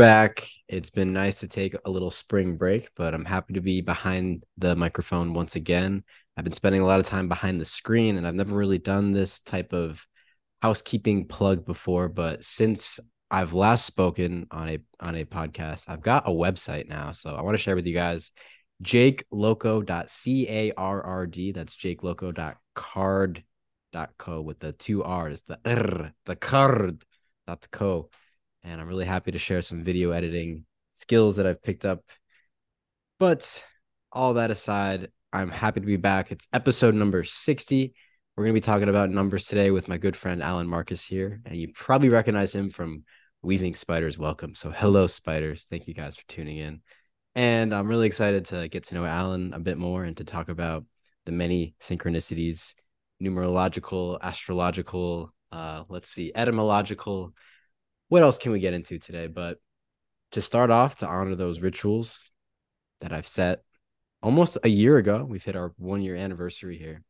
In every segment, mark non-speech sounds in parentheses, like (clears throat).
back. It's been nice to take a little spring break, but I'm happy to be behind the microphone once again. I've been spending a lot of time behind the screen, and I've never really done this type of housekeeping plug before. But since I've last spoken on a on a podcast, I've got a website now, so I want to share with you guys jakeloco.carrd. That's jakeloco.carrd.co with the two R's, the R, the card.co and I'm really happy to share some video editing skills that I've picked up. But all that aside, I'm happy to be back. It's episode number 60. We're going to be talking about numbers today with my good friend Allen Marcus here, and you probably recognize him from Weaving Spiders Welcome. So, hello, spiders. Thank you guys for tuning in. And I'm really excited to get to know Allen a bit more and to talk about the many synchronicities, numerological, astrological, uh, let's see, etymological, what else can we get into today? But to start off, to honor those rituals that I've set almost a year ago, we've hit our one year anniversary here.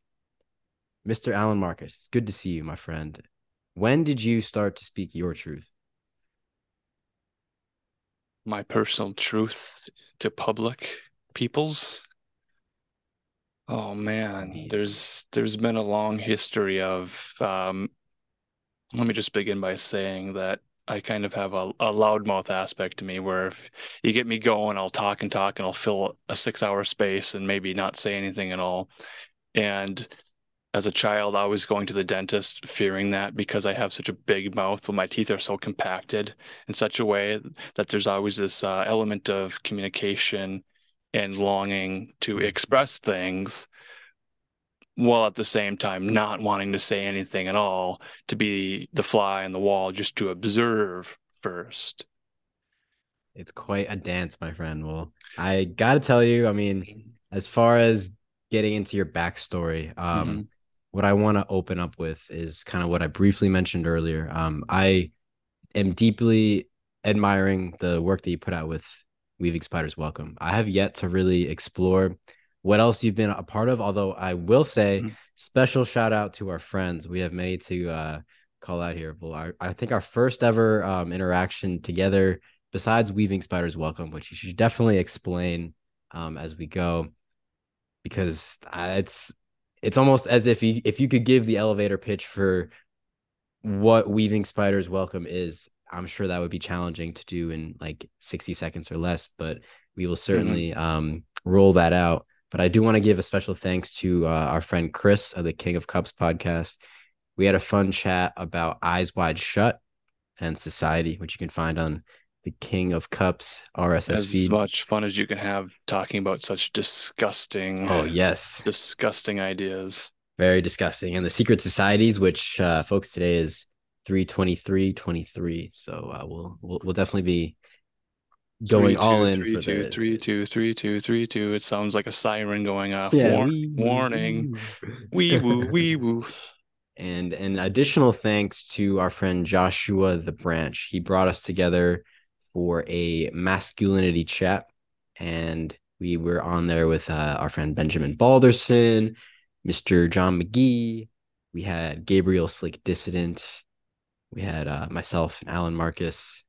Mr. Allen Marcus, good to see you, my friend. When did you start to speak your truth? My personal truth to public peoples. Oh man, there's there's been a long history of um, let me just begin by saying that I kind of have a, a loudmouth aspect to me where if you get me going, I'll talk and talk and I'll fill a six hour space and maybe not say anything at all. And as a child, I was going to the dentist fearing that because I have such a big mouth, but my teeth are so compacted in such a way that there's always this uh, element of communication and longing to express things while at the same time not wanting to say anything at all, to be the fly on the wall, just to observe first. It's quite a dance, my friend. Well, I got to tell you, I mean, as far as getting into your backstory, um, mm-hmm. what I want to open up with is kind of what I briefly mentioned earlier. Um, I am deeply admiring the work that you put out with Weaving Spiders Welcome. I have yet to really explore what else you've been a part of. Although I will say, mm-hmm. special shout out to our friends. We have many to uh, call out here. Well, I, I think our first ever um, interaction together, besides Weaving Spiders Welcome, which you should definitely explain um, as we go, because uh, it's it's almost as if you if you could give the elevator pitch for what Weaving Spiders Welcome is. I'm sure that would be challenging to do in like 60 seconds or less, but we will mm-hmm. certainly mm-hmm. um, roll that out. But I do want to give a special thanks to uh, our friend Chris of the King of Cups podcast. We had a fun chat about Eyes Wide Shut and Society, which you can find on the King of Cups RSS as feed. much fun as you can have talking about such disgusting. Oh yes, disgusting ideas. Very disgusting, and the secret societies, which uh, folks today is three twenty three twenty three. So uh, we'll, we'll we'll definitely be going three, all two, in three, for two, the... three, two, three, two, three, two. It sounds like a siren going off. Yeah, War- wee, warning. Wee woo, wee (laughs) woo. And an additional thanks to our friend Joshua the Branch. He brought us together for a masculinity chat, and we were on there with uh, our friend Benjamin Balderson, Mr. John McGee. We had Gabriel Slick Dissident. We had uh, myself and Allen Marcus,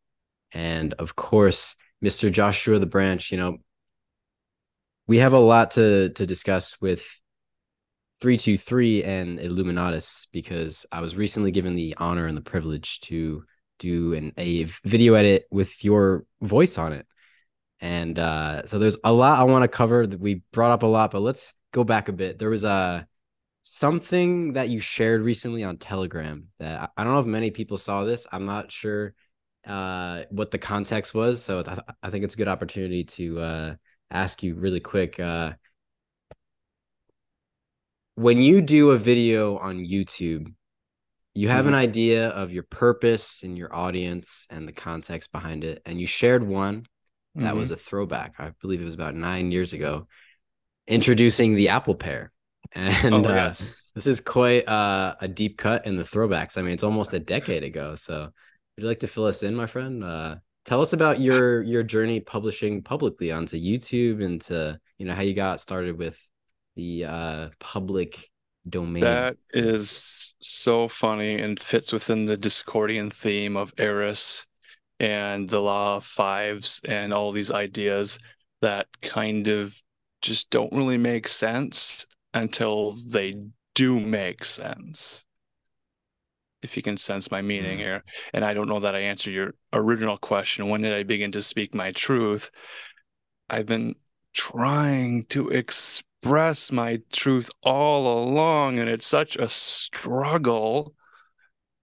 and of course Mr. Joshua the Branch, you know, we have a lot to to discuss with 323 and Illuminatus because I was recently given the honor and the privilege to do an a video edit with your voice on it. And uh, so there's a lot I want to cover that we brought up a lot, but let's go back a bit. There was a uh, something that you shared recently on Telegram that I don't know if many people saw this. I'm not sure uh, what the context was. So th- I think it's a good opportunity to uh, ask you really quick. Uh, when you do a video on YouTube, you have mm-hmm. an idea of your purpose and your audience and the context behind it. And you shared one that mm-hmm. was a throwback. I believe it was about nine years ago, introducing the Apple Pear. (laughs) And oh, uh, this is quite uh, a deep cut in the throwbacks. I mean, it's almost a decade ago. So would you like to fill us in, my friend? Uh, tell us about your your journey publishing publicly onto YouTube and to you know how you got started with the uh, public domain. That is so funny and fits within the Discordian theme of Eris and the law of fives and all these ideas that kind of just don't really make sense until they do make sense. If you can sense my meaning mm. here. And I don't know that I answered your original question. When did I begin to speak my truth? I've been trying to express my truth all along, and it's such a struggle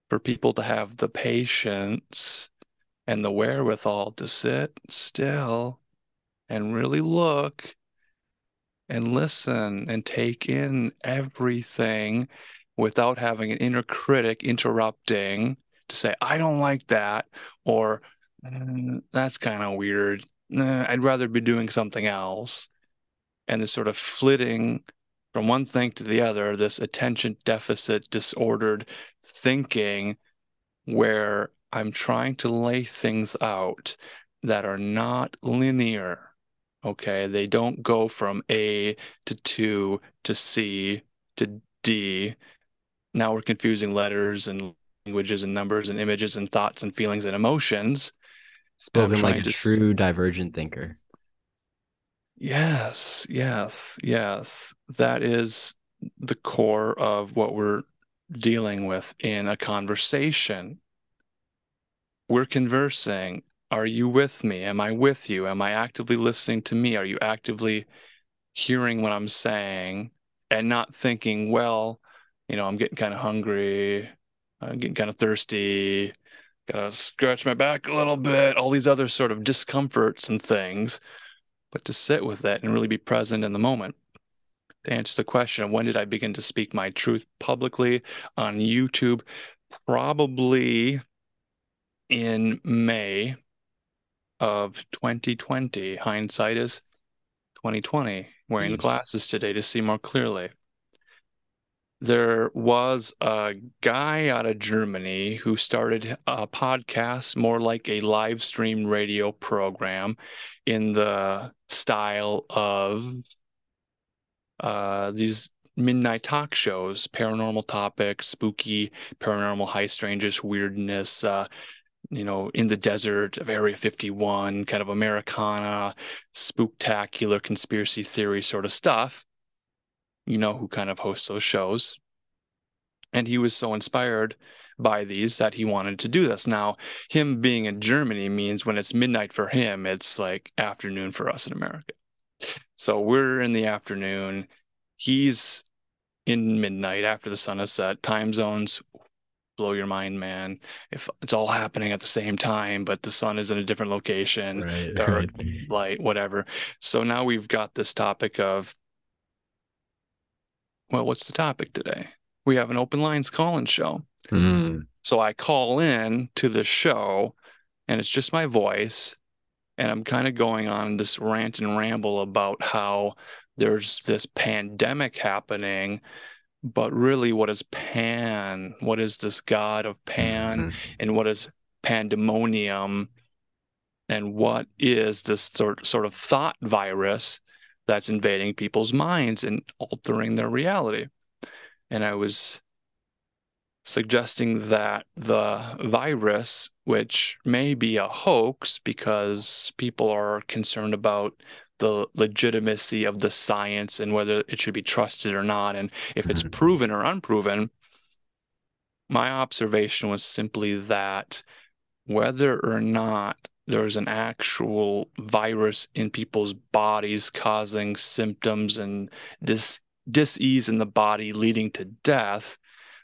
for people to have the patience and the wherewithal to sit still and really look and listen and take in everything without having an inner critic interrupting to say, I don't like that, or mm, that's kind of weird. Nah, I'd rather be doing something else. And this sort of flitting from one thing to the other, this attention deficit disordered thinking where I'm trying to lay things out that are not linear Okay, they don't go from A to 2 to C to D. Now we're confusing letters and languages and numbers and images and thoughts and feelings and emotions. Spoken like a to... true divergent thinker. Yes, yes, yes. That is the core of what we're dealing with in a conversation. We're conversing are you with me? Am I with you? Am I actively listening to me? Are you actively hearing what I'm saying and not thinking, well, you know, I'm getting kind of hungry, I'm getting kind of thirsty, gotta scratch my back a little bit, all these other sort of discomforts and things, but to sit with that and really be present in the moment. To answer the question, when did I begin to speak my truth publicly on YouTube? Probably in May of 2020. Hindsight is 2020. Wearing the glasses today to see more clearly. There was a guy out of Germany who started a podcast more like a live stream radio program in the style of uh, these midnight talk shows, paranormal topics, spooky, paranormal, high strangeness, weirdness, uh, you know, in the desert of Area 51, kind of Americana, spooktacular conspiracy theory sort of stuff, you know, who kind of hosts those shows. And he was so inspired by these that he wanted to do this. Now, him being in Germany means when it's midnight for him, it's like afternoon for us in America. So we're in the afternoon. He's in midnight after the sun has set. Time zones blow your mind, man. If it's all happening at the same time, but the sun is in a different location, right, dark, right. (laughs) light, whatever. So now we've got this topic of, well, what's the topic today? We have an open lines call-in show. Mm. So I call in to the show, and it's just my voice, and I'm kind of going on this rant and ramble about how there's this pandemic happening but really what is pan what is this god of pan mm-hmm. and what is pandemonium and what is this sort, sort of thought virus that's invading people's minds and altering their reality and i was suggesting that the virus which may be a hoax because people are concerned about the legitimacy of the science and whether it should be trusted or not. And if it's (laughs) proven or unproven, my observation was simply that whether or not there's an actual virus in people's bodies causing symptoms and dis dis-ease in the body leading to death,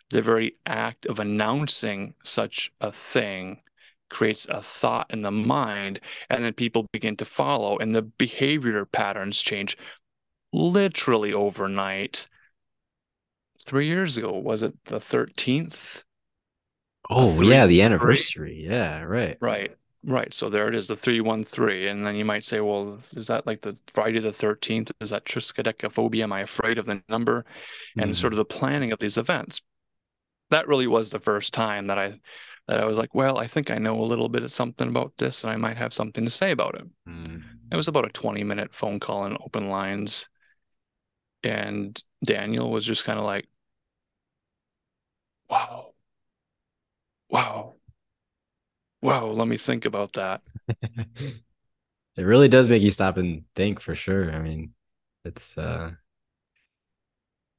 the very act of announcing such a thing creates a thought in the mind and then people begin to follow and the behavior patterns change literally overnight. Three years ago was it the 13th oh yeah the anniversary. Yeah right. Right right so there it is the 313 and then you might say well is that like the friday the 13th is that triskaidekaphobia am i afraid of the number and mm-hmm. sort of the planning of these events that really was the first time that i that I was like, well, I think I know a little bit of something about this and I might have something to say about it. Mm. It was about a 20 minute phone call and open lines. And Daniel was just kind of like, wow, wow, Wow, let me think about that. (laughs) it really does make you stop and think for sure. I mean, it's uh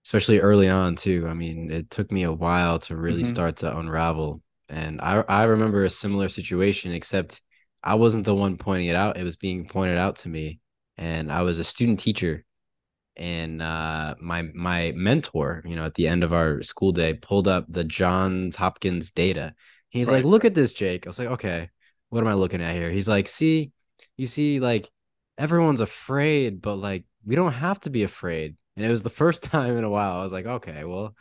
especially early on too. I mean, it took me a while to really mm-hmm. start to unravel. And I I remember a similar situation, except I wasn't the one pointing it out. It was being pointed out to me. And I was a student teacher. And uh, my my mentor, you know, at the end of our school day, pulled up the Johns Hopkins data. He's right. like, "Look at this, Jake." I was like, "Okay, what am I looking at here?" He's like, "See, you see, like everyone's afraid, but like we don't have to be afraid." And it was the first (laughs) time in a while I was like, "Okay, well,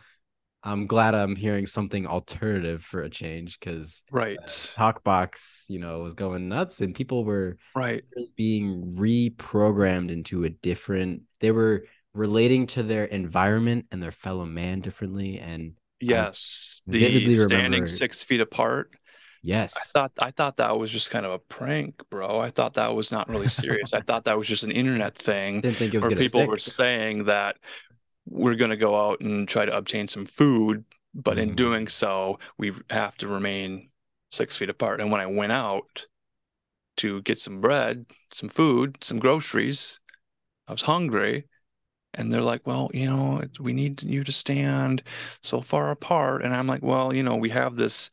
I'm glad I'm hearing something alternative for a change because right uh, Talkbox, you know, was going nuts and people were right being reprogrammed into a different. They were relating to their environment and their fellow man differently. And yes, I the standing six feet apart. Yes, I thought I thought that was just kind of a prank, bro. I thought that was not really serious. I (laughs) thought that was just an internet thing. Didn't think it was where people stick. were saying that we're going to go out and try to obtain some food, but mm-hmm. in doing so, we have to remain six feet apart. And when I went out to get some bread, some food, some groceries, I was hungry. And they're like, well, you know, we need you to stand so far apart. And I'm like, well, you know, we have this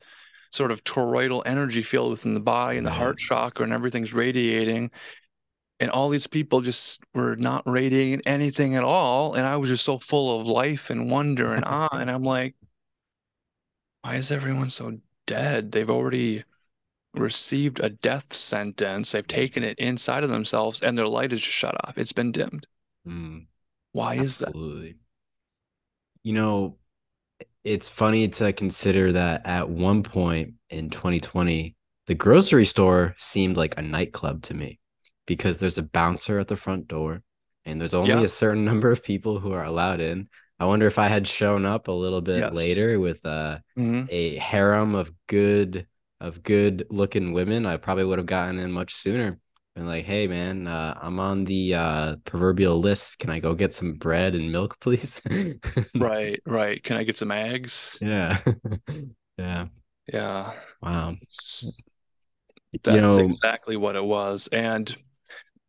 sort of toroidal energy field within the body and the heart chakra and everything's radiating. And all these people just were not radiating anything at all and i was just so full of life and wonder and awe and i'm like why is everyone so dead? They've already received a death sentence. They've taken it inside of themselves and their light is just shut off. It's been dimmed. Mm, why absolutely. is that you know it's funny to consider that at one point in 2020 the grocery store seemed like a nightclub to me because there's a bouncer at the front door and there's only yeah. a certain (laughs) number of people who are allowed in. I wonder if I had shown up a little bit yes. later with uh, mm-hmm. a harem of good of good looking women, I probably would have gotten in much sooner. And like, hey man, uh, I'm on the uh, proverbial list. Can I go get some bread and milk, (laughs) please? right, right. Can I get some eggs? Yeah, (laughs) yeah, yeah. Wow. That's you know, exactly what it was, and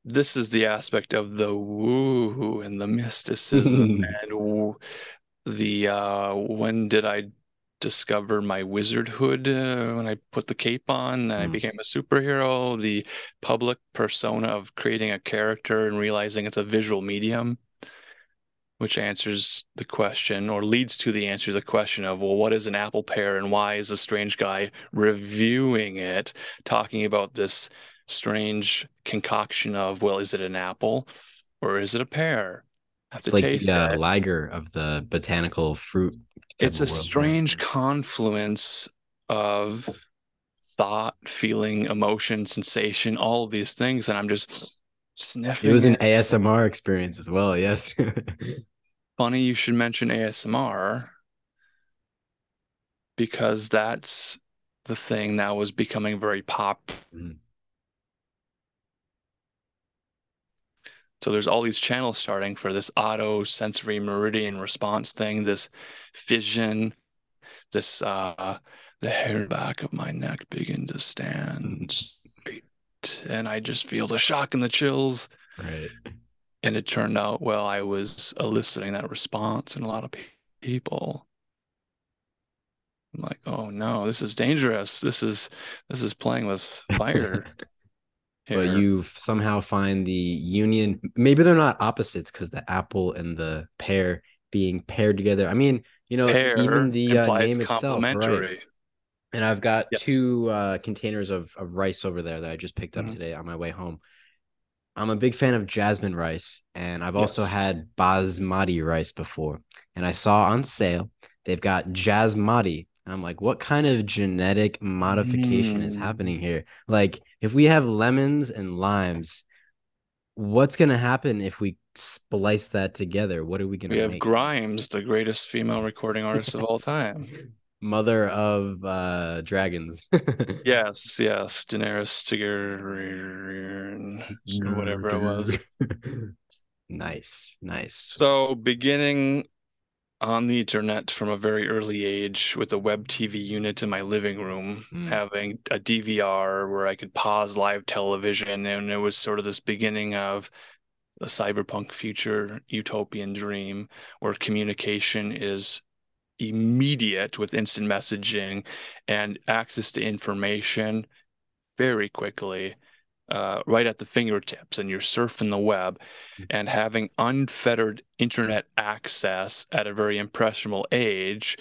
this is the aspect of the woo and the mysticism (laughs) and the uh when did I discover my wizardhood uh, when I put the cape on mm. I became a superhero, the public persona of creating a character and realizing it's a visual medium, which answers the question or leads to the answer to the question of, well, what is an apple pear and why is a strange guy reviewing it, talking about this strange concoction of well, is it an apple or is it a pear? Have to it's taste like the uh, Liger of the botanical fruit. It's a strange confluence of thought, feeling, emotion, sensation, all of these things, and I'm just sniffing. It was an ASMR experience as well. Yes. (laughs) Funny you should mention ASMR because that's the thing that was becoming very pop. Mm. So there's all these channels starting for this auto sensory meridian response thing, this fission, this uh the hair back of my neck begin to stand straight. And I just feel the shock and the chills. Right. And it turned out, well, I was eliciting that response in a lot of people. I'm like, oh no, this is dangerous. This is this is playing with fire. (laughs) But you somehow find the union. Maybe they're not opposites because the apple and the pear being paired together. I mean, you know, pear even the uh, name itself, right? And I've got yes. two uh, containers of, of rice over there that I just picked up mm-hmm. today on my way home. I'm a big fan of jasmine rice, and I've yes. also had basmati rice before. And I saw on sale they've got jasmati, I'm like, what kind of genetic modification mm. is happening here? Like, if we have lemons and limes, what's gonna happen if we splice that together? What are we gonna? Do? We have make? Grimes, the greatest female (laughs) recording artist of all time, mother of uh dragons. yes, yes, Daenerys Targaryen, whatever it was. (laughs) nice, nice. So, beginning on the internet from a very early age with a web TV unit in my living room, mm. having a DVR where I could pause live television. And it was sort of this beginning of a cyberpunk future utopian dream where communication is immediate with instant messaging and access to information very quickly uh, right at the fingertips and you're surfing the web mm-hmm. and having unfettered internet access at a very impressionable age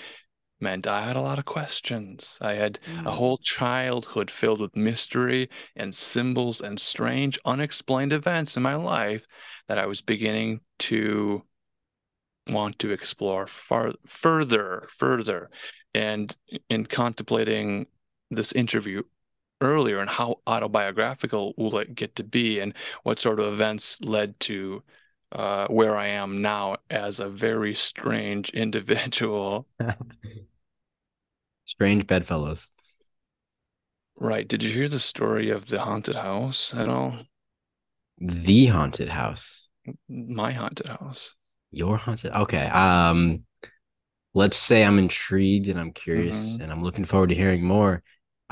meant I had a lot of questions. I had mm. a whole childhood filled with mystery and symbols and strange, unexplained events in my life that I was beginning to want to explore far further, further. And in contemplating this interview earlier and how autobiographical will it get to be and what sort of events led to uh, where I am now as a very strange (laughs) individual. (laughs) strange bedfellows. Right. Did you hear the story of the haunted house at all? The haunted house. My haunted house. Your haunted. Okay. Um let's say I'm intrigued and I'm curious mm-hmm. and I'm looking forward to hearing more.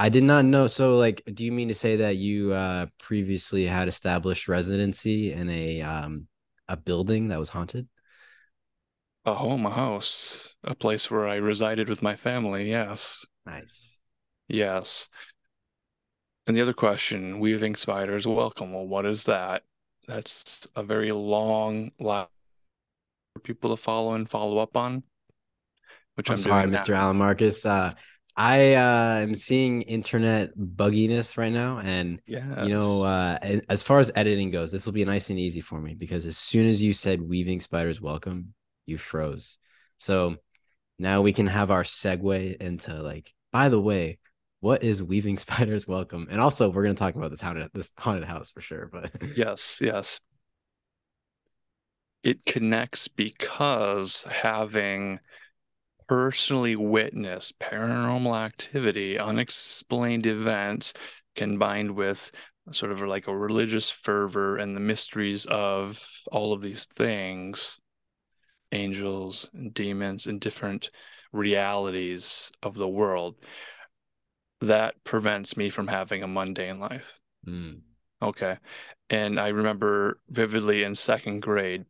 I did not know. So, like, do you mean to say that you uh, previously had established residency in a um, a building that was haunted? A home, a house, a place where I resided with my family. Yes. Nice. Yes. And the other question, weaving spiders, welcome. Well, what is that? That's a very long line for people to follow and follow up on. Which I'm, I'm sorry, Mr. Allen Marcus. Uh, I uh, am seeing internet bugginess right now, and yeah, you know, uh, as far as editing goes, this will be nice and easy for me because as soon as you said "weaving spiders welcome," you froze. So now we can have our segue into like. By the way, what is weaving (laughs) spiders welcome? And also, we're going to talk about this haunted this haunted house for sure. But yes, yes, it connects because having personally witness paranormal activity, unexplained events combined with sort of like a religious fervor and the mysteries of all of these things angels and demons and different realities of the world that prevents me from having a mundane life mm. okay and i remember vividly in second grade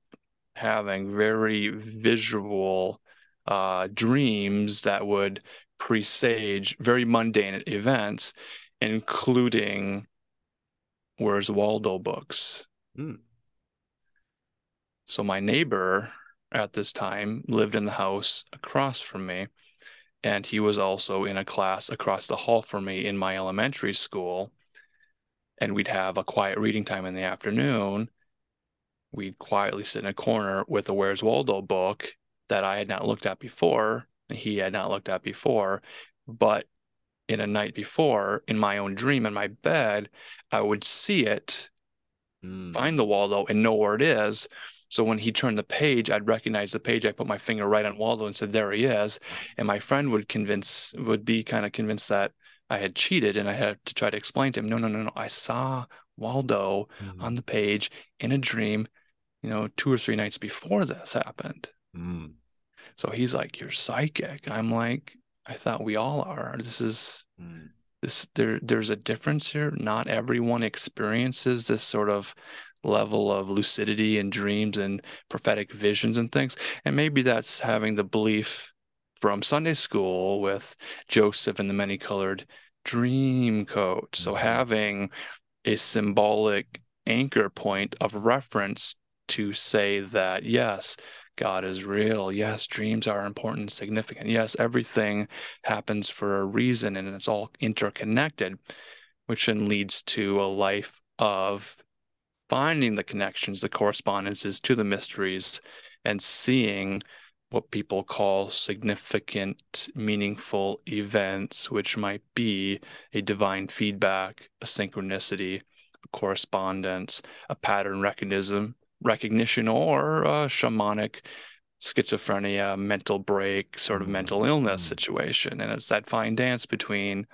having very visual uh, dreams that would presage very mundane events, including Where's Waldo books. Mm. So my neighbor at this time lived in the house across from me, and he was also in a class across the hall from me in my elementary school. And we'd have a quiet reading time in the afternoon. We'd quietly sit in a corner with a Where's Waldo book that I had not looked at before, he had not looked at before, but in a night before, in my own dream in my bed, I would see it, mm. find the Waldo, and know where it is. So when he turned the page, I'd recognize the page. I put my finger right on Waldo and said, "There he is." Nice. And my friend would convince, would be kind of convinced that I had cheated, and I had to try to explain to him, "No, no, no, no. I saw Waldo mm. on the page in a dream, you know, two or three nights before this happened." Mm. So he's like, "You're psychic." I'm like, "I thought we all are. This is mm. this there. There's a difference here. Not everyone experiences this sort of." level of lucidity and dreams and prophetic visions and things and maybe that's having the belief from Sunday school with Joseph and the many colored dream coat. So mm-hmm. having a symbolic anchor point of reference to say that yes, God is real. Yes, dreams are important significant. Yes, everything happens for a reason and it's all interconnected, which then leads to a life of finding the connections, the correspondences to the mysteries, and seeing what people call significant, meaningful events, which might be a divine feedback, a synchronicity, a correspondence, a pattern recognition, recognition or a shamanic schizophrenia, mental break, sort of mental illness mm-hmm. situation. And it's that fine dance between,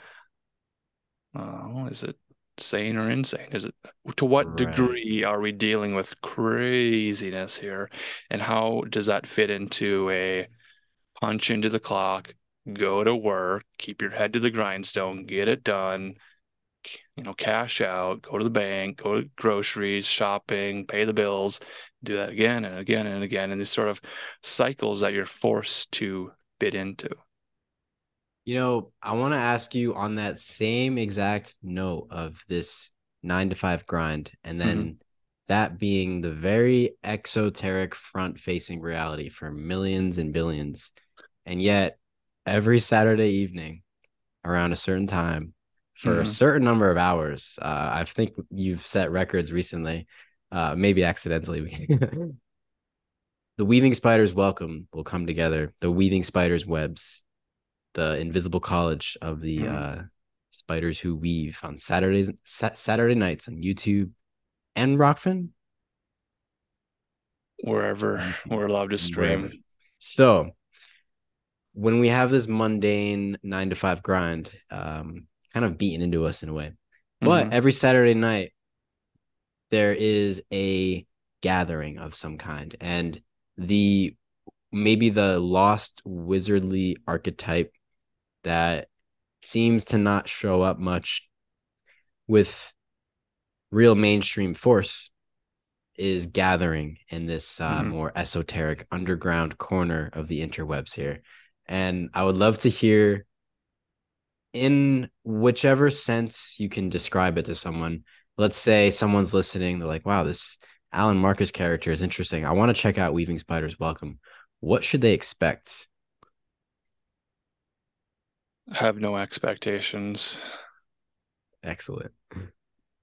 uh, is it sane or insane? Is it to what right. degree are we dealing with craziness here? And how does that fit into a punch into the clock, go to work, keep your head to the grindstone, get it done, you know, cash out, go to the bank, go to groceries, shopping, pay the bills, do that again and again and again. And these sort of cycles that you're forced to fit into. You know, I want to ask you on that same exact note of this nine to five grind, and then mm-hmm. that being the very exoteric front facing reality for millions and billions. And yet, every Saturday evening around a certain time, for mm-hmm. a certain number of hours. Uh, I think you've set records recently, uh, maybe accidentally. (laughs) the weaving spiders welcome will come together. The weaving spiders webs, the invisible college of the mm-hmm. uh, spiders who weave on Saturdays, sa- Saturday nights on YouTube and Rokfin. Wherever (laughs) we're allowed to stream. Wherever. So when we have this mundane nine to five grind, um, kind of beaten into us in a way. But mm-hmm. every Saturday night, there is a gathering of some kind. And the maybe the lost wizardly archetype that seems to not show up much with real mainstream force is gathering in this uh, mm-hmm. more esoteric underground corner of the interwebs here. And I would love to hear in whichever sense you can describe it to someone. Let's say someone's listening, they're like, wow, this Allen Marcus character is interesting. I want to check out Weaving Spiders Welcome. What should they expect? Have no expectations. Excellent.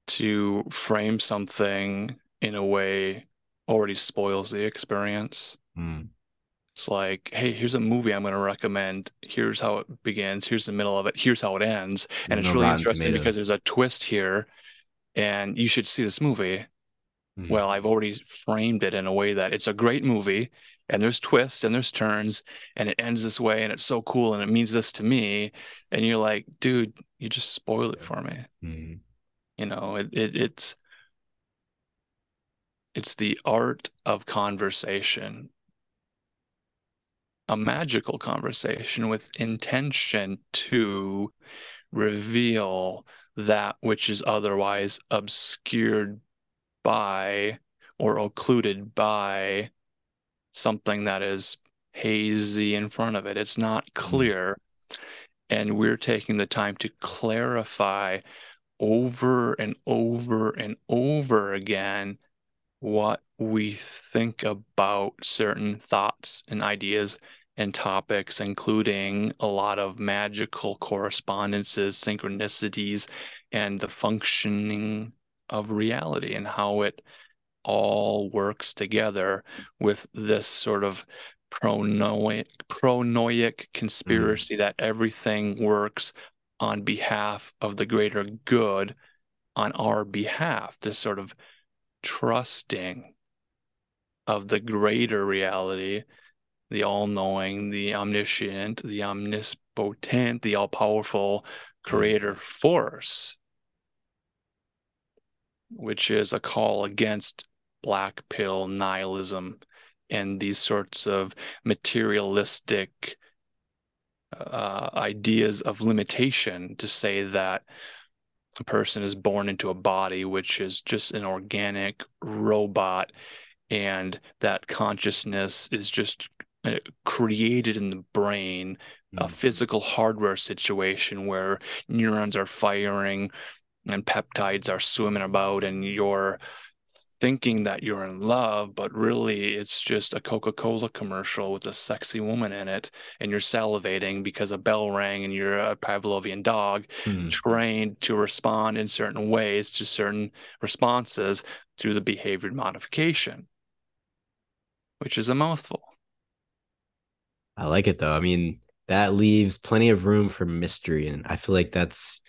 To frame something in a way already spoils the experience. Mm. It's like, hey, here's a movie I'm going to recommend. Here's how it begins. Here's the middle of it. Here's how it ends. And it's no really interesting tomatoes. because there's a twist here, and you should see this movie. Mm-hmm. Well, I've already framed it in a way that it's a great movie, and there's twists and there's turns, and it ends this way, and it's so cool, and it means this to me. And you're like, dude, you just spoil it for me. Mm-hmm. You know, it, it it's it's the art of conversation a magical conversation with intention to reveal that which is otherwise obscured by or occluded by something that is hazy in front of it. It's not mm-hmm. clear. And we're taking the time to clarify over and over and over again what we think about certain thoughts and ideas and topics, including a lot of magical correspondences, synchronicities, and the functioning of reality and how it all works together with this sort of pronoic, pronoic conspiracy mm. that everything works on behalf of the greater good on our behalf, this sort of trusting of the greater reality, the all knowing, the omniscient, the omnipotent, the all powerful creator force, which is a call against black pill nihilism and these sorts of materialistic uh, ideas of limitation to say that a person is born into a body which is just an organic robot and that consciousness is just uh, created in the brain mm-hmm. a physical hardware situation where neurons are firing and peptides are swimming about and you're thinking that you're in love, but really it's just a Coca Cola commercial with a sexy woman in it, and you're salivating because a bell rang and you're a Pavlovian dog hmm. trained to respond in certain ways to certain responses through the behavior modification, which is a mouthful. I like it though. I mean, that leaves plenty of room for mystery, and I feel like that's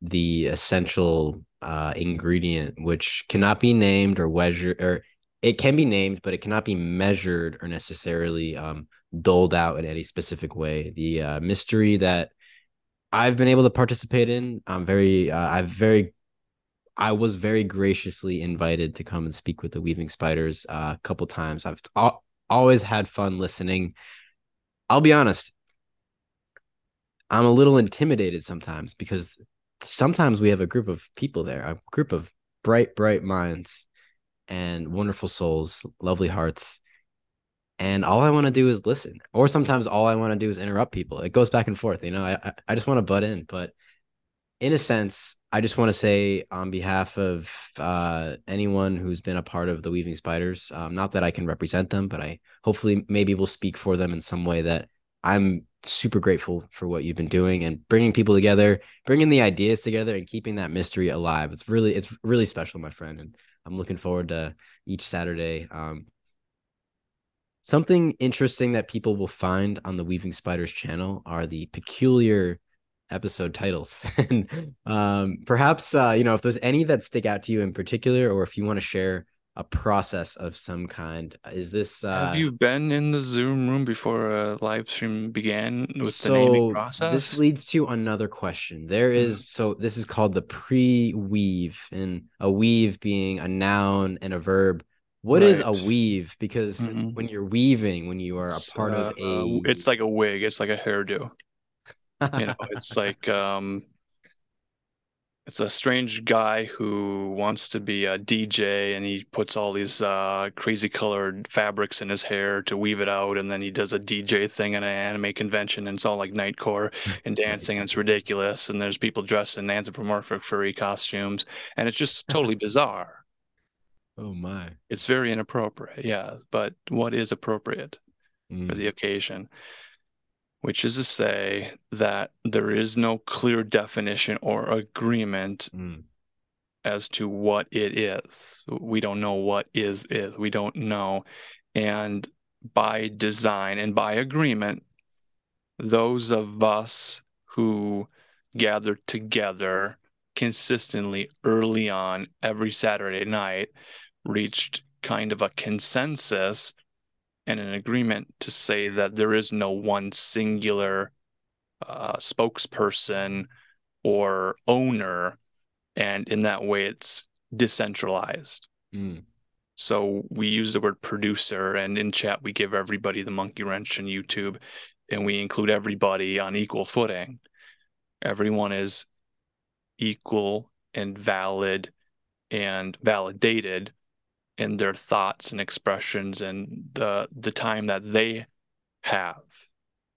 the essential uh, ingredient, which cannot be named or measured, or it can be named, but it cannot be measured or necessarily um, doled out in any specific way. The uh, mystery that I've been able to participate in, I'm very, uh, I've very, I was very graciously invited to come and speak with the Weaving Spiders uh, a couple times. I've always had fun listening. I'll be honest. I'm a little intimidated sometimes because sometimes we have a group of people there, a group of bright, bright minds and wonderful souls, lovely hearts. And all I want to do is listen. Or sometimes all I want to do is interrupt people. It goes back and forth. You know, I, I just want to butt in. But in a sense, I just want to say on behalf of uh, anyone who's been a part of the Weaving Spiders, um, not that I can represent them, but I hopefully maybe will speak for them in some way that I'm super grateful for what you've been doing and bringing people together, bringing the ideas together and keeping that mystery alive. It's really, it's really special, my friend. And I'm looking forward to each Saturday. Um, something interesting that people will find on the Weaving Spiders channel are the peculiar episode titles. (laughs) and um, perhaps, uh, you know, if there's any that stick out to you in particular, or if you want to share a process of some kind. Is this uh Have you been in the Zoom room before a live stream began with so the naming process? This leads to another question. There is mm. so this is called the pre-weave and a weave being a noun and a verb. What right. is a weave? Because mm-hmm. when you're weaving, when you are a part uh, of a it's like a wig, it's like a hairdo. You know, it's like um it's a strange guy who wants to be a DJ and he puts all these uh, crazy colored fabrics in his hair to weave it out. And then he does a DJ thing at an anime convention and it's all like nightcore and (laughs) dancing nice. and it's ridiculous. And there's people dressed in anthropomorphic furry costumes and it's just (laughs) totally bizarre. Oh my. It's very inappropriate. Yeah. But what is appropriate mm. for the occasion? Which is to say that there is no clear definition or agreement mm. as to what it is. We don't know what is is. We don't know. And by design and by agreement, those of us who gather together consistently early on every Saturday night reached kind of a consensus and an agreement to say that there is no one singular uh, spokesperson or owner, and in that way, it's decentralized. Mm. So we use the word producer, and in chat we give everybody the monkey wrench in YouTube, and we include everybody on equal footing. Everyone is equal and valid and validated in their thoughts and expressions and the the time that they have.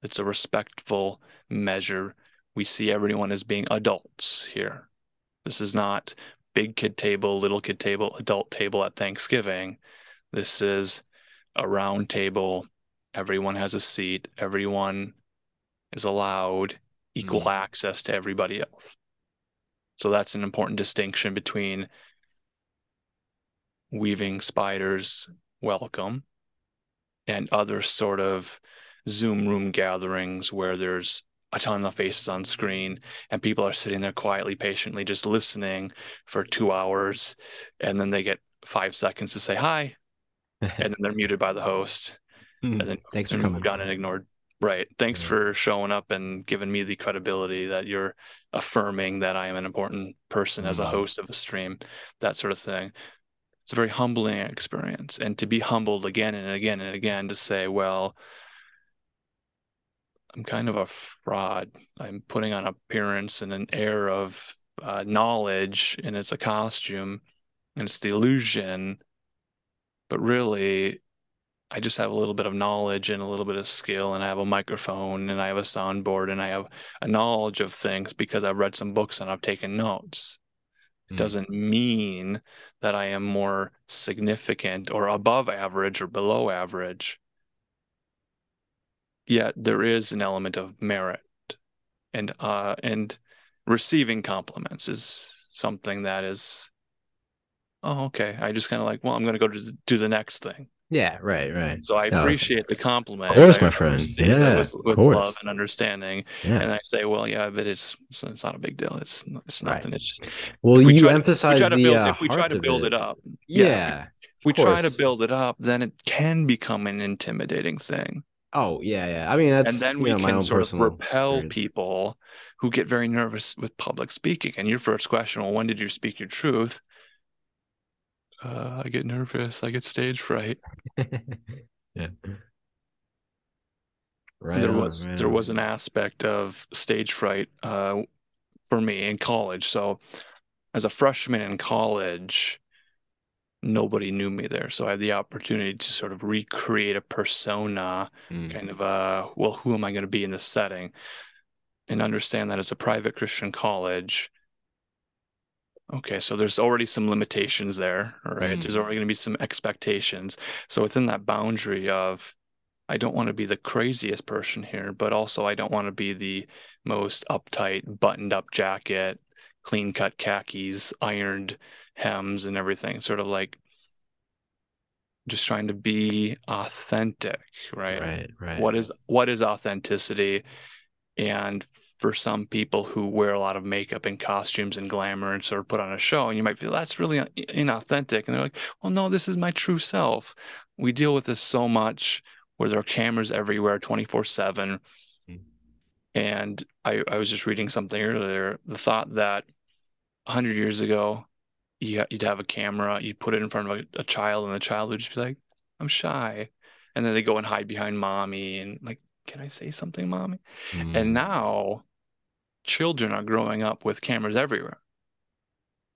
It's a respectful measure. We see everyone as being adults here. This is not big kid table, little kid table, adult table at Thanksgiving. This is a round table. Everyone has a seat. Everyone is allowed equal mm. access to everybody else. So that's an important distinction between weaving spiders welcome and other sort of zoom room gatherings where there's a ton of faces on screen and people are sitting there quietly patiently just listening for two hours. And then they get five seconds to say hi (laughs) and then they're muted by the host. Mm, and then thanks for coming. down and ignored. Right. Thanks yeah. for showing up and giving me the credibility that you're affirming that i am an important person mm. as a host of a stream that sort of thing it's a very humbling experience and to be humbled again and again and again to say well i'm kind of a fraud i'm putting on appearance and an air of uh, knowledge and it's a costume and it's the illusion but really I just have a little bit of knowledge and a little bit of skill, and I have a microphone and I have a soundboard and I have a knowledge of things because I've read some books and I've taken notes. It mm. doesn't mean that I am more significant or above average or below average. Yet there is an element of merit and uh and receiving compliments is something that is oh okay i just kind of like well i'm going to go to do the next thing yeah, right, right. So I appreciate the compliment. Of course, my friend. Yeah, with, with love and understanding. Yeah. And I say, well, yeah, but it's it's not a big deal. It's it's nothing. Right. It's just well, we you emphasize the build, uh, if we try to build it. it. up. Yeah, yeah if we try to build it up, then it can become an intimidating thing. Oh yeah, yeah. I mean, that's and then we know, can sort of repel experience. people who get very nervous with public speaking. And your first question, well, when did you speak your truth? Uh, I get nervous. I get stage fright. (laughs) yeah. Right. there was there was an aspect of stage fright uh, for me in college. So as a freshman in college, nobody knew me there. So I had the opportunity to sort of recreate a persona, mm. kind of a well, who am I going to be in this setting? And understand that as a private Christian college, Okay, so there's already some limitations there, right? Mm. There's already going to be some expectations. So within that boundary of I don't want to be the craziest person here, but also I don't want to be the most uptight, buttoned up jacket, clean cut khakis, ironed hems and everything. Sort of like just trying to be authentic, right? Right, right. What is what is authenticity? And for some people who wear a lot of makeup and costumes and glamour and sort of put on a show and you might feel that's really inauthentic and they're like well no this is my true self. We deal with this so much where there are cameras everywhere 24 7 mm-hmm. and I, I was just reading something earlier the thought that 100 years ago you, would have a camera you'd put it in front of a, a child and the child would just be like i'm shy. And then they go and hide behind mommy and like can I say something, mommy? Mm. And now children are growing up with cameras everywhere.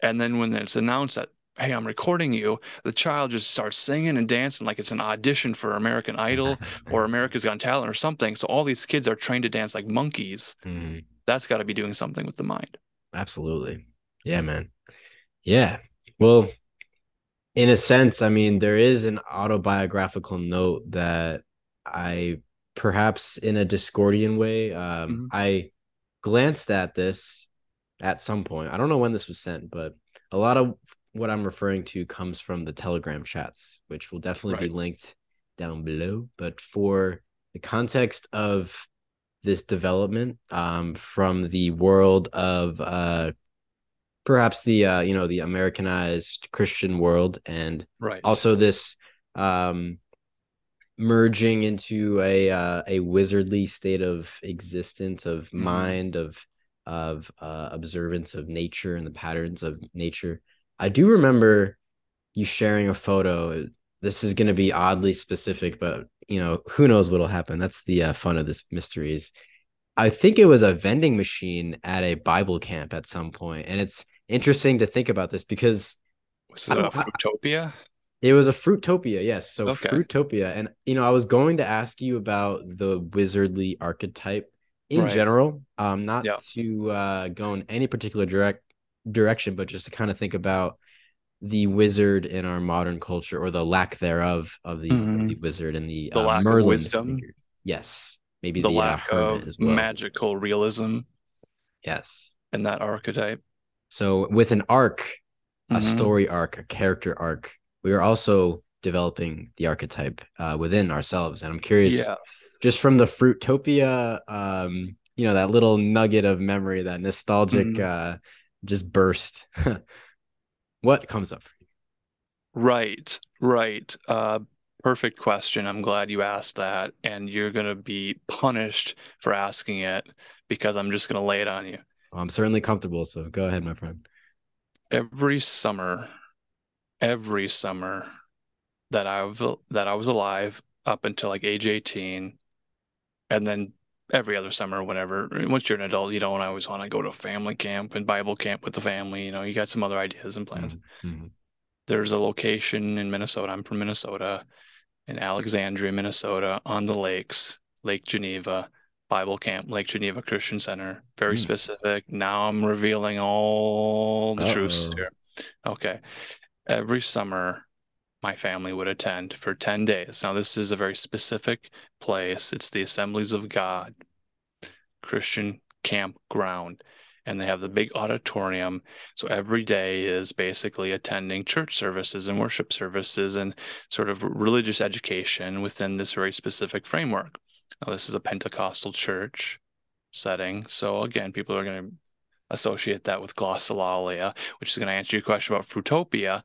And then when it's announced that, hey, I'm recording you, the child just starts singing and dancing like it's an audition for American Idol or (laughs) America's Got Talent or something. So all these kids are trained to dance like monkeys. Mm. That's got to be doing something with the mind. Absolutely. Yeah, man. Yeah. Well, in a sense, I mean, there is an autobiographical note that I perhaps in a Discordian way. Um, mm-hmm. I glanced at this at some point. I don't know when this was sent, but a lot of what I'm referring to comes from the Telegram chats, which will definitely right. be linked down below. But for the context of this development um, from the world of uh, perhaps the uh, you know the Americanized Christian world, and right. also this um, merging into a uh, a wizardly state of existence of mm-hmm. mind of of uh, observance of nature and the patterns of nature. I do remember you sharing a photo. This is going to be oddly specific, but you know who knows what'll happen. That's the uh, fun of this mysteries. I think it was a vending machine at a Bible camp at some point, and it's interesting to think about this because was it a Fruitopia? It was a Fruitopia, yes. So okay. Fruitopia, and you know, I was going to ask you about the wizardly archetype in right. general, um, not yeah. to uh, go in any particular direct direction, but just to kind of think about the wizard in our modern culture, or the lack thereof of the, mm-hmm. of the wizard and the, the uh, lack Merlin of wisdom. Figure. Yes, maybe the, the uh, lack uh, of well. magical realism. Yes, and that archetype. So with an arc, a mm-hmm. story arc, a character arc, we are also developing the archetype uh, within ourselves. And I'm curious, yes. just from the Fruitopia, um, you know, that little nugget of memory, that nostalgic mm uh, just burst. (laughs) what comes up for you? Right, right. Uh, perfect question. I'm glad you asked that. And you're going to be punished for asking it because I'm just going to lay it on you. Well, I'm certainly comfortable. So go ahead, my friend. Every summer, every summer that I was that I was alive up until like age 18 and then every other summer whenever once you're an adult you don't always want to go to family camp and bible camp with the family you know you got some other ideas and plans mm-hmm. there's a location in minnesota i'm from minnesota in alexandria minnesota on the lakes lake geneva bible camp lake geneva christian center very mm. specific now i'm revealing all the Uh-oh. truths here okay every summer my family would attend for 10 days. Now, this is a very specific place. It's the Assemblies of God Christian campground, and they have the big auditorium. So every day is basically attending church services and worship services and sort of religious education within this very specific framework. Now, this is a Pentecostal church setting. So, again, people are going to associate that with glossolalia, which is going to answer your question about Fruitopia,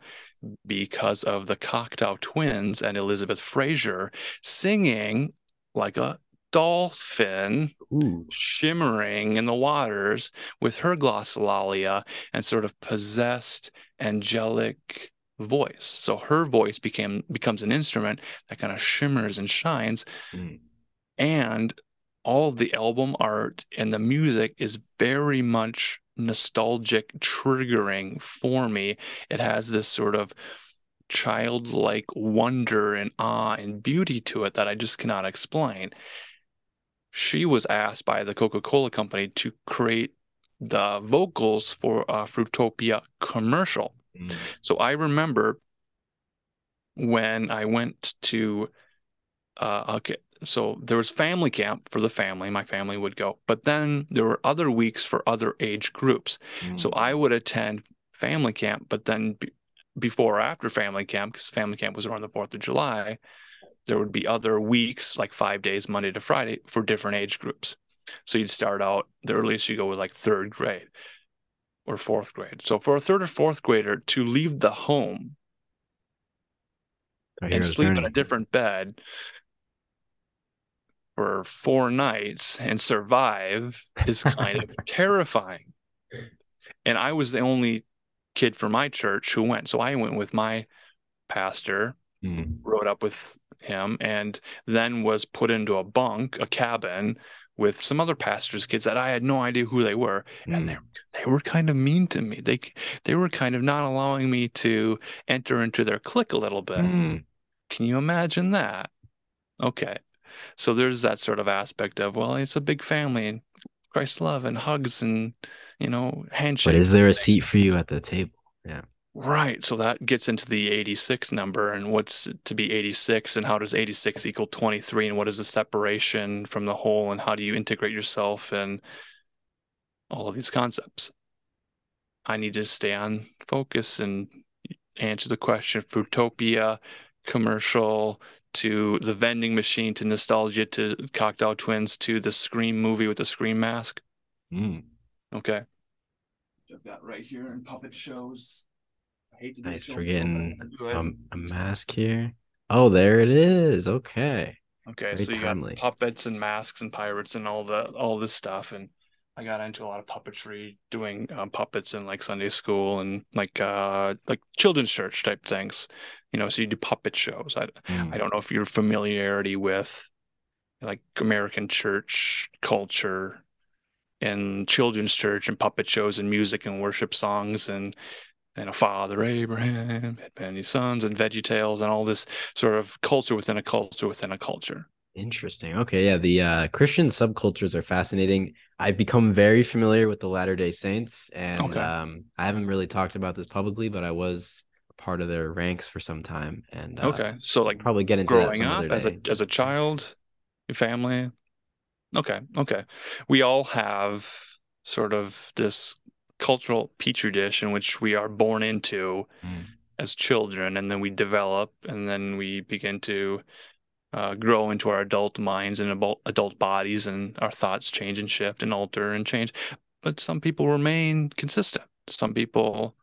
because of the Cocteau twins and Elizabeth Fraser singing like a dolphin Ooh. shimmering in the waters with her glossolalia and sort of possessed angelic voice. So her voice became becomes an instrument that kind of shimmers and shines. Mm. And all of the album art and the music is very much nostalgic triggering for me. It has this sort of childlike wonder and awe and beauty to it that i just cannot explain. She was asked by the coca-cola company to create the vocals for a fruitopia commercial. Mm. so i remember when i went to uh, okay so there was family camp for the family my family would go but then there were other weeks for other age groups. Mm. so i would attend family camp but then be, before or after family camp because family camp was around the 4th of july there would be other weeks like five days monday to friday for different age groups. So you'd start out the earliest you go with like third grade or fourth grade. So for a third or fourth grader to leave the home and sleep in a different bed for four nights and survive is kind of (laughs) terrifying. And I was the only kid from my church who went. So I went with my pastor, mm. rode up with him, and then was put into a bunk, a cabin with some other pastors' kids that I had no idea who they were, mm. and they they were kind of mean to me. They they were kind of not allowing me to enter into their clique a little bit. Mm. Can you imagine that? Okay, so there's that sort of aspect of well, it's a big family and Christ's love and hugs and you know handshakes. But is there a seat for you at the table? Yeah. Right. So that gets into the 86 number and what's to be 86 and how does 86 equal 23 and what is the separation from the whole and how do you integrate yourself and all of these concepts. I need to stay on focus and answer the question Fruitopia commercial to the vending machine to nostalgia to Cocteau Twins to the Scream movie with the Scream mask. Mm. Okay. I've got right here in puppet shows. I hate to nice. We're getting um, a mask here. Oh, there it is. Okay. Okay, Very so you timely. got puppets and masks and pirates and all the all this stuff, and I got into a lot of puppetry, doing um, puppets in like Sunday school and like uh like children's church type things you know so you do puppet shows i mm. i don't know if your familiarity with like american church culture and children's church and puppet shows and music and worship songs and and a father abraham had many sons and veggie tales and all this sort of culture within a culture within a culture interesting okay yeah the uh, christian subcultures are fascinating i've become very familiar with the latter day saints and okay. um, i haven't really talked about this publicly but i was part of their ranks for some time. And uh, okay, so like probably get into growing up as a as a child, your family. Okay, okay, we all have sort of this cultural petri dish in which we are born into mm. as children, and then we develop, and then we begin to uh, grow into our adult minds and adult, adult bodies, and our thoughts change and shift and alter and change. But some people remain consistent. Some people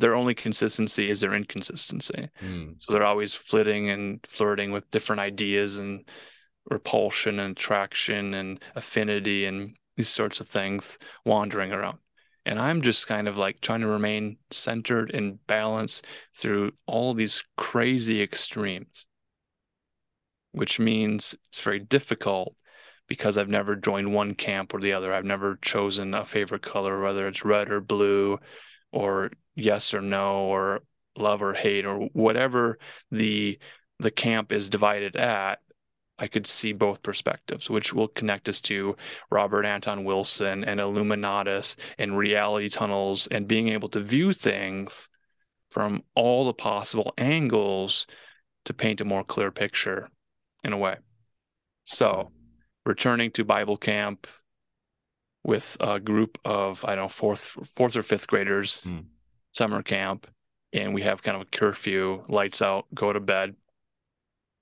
their only consistency is their inconsistency. Mm. So they're always flitting and flirting with different ideas and repulsion and attraction and affinity and these sorts of things wandering around. And I'm just kind of like trying to remain centered and balanced through all these crazy extremes, which means it's very difficult because I've never joined one camp or the other. I've never chosen a favorite color, whether it's red or blue or yes or no or love or hate or whatever the the camp is divided at I could see both perspectives, which will connect us to Robert Anton Wilson and Illuminatus and reality tunnels and being able to view things from all the possible angles to paint a more clear picture in a way. So, returning to Bible camp with a group of I don't know fourth fourth or fifth graders. Hmm summer camp and we have kind of a curfew, lights out, go to bed.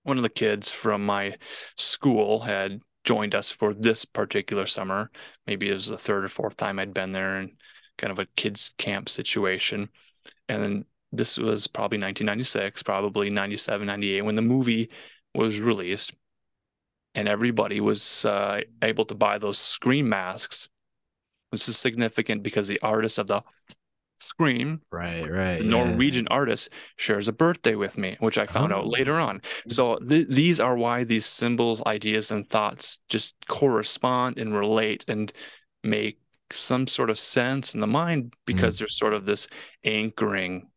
One of the kids from my school had joined us for this particular summer. Maybe it was the third or fourth time I'd been there and kind of a kids camp situation. And then this was probably 1996, probably 97, 98 when the movie was released. And everybody was uh, able to buy those Scream masks. This is significant because the artist of the Scream. Right, right. The yeah. Norwegian artist shares a birthday with me, which I found oh. out later on. So th- these are why these symbols, ideas, and thoughts just correspond and relate and make some sort of sense in the mind because mm. there's sort of this anchoring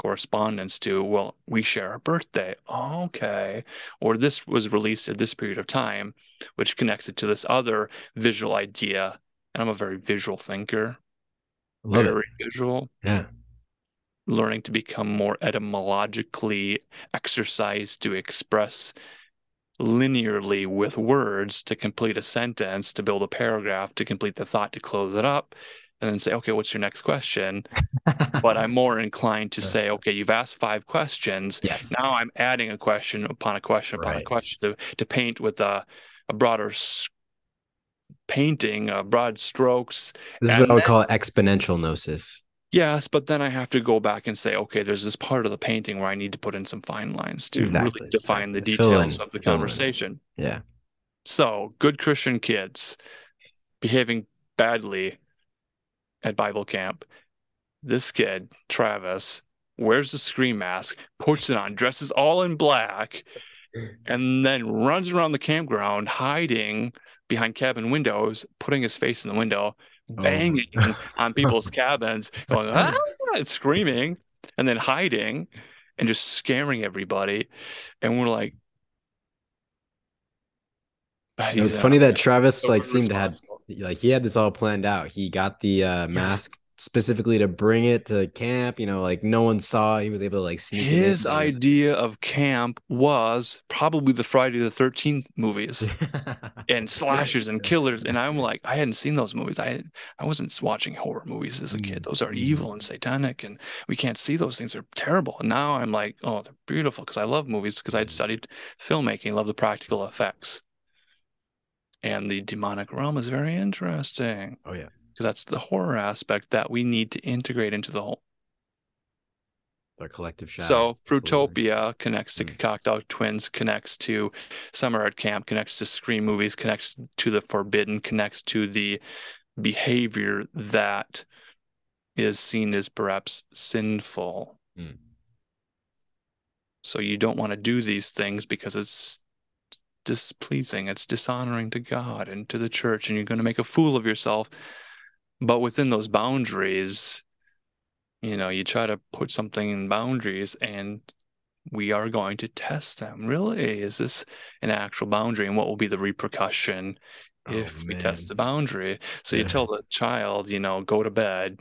correspondence to well we share a birthday. Okay. Or this was released at this period of time which connects it to this other visual idea. And i'm a very visual thinker. Love very it. visual. Yeah. Learning to become more etymologically exercised to express linearly with words to complete a sentence to build a paragraph to complete the thought to close it up and then say, okay, what's your next question? (laughs) but I'm more inclined to say, okay, you've asked five questions. Yes. Now I'm adding a question upon a question upon right. a question to, to paint with a, a broader painting, uh, broad strokes. This is what I would call exponential gnosis. Yes, but then I have to go back and say, okay, there's this part of the painting where I need to put in some fine lines to exactly. really define exactly. the details of the conversation. Yeah. So, good Christian kids behaving badly at Bible camp. This kid, Travis, wears the scream mask, puts it on, dresses all in black, and then runs around the campground hiding behind cabin windows, putting his face in the window, oh. banging oh. (laughs) on people's cabins, going, ah, and screaming, and then hiding and just scaring everybody. And we're like, it's funny that Travis so like seemed to have like he had this all planned out. He got the uh, mask yes. specifically to bring it to camp. You know, like no one saw. He was able to like see. His idea of camp was probably the Friday the Thirteenth movies (laughs) and slashers and killers. And I'm like, I hadn't seen those movies. I I wasn't watching horror movies as a kid. Those are mm-hmm. evil and satanic, and we can't see those things. They're terrible. And now I'm like, oh, they're beautiful because I love movies because I'd studied filmmaking, love the practical effects and the demonic realm is very interesting. Oh yeah, because that's the horror aspect that we need to integrate into the whole. Our collective shadow. So Fruitopia connects to mm. Dog Twins, connects to Summer Art Camp, connects to Scream movies, connects to the Forbidden, connects to the behavior that is seen as perhaps sinful. Mm. So you don't want to do these things because it's displeasing, it's dishonoring to God and to the church, and you're going to make a fool of yourself. But within those boundaries, you know, you try to put something in boundaries and we are going to test them. Really, is this an actual boundary? And what will be the repercussion if oh, we test the boundary? So yeah. you tell the child, you know, go to bed,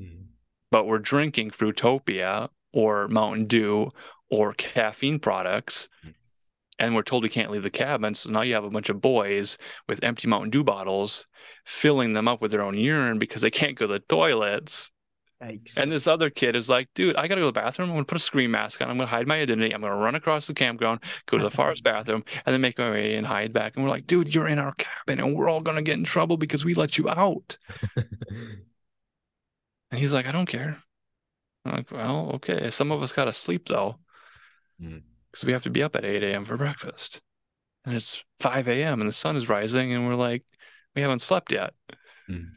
mm. but we're drinking Fruitopia or Mountain Dew or caffeine products. Mm and we're told we can't leave the cabin. So now you have a bunch of boys with empty Mountain Dew bottles filling them up with their own urine because they can't go to the toilets. Yikes. And this other kid is like, dude, I gotta go to the bathroom. I'm gonna put a Scream mask on. I'm gonna hide my identity. I'm gonna run across the campground, go to the forest (laughs) bathroom, and then make my way and hide back. And we're like, dude, you're in our cabin, and we're all gonna get in trouble because we let you out. (laughs) and he's like, I don't care. I'm like, well, okay. Some of us gotta sleep though. Mm because we have to be up at 8 a.m. for breakfast. And it's 5 a.m. and the sun is rising, and we're like, we haven't slept yet. Mm.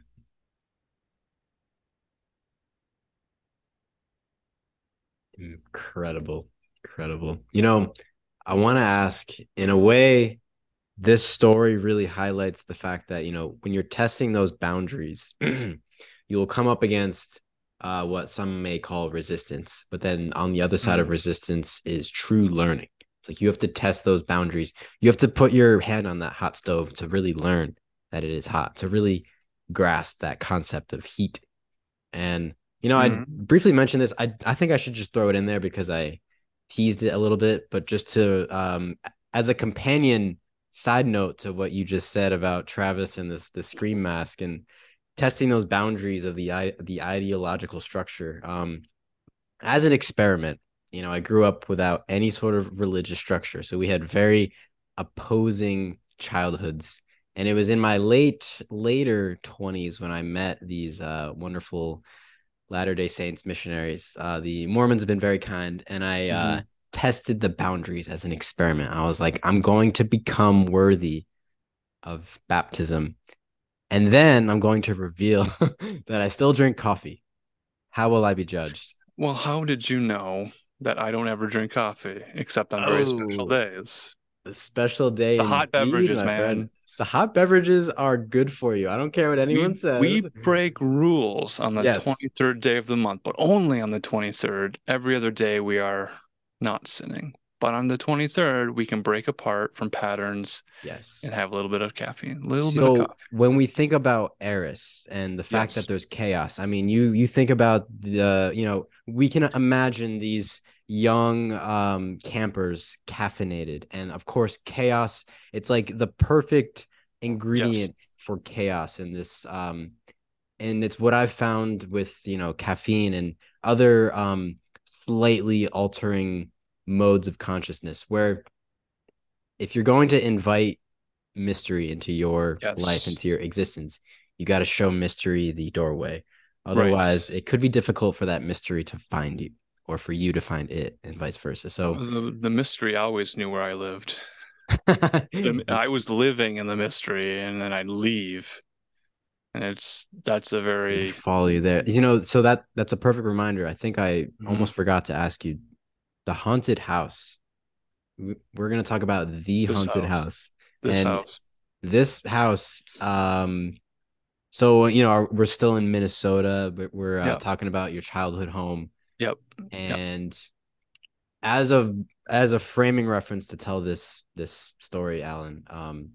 Incredible. Incredible. You know, I want to ask in a way, this story really highlights the fact that, you know, when you're testing those boundaries, (clears throat) you will come up against uh, what some may call resistance. But then on the other side of resistance is true learning. It's like you have to test those boundaries. You have to put your hand on that hot stove to really learn that it is hot, to really grasp that concept of heat. And you know, mm. I briefly mentioned this. I I think I should just throw it in there because I teased it a little bit, but just to um as a companion side note to what you just said about Travis and this the scream mask and testing those boundaries of the the ideological structure. Um, as an experiment you know i grew up without any sort of religious structure so we had very opposing childhoods. And it was in my late later 20s when i met these uh, wonderful latter day saints missionaries. Uh, the mormons have been very kind and i uh, mm-hmm. uh, tested the boundaries as an experiment. I was like i'm going to become worthy of baptism and then I'm going to reveal (laughs) that I still drink coffee. How will I be judged? Well, how did you know that I don't ever drink coffee except on very special Oh. days? A special day. It's a hot indeed, beverages, man. friend. The hot beverages are good for you. I don't care what anyone we, says. we break rules on the Yes. 23rd day of the month, but only on the 23rd. Every other day we are not sinning. But on the 23rd, we can break apart from patterns yes. and have a little bit of caffeine. A little bit so of coffee. when we think about Eris and the fact Yes. that there's chaos, I mean, you you think about the, you know, we can imagine these young um campers caffeinated, and of course, chaos. It's like the perfect ingredients for chaos in this. Um, and it's what I've found with you know caffeine and other um slightly altering modes of consciousness, where if you're going to invite mystery into your Yes. life, into your existence, you got to show mystery the doorway. Otherwise, it could be difficult for that mystery to find you or for you to find it, and vice versa. So, The, the mystery always knew where I lived. (laughs) The- I was living in the mystery, and then I'd leave. And it's that's a very follow you there. You know, so that that's a perfect reminder. I think I Mhm. almost forgot to ask you the haunted house. We- We're going to talk about the This haunted house. house. this And- house. this house um so you know we're still in minnesota but we're uh, Yeah. talking about your childhood home Yep. and as of as a framing reference to tell this this story alan um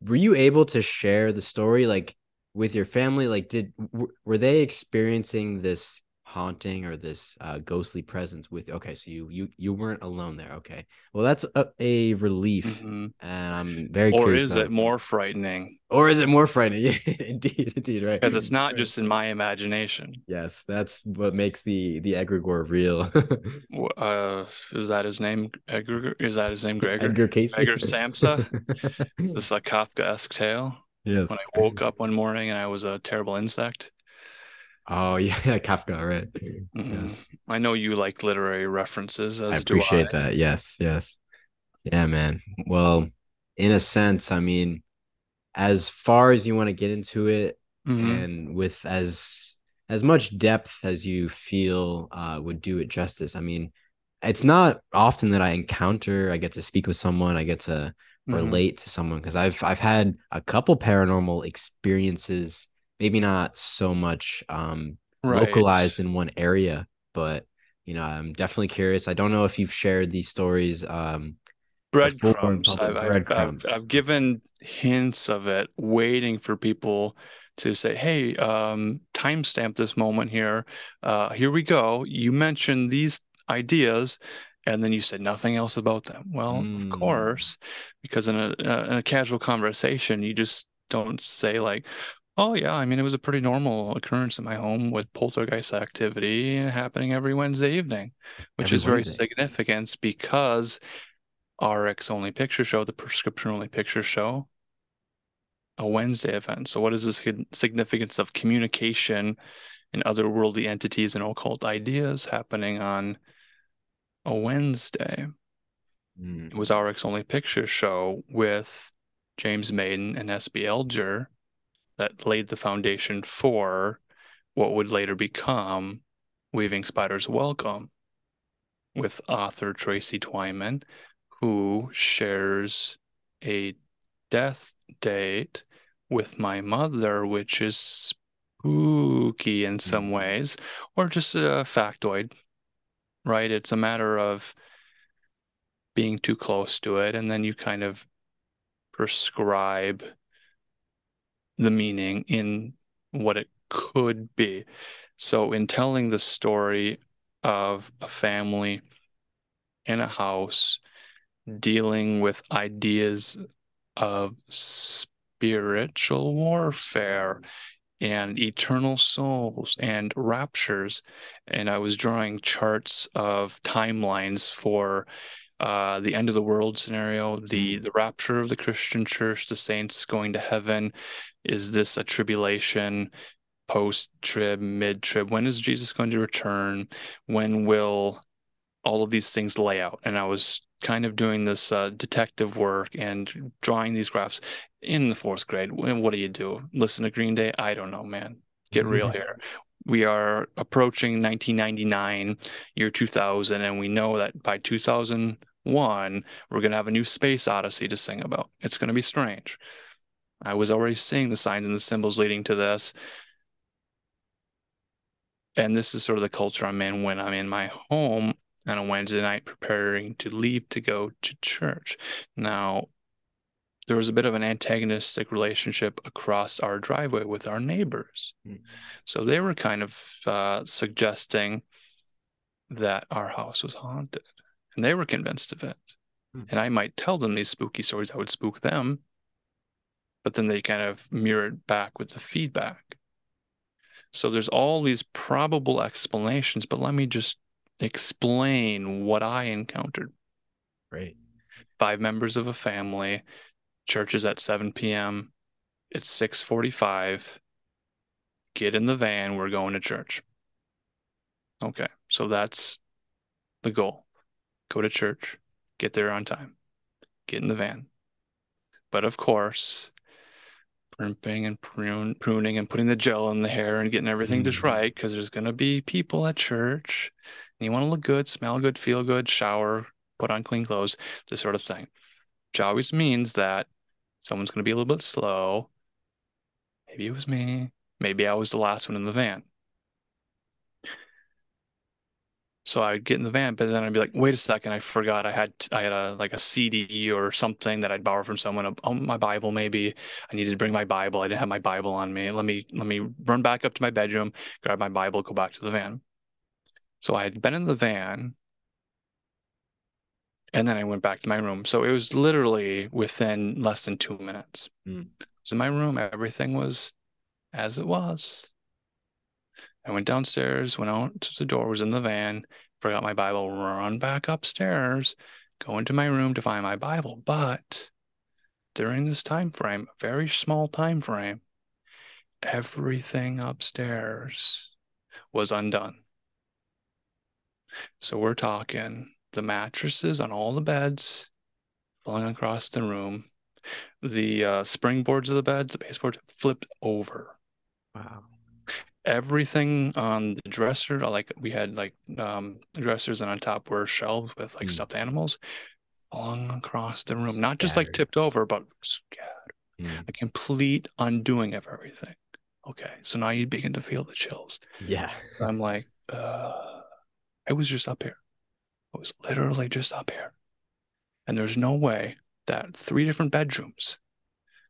were you able to share the story like with your family like did w- were they experiencing this haunting or this uh, ghostly presence with okay so you you you weren't alone there okay well that's a, a relief Mhm. and i'm very Or curious is it more frightening? or is it more frightening? (laughs) Indeed, indeed, right. Because it's not just in my imagination. yes, that's what makes the the egregore real. (laughs) Uh, is that his name? Edgar? Is that his name? Gregor? Edgar Cayce. Gregor (laughs) Samsa? This like Kafkaesque tale. yes. When I woke up one morning and I was a terrible insect. Oh (laughs) yeah, Kafka, right? Mhm. Yes, I know you like literary references, as I appreciate I. that. Yes, yes, yeah, man. Well, in a sense, I mean, as far as you want to get into it, Mhm. and with as as much depth as you feel uh, would do it justice. I mean, it's not often that I encounter, I get to speak with someone, I get to Mhm. relate to someone because I've I've had a couple paranormal experiences, maybe not so much um, Right. localized in one area, but you know, I'm definitely curious. I don't know if you've shared these stories. Um, breadcrumbs. I've, I've. I've, I've given hints of it, waiting for people to say, "Hey, um, timestamp this moment here. Uh, here we go. You mentioned these ideas." And then you said nothing else about them. Well, Mm. of course, because in a, in a casual conversation, you just don't say like, "Oh yeah, I mean it was a pretty normal occurrence in my home with poltergeist activity happening every Wednesday evening," which Every is very Wednesday. significant because RX only picture show, the prescription only picture show, a Wednesday event. So, what is the significance of communication and otherworldly entities and occult ideas happening on a Wednesday? mm, It was RX only picture show with James Maiden and SB Elger that laid the foundation for what would later become Weaving Spiders Welcome with author Tracy Twyman, who shares a death date with my mother, which is spooky in some Mm. ways, or just a factoid, right? It's a matter of being too close to it, and then you kind of prescribe the meaning in what it could be. So, in telling the story of a family in a house dealing with ideas of spiritual warfare and eternal souls and raptures, and I was drawing charts of timelines for uh, the end of the world scenario, the the rapture of the Christian church, the saints going to heaven. Is this a tribulation, post trib, mid trib? When is Jesus going to return? When will all of these things lay out? And I was kind of doing this uh, detective work and drawing these graphs in the fourth grade. What do you do? Listen to Green Day? I don't know, man. Get real here. we are approaching 1999, year 2000, and we know that by 2001, we're going to have a new space odyssey to sing about. It's going to be strange. I was already seeing the signs and the symbols leading to this. And this is sort of the culture I'm in when I'm in my home on a Wednesday night preparing to leave to go to church. Now, there was a bit of an antagonistic relationship across our driveway with our neighbors. Mm. So they were kind of uh, suggesting that our house was haunted, and they were convinced of it. Mm. And I might tell them these spooky stories that would spook them, but then they kind of mirrored back with the feedback. So there's all these probable explanations, but let me just explain what I encountered. Right. Five members of a family Church is at 7 p.m. It's 6:45. Get in the van, we're going to church. Okay. So that's the goal. Go to church, get there on time. Get in the van. But of course, primping and prune, pruning and putting the gel in the hair and getting everything mm. just right because there's going to be people at church and you want to look good, smell good, feel good, shower, put on clean clothes, this sort of thing. Which always means that Someone's going to be a little bit slow. Maybe it was me. Maybe I was the last one in the van. So I'd get in the van, but then I'd be like, wait a second, I forgot I had I had a like a CD or something that I'd borrow from someone. Oh, my Bible, maybe. I needed to bring my Bible. I didn't have my Bible on me. Let me let me run back up to my bedroom, grab my Bible, go back to the van. So I had been in the van and then I went back to my room. So it was literally within less than two minutes. Mm. I was in my room. Everything was as it was. I went downstairs, went out to the door, was in the van, forgot my Bible, run back upstairs, go into my room to find my Bible. But during this time frame, very small time frame, everything upstairs was undone. So we're talking the mattresses on all the beds falling across the room. The uh, springboards of the beds, the baseboard flipped over. Wow. Everything on the dresser, like we had like um, dressers, and on top were shelves with like mm. stuffed animals, falling across the room. Not just like tipped over, but scattered. Mm. A complete undoing of everything. Okay, so now you begin to feel the chills. Yeah. I'm like, uh, I was just up here. i was literally just up here. And there's no way that three different bedrooms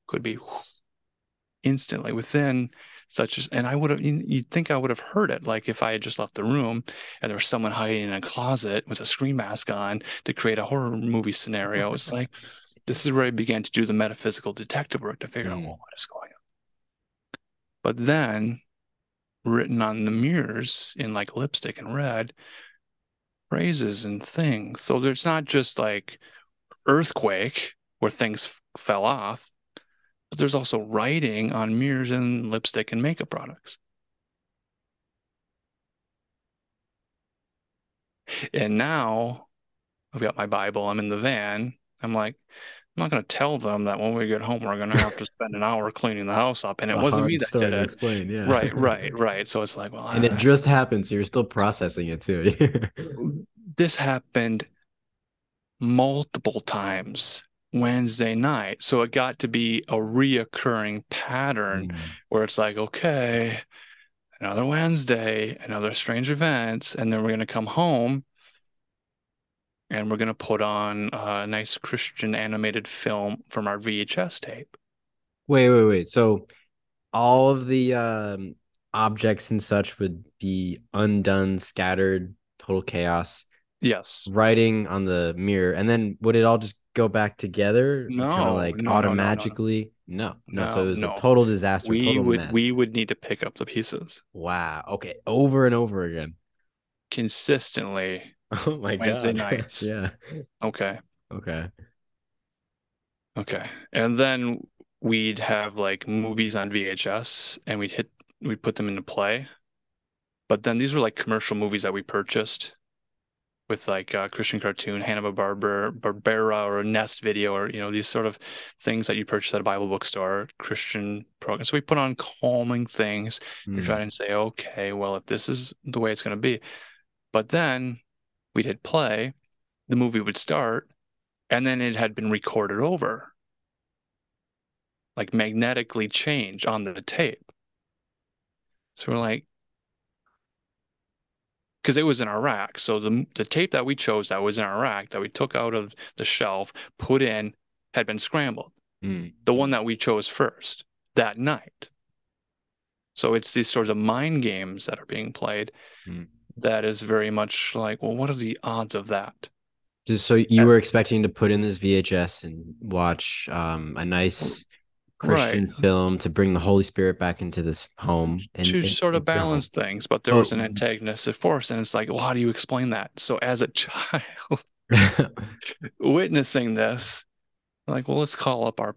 could be instantly within such as, and I would have, you'd think I would have heard it. Like if I had just left the room and there was someone hiding in a closet with a Scream mask on to create a horror movie scenario. (laughs) It's like, this is where I began to do the metaphysical detective work to figure mm. out well, what is going on. But then written on the mirrors in like lipstick and red phrases and things. So there's not just like earthquake where things fell off, but there's also writing on mirrors and lipstick and makeup products. And now I've got my Bible, I'm in the van. I'm like, I'm not going to tell them that when we get home, we're going to have to spend an hour cleaning the house up. And it (laughs) a wasn't me that did it. Explain, yeah. Right, (laughs) right, right. So it's like, well, and it just happened. So you're still processing it too. (laughs) this happened multiple times Wednesday night. So it got to be a reoccurring pattern mm. where it's like, okay, another Wednesday, another strange events. And then we're going to come home and we're going to put on a nice Christian animated film from our VHS tape. Wait, wait, wait. So all of the um, objects and such would be undone, scattered, total chaos. Yes. Writing on the mirror. And then would it all just go back together? No. Kind of like no, automatically? No no, no, no. So it was a total disaster. We total would mess. we would need to pick up the pieces. Wow. Okay. Over and over again. Consistently (laughs) Oh my Wednesday god. (laughs) nights. yeah. Okay. Okay. Okay. And then we'd have like movies on VHS and we'd hit we'd put them into play. But then these were like commercial movies that we purchased. With like a Christian cartoon, Hanna Barbera, Barbera, or a Nest video, or you know these sort of things that you purchase at a Bible bookstore, Christian program. So we put on calming things. Mm. We try and say, okay, well, if this is the way it's going to be, but then we'd hit play, the movie would start, and then it had been recorded over, like magnetically changed on the tape. So we're like, because it was in a rack. So the the tape that we chose that was in a rack that we took out of the shelf, put in, had been scrambled. Mm. The one that we chose first that night. So it's these sorts of mind games that are being played. Mm. That is very much like, well, what are the odds of that? So you were expecting to put in this VHS and watch um, a nice Christian right. film to bring the Holy Spirit back into this home and to and, sort of balance things. But there oh. was an antagonistic force, and it's like, well, how do you explain that? So as a (laughs) child (laughs) witnessing this, like, well, let's call up our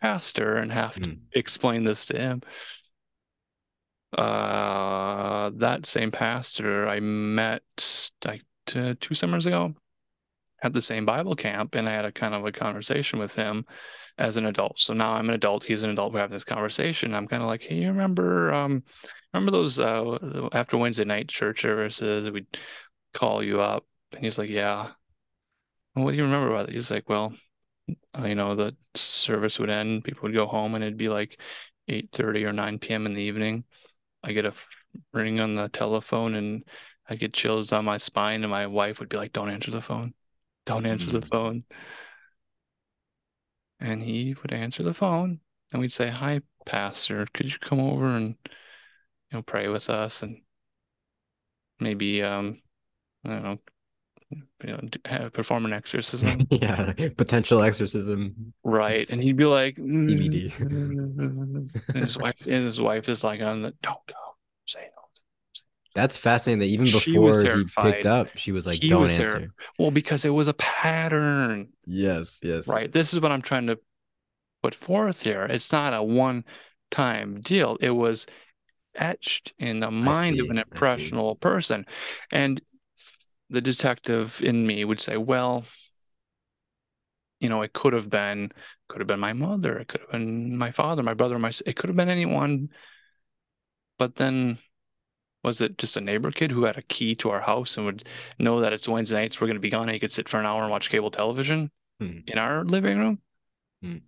pastor and have to mm. explain this to him. Uh, that same pastor I met like two summers ago at the same Bible camp, and I had a kind of a conversation with him as an adult. So now I'm an adult, he's an adult. We're having this conversation. I'm kind of like, hey, you remember, um, remember those uh, after Wednesday night church services? We'd call you up, and he's like, yeah. Well, what do you remember about it? He's like, well, uh, you know, the service would end, people would go home, and it'd be like 8:30 or 9 p.m. in the evening. I get a ring on the telephone, and I get chills on my spine, and my wife would be like, "Don't answer the phone." don't answer mm-hmm. the phone. And he would answer the phone and we'd say, Hi, Pastor, could you come over and you know pray with us and maybe um I don't know you know have, perform an exorcism? (laughs) Yeah potential exorcism. Right and he'd be like DVD mm, mm, mm, and his wife and his wife is like on the don't go say no that's fascinating that even before he picked up, she was like, he "Don't was answer." There. Well, because it was a pattern. Yes, yes. Right. This is what I'm trying to put forth here. It's not a one-time deal. It was etched in the mind of an impressionable person, and the detective in me would say, "Well." You know, it could have been, could have been my mother, it could have been my father, my brother, my, it could have been anyone. But then was it just a neighbor kid who had a key to our house and would know that it's Wednesday nights we're going to be gone and he could sit for an hour and watch cable television hmm. in our living room? Hmm.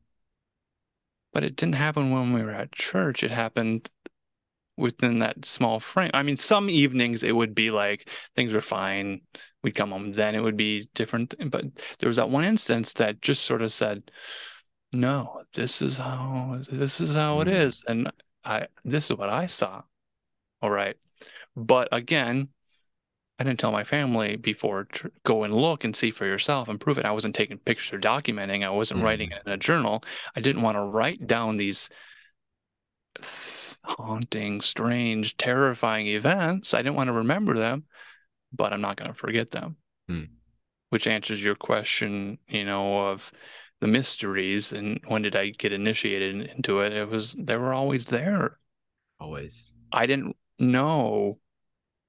But it didn't happen when we were at church. It happened within that small frame. I mean, some evenings it would be like things were fine. We'd come home, then it would be different. But there was that one instance that just sort of said, "No, this is how this is how it hmm. and I this is what I saw. All right, but again, I didn't tell my family before tr- go and look and see for yourself and prove it. I wasn't taking pictures or documenting. I wasn't mm writing it in a journal. I didn't want to write down these haunting, strange, terrifying events. I didn't want to remember them, but I'm not going to forget them. Mm. Which answers your question, you know, of the mysteries and when did I get initiated into it? It was they were always there. Always. I didn't know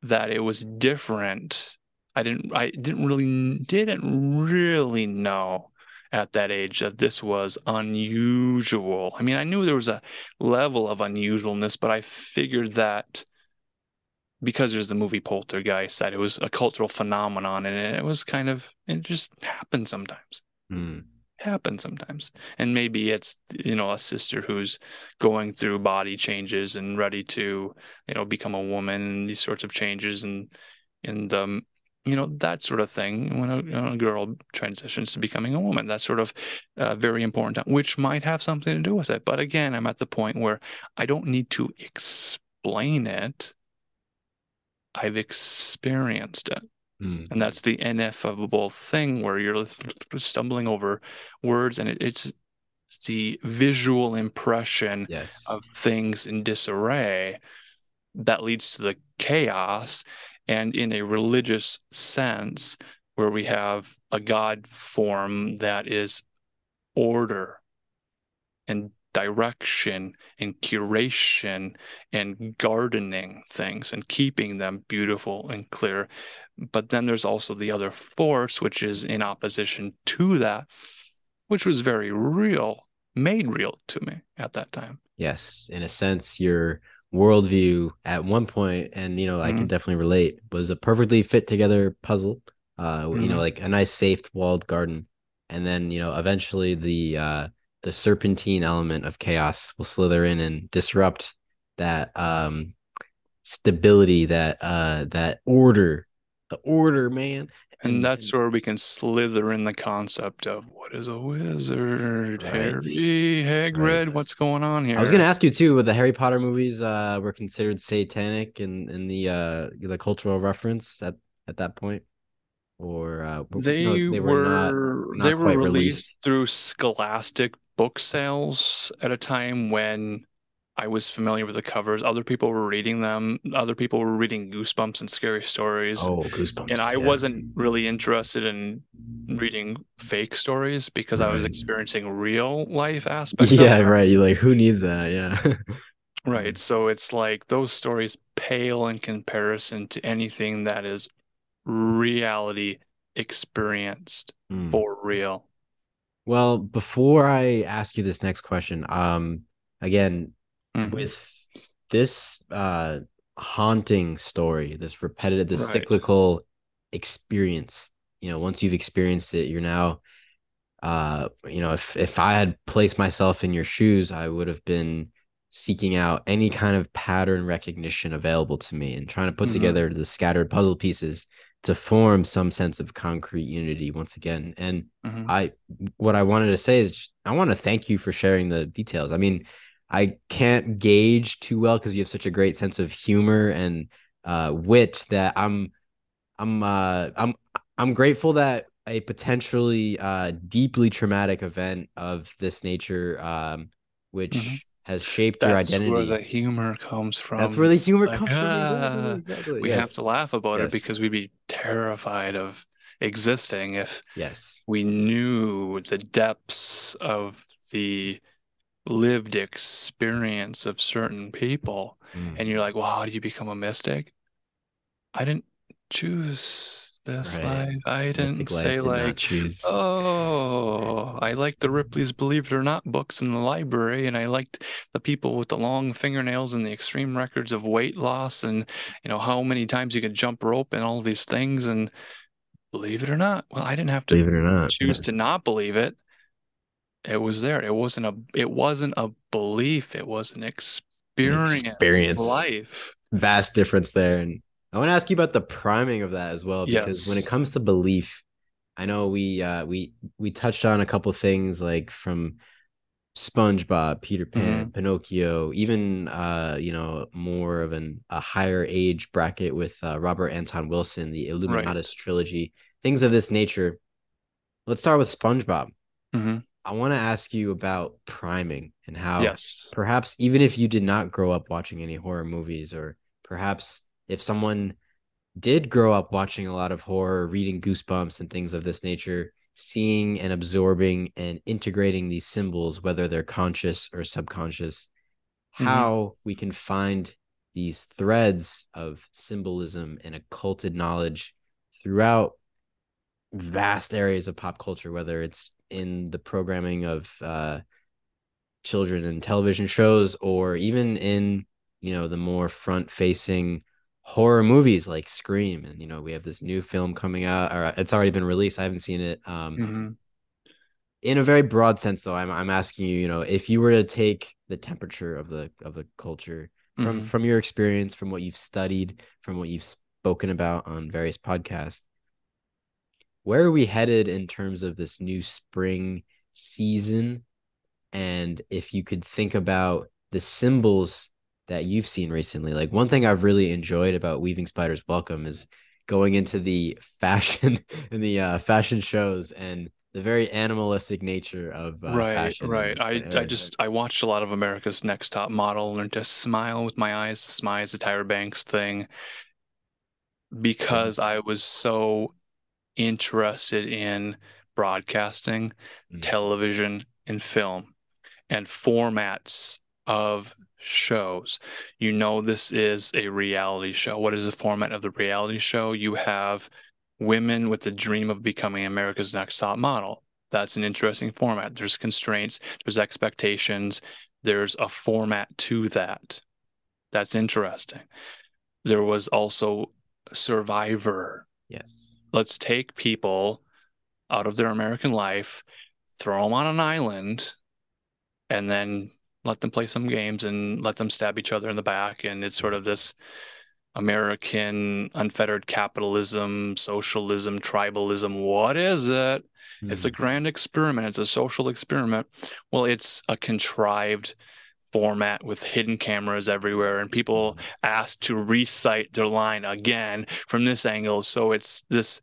that it was different. I didn't I didn't really didn't really know at that age that this was unusual. I mean, I knew there was a level of unusualness, but I figured that because there's the movie Poltergeist that it was a cultural phenomenon and it was kind of it just happened sometimes. Mm happen sometimes. And maybe it's you know a sister who's going through body changes and ready to you know become a woman and these sorts of changes and and um you know that sort of thing when a, when a girl transitions to becoming a woman. That's sort of uh, very important which might have something to do with it. But again i'm at the point where i don't need to explain it. I've experienced it Mm. And that's the ineffable thing where you're stumbling over words and it, it's the visual impression yes. of things in disarray that leads to the chaos. And in a religious sense, where we have a God form that is order and direction and curation and gardening things and keeping them beautiful and clear. But then there's also the other force, which is in opposition to that, which was very real, made real to me at that time. Yes. In a sense, your worldview at one point, and you know, mm-hmm. I can mm-hmm. definitely relate, was a perfectly fit together puzzle. Uh, mm-hmm. you know, mm-hmm. like a nice safe walled garden. And then, you know, eventually the uh the serpentine element of chaos will slither in and disrupt that um stability that uh that order. The order man. And, and that's and, where we can slither in the concept of what is a wizard right. harry hagrid? Right. what's going on here i was gonna ask you too with the harry potter movies uh were considered satanic in in the uh the cultural reference at at that point? Or uh, they, no, they were, were not, not they were released, released. through scholastic book sales at a time when I was familiar with the covers. Other people were reading them. Other people were reading Goosebumps and Scary Stories. Oh, Goosebumps. And I yeah. wasn't really interested in reading fake stories because right. I was experiencing real life (laughs) aspects. Yeah, right. You're like, who needs that? Yeah. (laughs) right. So it's like those stories pale in comparison to anything that is reality experienced mm. for real. Well, before I ask you this next question, um, again, mm-hmm. with this uh haunting story, this repetitive, this right. cyclical experience, you know, once you've experienced it, you're now uh, you know, if if I had placed myself in your shoes, I would have been seeking out any kind of pattern recognition available to me and trying to put mm-hmm. together the scattered puzzle pieces to form some sense of concrete unity once again. And mm-hmm. I, what I wanted to say is, just, I want to thank you for sharing the details. I mean, I can't gauge too well because you have such a great sense of humor and uh, wit that I'm, I'm, uh, I'm, I'm grateful that a potentially uh, deeply traumatic event of this nature, um, which mm-hmm has shaped That's your identity. That's where the humor comes from. That's where the humor like, comes ah, from. Exactly. We yes. have to laugh about yes. it because we'd be terrified of existing if yes we knew the depths of the lived experience of certain people mm. and you're like well how do you become a mystic i didn't choose this right. life. I didn't say like, oh, I liked the Ripley's Believe It or Not books in the library, and I liked the people with the long fingernails and the extreme records of weight loss, and you know how many times you could jump rope and all these things. And believe it or not, well, I didn't have to believe it or not choose to not believe it. It was there. It wasn't a. It wasn't a belief. It was an experience. An experience. Life. Vast difference there, and I want to ask you about the priming of that as well, because yes. when it comes to belief, I know we uh we we touched on a couple things like from SpongeBob, Peter Pan, mm-hmm. Pinocchio, even uh, you know, more of an a higher age bracket with uh, Robert Anton Wilson, the Illuminatus right. trilogy, things of this nature. Let's start with SpongeBob. Mm-hmm. I want to ask you about priming and how yes. perhaps even if you did not grow up watching any horror movies or perhaps if someone did grow up watching a lot of horror, reading Goosebumps and things of this nature, seeing and absorbing and integrating these symbols, whether they're conscious or subconscious, mm-hmm. how we can find these threads of symbolism and occulted knowledge throughout vast areas of pop culture, whether it's in the programming of uh, children and television shows or even in you know the more front facing horror movies like Scream, and you know we have this new film coming out, or it's already been released. I haven't seen it. Um, mm-hmm. In a very broad sense, though, I'm I'm asking you, you know, if you were to take the temperature of the of the culture from mm-hmm. from your experience, from what you've studied, from what you've spoken about on various podcasts, where are we headed in terms of this new spring season? And if you could think about the symbols that you've seen recently. Like one thing I've really enjoyed about Weaving Spiders Welcome is going into the (laughs) fashion and the uh, fashion shows and the very animalistic nature of uh, right, fashion. Right, I I just I watched a lot of America's Next Top Model and just smile with my eyes, smile the Tyra Banks thing, because I was so interested in broadcasting, mm-hmm. television, and film and formats of shows. You know, this is a reality show. What is the format of the reality show? You have women with the dream of becoming America's next top model. That's an interesting format. There's constraints, there's expectations, there's a format to that. That's interesting. There was also Survivor. Yes. Let's take people out of their American life, throw them on an island, and then let them play some games and let them stab each other in the back. And it's sort of this American unfettered capitalism, socialism, tribalism. What is it? Mm. It's a hmm. grand experiment. It's a social experiment. Well, it's a contrived format with hidden cameras everywhere and people hmm. asked to recite their line again from this angle so it's this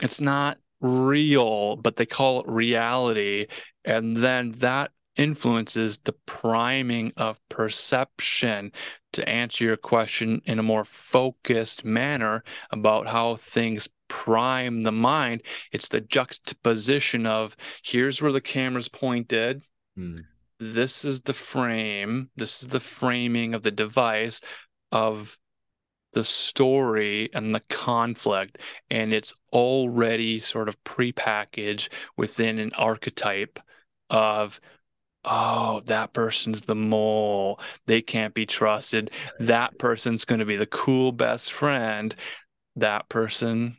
it's not real but they call it reality and then that influences the priming of perception to answer your question in a more focused manner about how things prime the mind. It's the juxtaposition of here's where the camera's pointed. Mm. this is the frame. This is the framing of the device of the story and the conflict. And it's already sort of prepackaged within an archetype of oh, that person's the mole. They can't be trusted. That person's going to be the cool best friend. That person,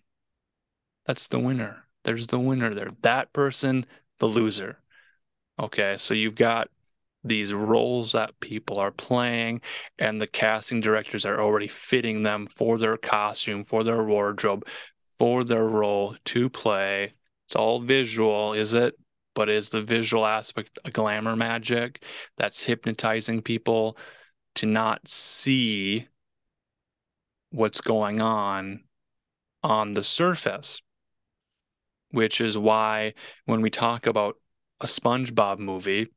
that's the winner. There's the winner there. That person, the loser. Okay, so you've got these roles that people are playing, and the casting directors are already fitting them for their costume, for their wardrobe, for their role to play. It's all visual, is it? But is the visual aspect a glamour magic that's hypnotizing people to not see what's going on on the surface? Which is why when we talk about a SpongeBob movie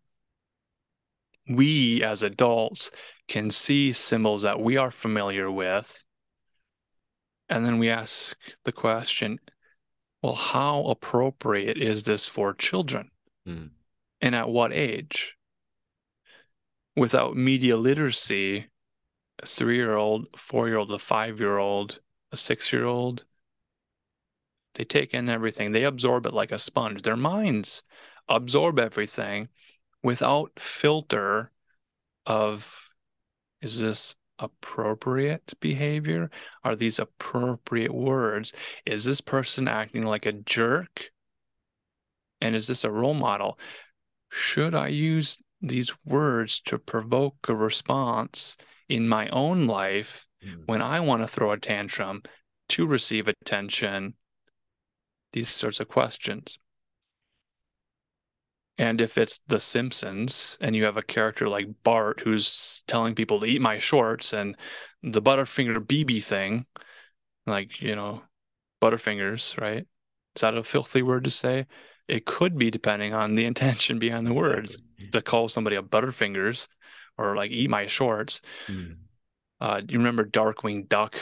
we as adults can see symbols that we are familiar with. And then we ask the question well, how appropriate is this for children? Mm. And at what age? Without media literacy, a three year old, four year old, a five year old, a six year old, they take in everything. They absorb it like a sponge. Their minds absorb everything without filter of is this appropriate behavior? Are these appropriate words? Is this person acting like a jerk? And is this a role model? Should I use these words to provoke a response in my own life mm. when I want to throw a tantrum to receive attention? These sorts of questions. And if it's The Simpsons and you have a character like Bart who's telling people to eat my shorts and the Butterfinger BB thing, like, you know, Butterfingers, right? Is that a filthy word to say? It could be depending on the (laughs) intention behind the exactly. words to call somebody a Butterfingers or like eat my shorts. Mm. Uh, do you remember Darkwing Duck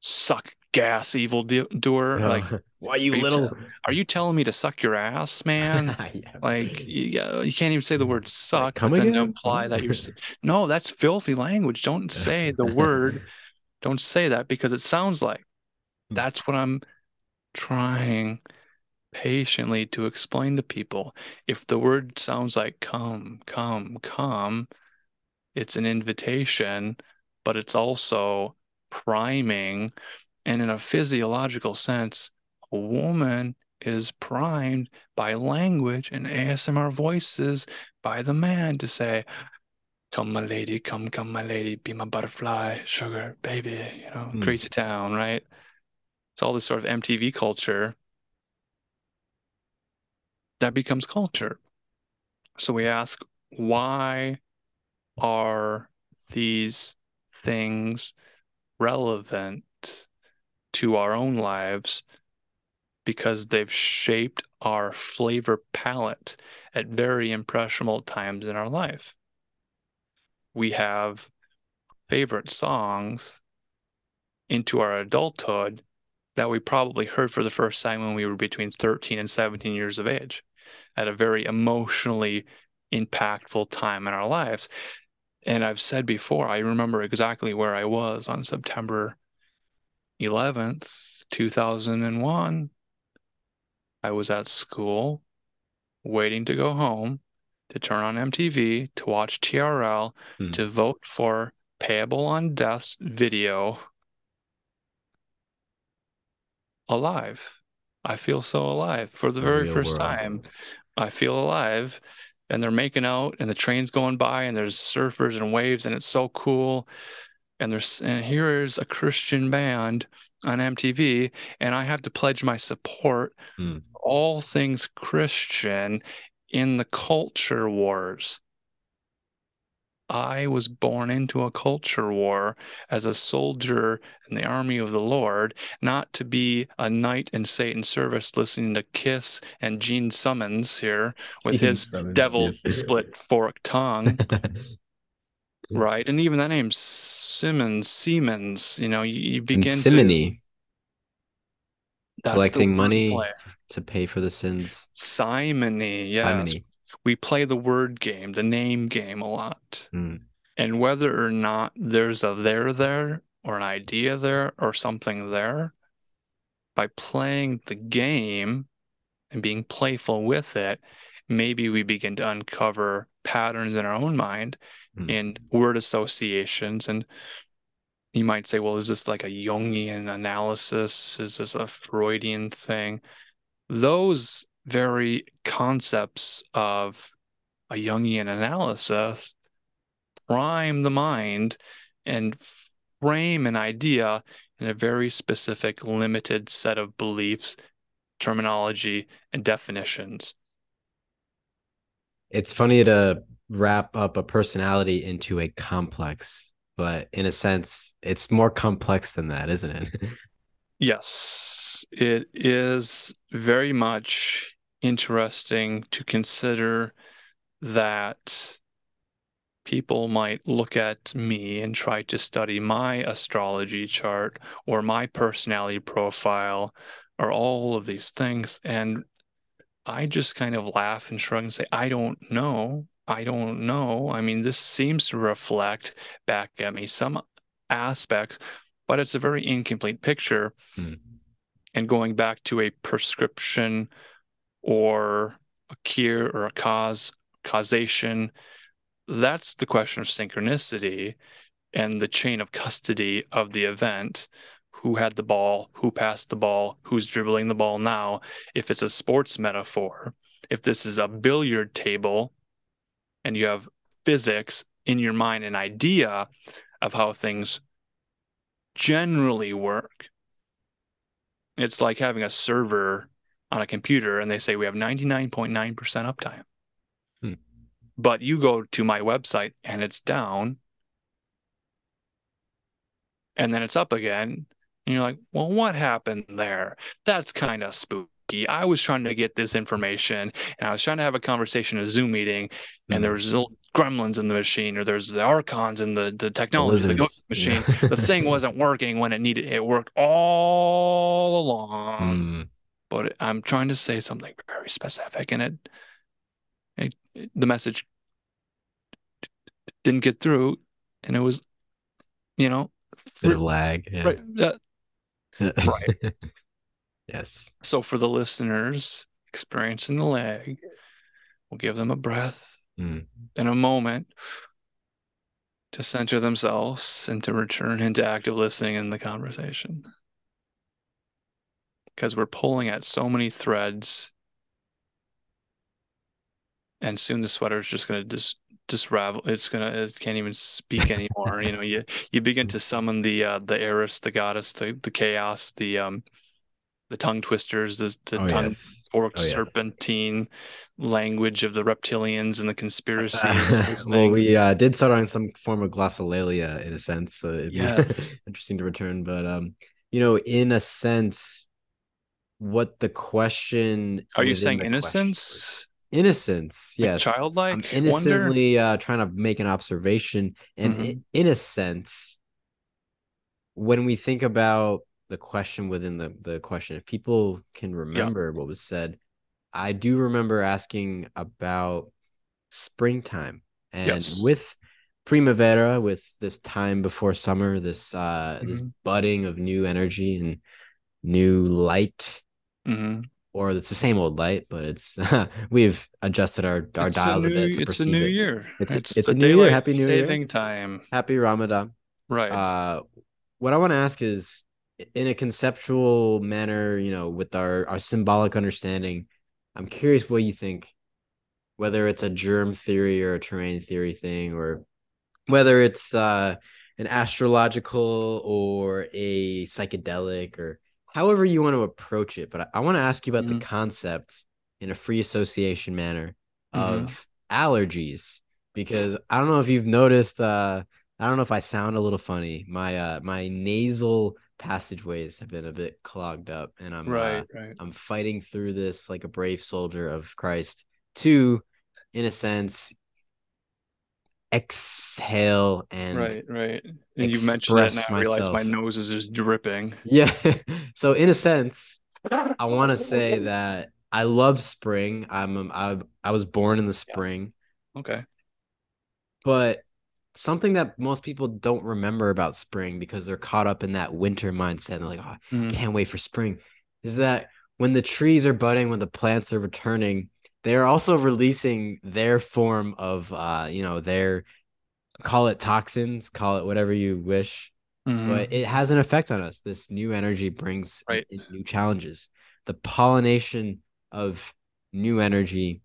suck gas evil doer. No. Like, (laughs) why you, you little? are you telling me to suck your ass, man? (laughs) yeah. Like, you, you can't even say the word suck, Come but then imply that you're. (laughs) no, that's filthy language. Don't say the word. Don't say that because it sounds like hmm. that's what I'm trying patiently to explain to people. If the word sounds like come, come, come, it's an invitation, but it's also priming and in a physiological sense, a woman is primed by language and ASMR voices by the man to say, Come, my lady, come, come, my lady, be my butterfly, sugar, baby, you know, mm. crazy town, right? It's all this sort of MTV culture that becomes culture. So we ask, why are these things relevant to our own lives because they've shaped our flavor palette at very impressionable times in our life. We have favorite songs into our adulthood that we probably heard for the first time when we were between 13 and 17 years of age at a very emotionally impactful time in our lives. And I've said before, I remember exactly where I was on September 11th, 2001. I was at school waiting to go home to turn on MTV to watch TRL hmm. to vote for Payable on Death's video alive. I feel so alive for the, the very first world. time. I feel alive and they're making out and the train's going by and there's surfers and waves and it's so cool and there's and here's a christian band on mtv and i have to pledge my support hmm. all things christian in the culture wars I was born into a culture war as a soldier in the army of the Lord, not to be a knight in Satan's service listening to Kiss and Gene Simmons here with Gene his Simmons, devil yes. split fork tongue. (laughs) right. And even that name, Simmons, Siemens, you know, you, you begin Simony. to. Collecting money to pay for the sins. Simony, yes. Simony we play the word game, the name game a lot. Mm. And whether or not there's a there there or an idea there or something there, by playing the game and being playful with it, maybe we begin to uncover patterns in our own mind mm. and word associations. And you might say, well, is this like a Jungian analysis? Is this a Freudian thing? Those very concepts of a Jungian analysis prime the mind and frame an idea in a very specific, limited set of beliefs, terminology, and definitions. It's funny to wrap up a personality into a complex, but in a sense, it's more complex than that, isn't it? (laughs) yes, it is very much interesting to consider that people might look at me and try to study my astrology chart or my personality profile or all of these things. And I just kind of laugh and shrug and say, I don't know. I don't know. I mean, this seems to reflect back at me some aspects, but it's a very incomplete picture. Mm. And going back to a prescription or a cure or a cause, causation. That's the question of synchronicity and the chain of custody of the event. Who had the ball? Who passed the ball? Who's dribbling the ball now? If it's a sports metaphor, if this is a billiard table and you have physics in your mind, an idea of how things generally work, it's like having a server on a computer and they say we have 99.9% uptime. Hmm. But you go to my website and it's down and then it's up again. And you're like, well, what happened there? That's kind of spooky. I was trying to get this information and I was trying to have a conversation, a Zoom meeting, and hmm. there was little gremlins in the machine or there's the archons in the, the technology, the, the (laughs) machine. Yeah. the thing wasn't working when it needed it worked all along. Hmm but I'm trying to say something very specific, and it, it, it the message didn't get through, and it was, you know, bit of lag, yeah. right? Right. (laughs) yes. So for the listeners experiencing the lag, we'll give them a breath mm. and a moment to center themselves and to return into active listening in the conversation because we're pulling at so many threads and soon the sweater is just going to just just ravel it's gonna it can't even speak anymore you know you you begin to summon the uh the eris the goddess the, the chaos the um the tongue twisters the, the oh, tongue yes. orc oh, serpentine yes. language of the reptilians and the conspiracy (laughs) well we uh did start on some form of glossolalia in a sense so it'd yes. be (laughs) interesting to return but um you know in a sense what the question are you saying innocence innocence yes like childlike I'm innocently uh trying to make an observation and mm-hmm. in, in a sense when we think about the question within the the question if people can remember yeah. what was said i do remember asking about springtime. And yes. with primavera, with this time before summer, this uh mm-hmm. this budding of new energy and new light. Mm-hmm. Or it's the same old light, but it's (laughs) we've adjusted our our it's dials a, new, a bit. it's a new it. year. It's it's, it's a new year. Happy New saving Year. time. Happy Ramadan. Right. Uh, what I want to ask is, in a conceptual manner, you know, with our our symbolic understanding, I'm curious what you think whether it's a germ theory or a terrain theory thing, or whether it's uh, an astrological or a psychedelic, or however you want to approach it. But I, I want to ask you about mm-hmm. the concept in a free association manner mm-hmm. of allergies, because I don't know if you've noticed. Uh, I don't know if I sound a little funny. My uh, my nasal passageways have been a bit clogged up and I'm right, uh, right. I'm fighting through this like a brave soldier of Christ to in a sense exhale and right right. And you mentioned that and i realize my nose is just dripping. Yeah. (laughs) So in a sense i want to say that i love spring. I'm I, I was born in the spring. Okay. But something that most people don't remember about spring because they're caught up in that winter mindset and they're like oh, mm. can't wait for spring is that when the trees are budding when the plants are returning they're also releasing their form of uh you know their call it toxins call it whatever you wish mm-hmm. but it has an effect on us this new energy brings right. new challenges the pollination of new energy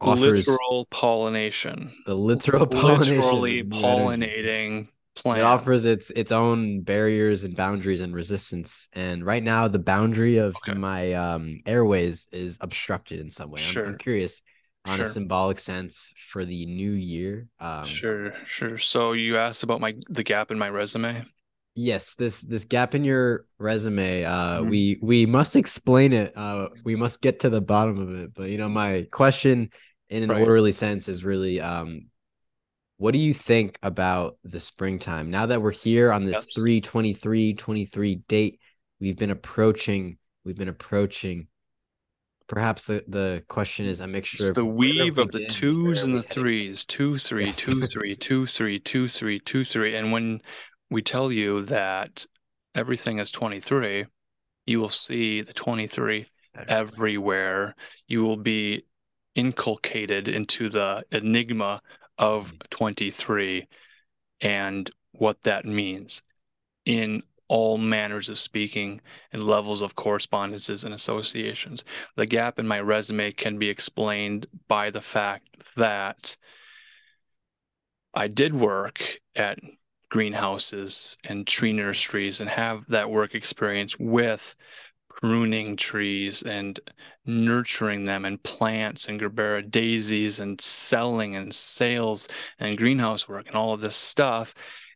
offers literal pollination the literal (laughs) pollination literally pollinating plant. It offers its its own barriers and boundaries and resistance. And right now, the boundary of okay. my um, airways is obstructed in some way. Sure. I'm, I'm curious on sure. a symbolic sense for the new year. Um, sure, sure. So you asked about my the gap in my resume. Yes, this this gap in your resume. Uh, mm-hmm. we we must explain it. Uh, we must get to the bottom of it. But you know, my question in an right. orderly sense is really um what do you think about the springtime? Now that we're here on this yes. 323 23 date we've been approaching we've been approaching. Perhaps the, the question is a mixture it's of the weave of the twos and the threes. Two three yes. two three two three two three two three. And when we tell you that everything is 23 you will see the 23 everywhere. You will be inculcated into the enigma of mm-hmm. 23 and what that means in all manners of speaking and levels of correspondences and associations. The gap in my resume can be explained by the fact that I did work at greenhouses and tree nurseries and have that work experience with pruning trees and nurturing them and plants and gerbera daisies and selling and sales and greenhouse work and all of this stuff.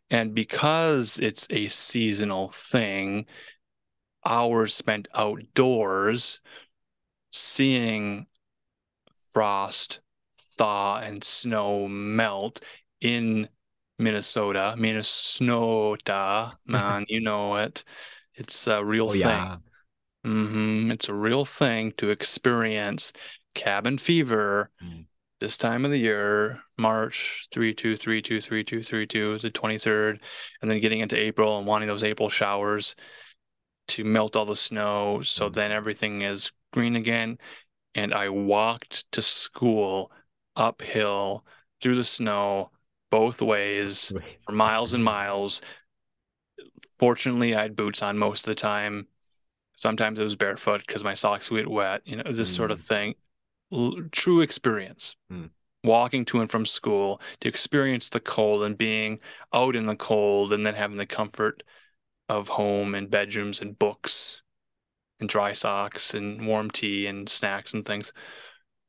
And because it's a seasonal thing, hours spent outdoors seeing frost, thaw, and snow melt in Minnesota, Minnesota, (laughs) man, you know it. It's a real oh, thing. Yeah. Mm-hmm. It's a real thing to experience cabin fever mm. this time of the year, March 3 2 3 2 3 2 3 2, the 23rd, and then getting into April and wanting those April showers to melt all the snow. So mm. then everything is green again. And I walked to school uphill through the snow both ways for miles and miles. Fortunately, I had boots on most of the time Sometimes it was barefoot because my socks would get wet, you know, this mm. sort of mm. thing. L- true experience. Mm. Walking to and from school to experience the cold and being out in the cold and then having the comfort of home and bedrooms and books and dry socks and warm tea and snacks and things.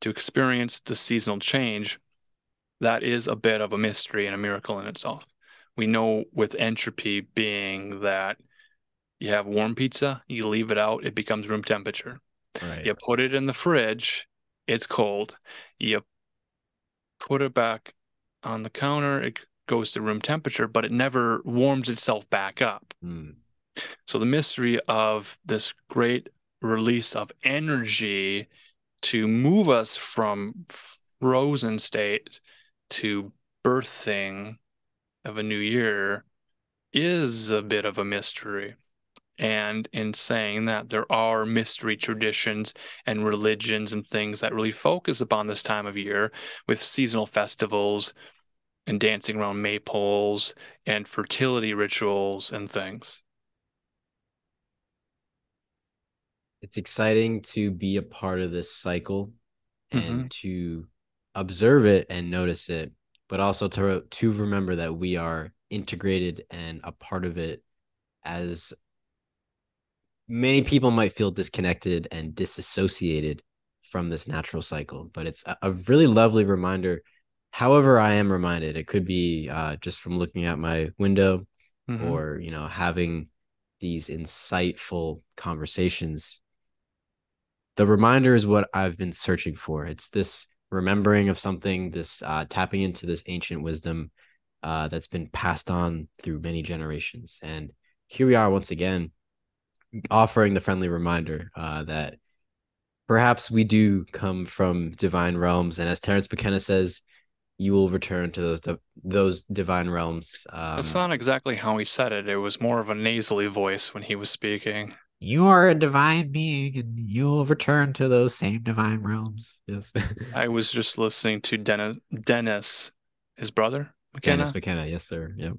To experience the seasonal change, that is a bit of a mystery and a miracle in itself. We know with entropy being that you have warm pizza, you leave it out, it becomes room temperature. Right. You put it in the fridge, it's cold. You put it back on the counter, it goes to room temperature, but it never warms itself back up. Mm. So the mystery of this great release of energy to move us from frozen state to birthing of a new year is a bit of a mystery. And in saying that, there are mystery traditions and religions and things that really focus upon this time of year with seasonal festivals and dancing around maypoles and fertility rituals and things. It's exciting to be a part of this cycle and mm-hmm. to observe it and notice it, but also to to remember that we are integrated and a part of it as many people might feel disconnected and disassociated from this natural cycle but it's a, really lovely reminder. However i am reminded it could be uh, just from looking out my window mm-hmm. or you know having these insightful conversations. The reminder is what i've been searching for. It's this remembering of something this uh, tapping into this ancient wisdom uh, that's been passed on through many generations. And here we are once again offering the friendly reminder uh, that perhaps we do come from divine realms, and as Terence McKenna says, you will return to those those divine realms. Um, That's not exactly how he said it. It was more of a nasally voice when he was speaking. You are a divine being, and you will return to those same divine realms. Yes. (laughs) I was just listening to Dennis, Dennis, his brother, McKenna. Dennis McKenna. Yes, sir. Yep.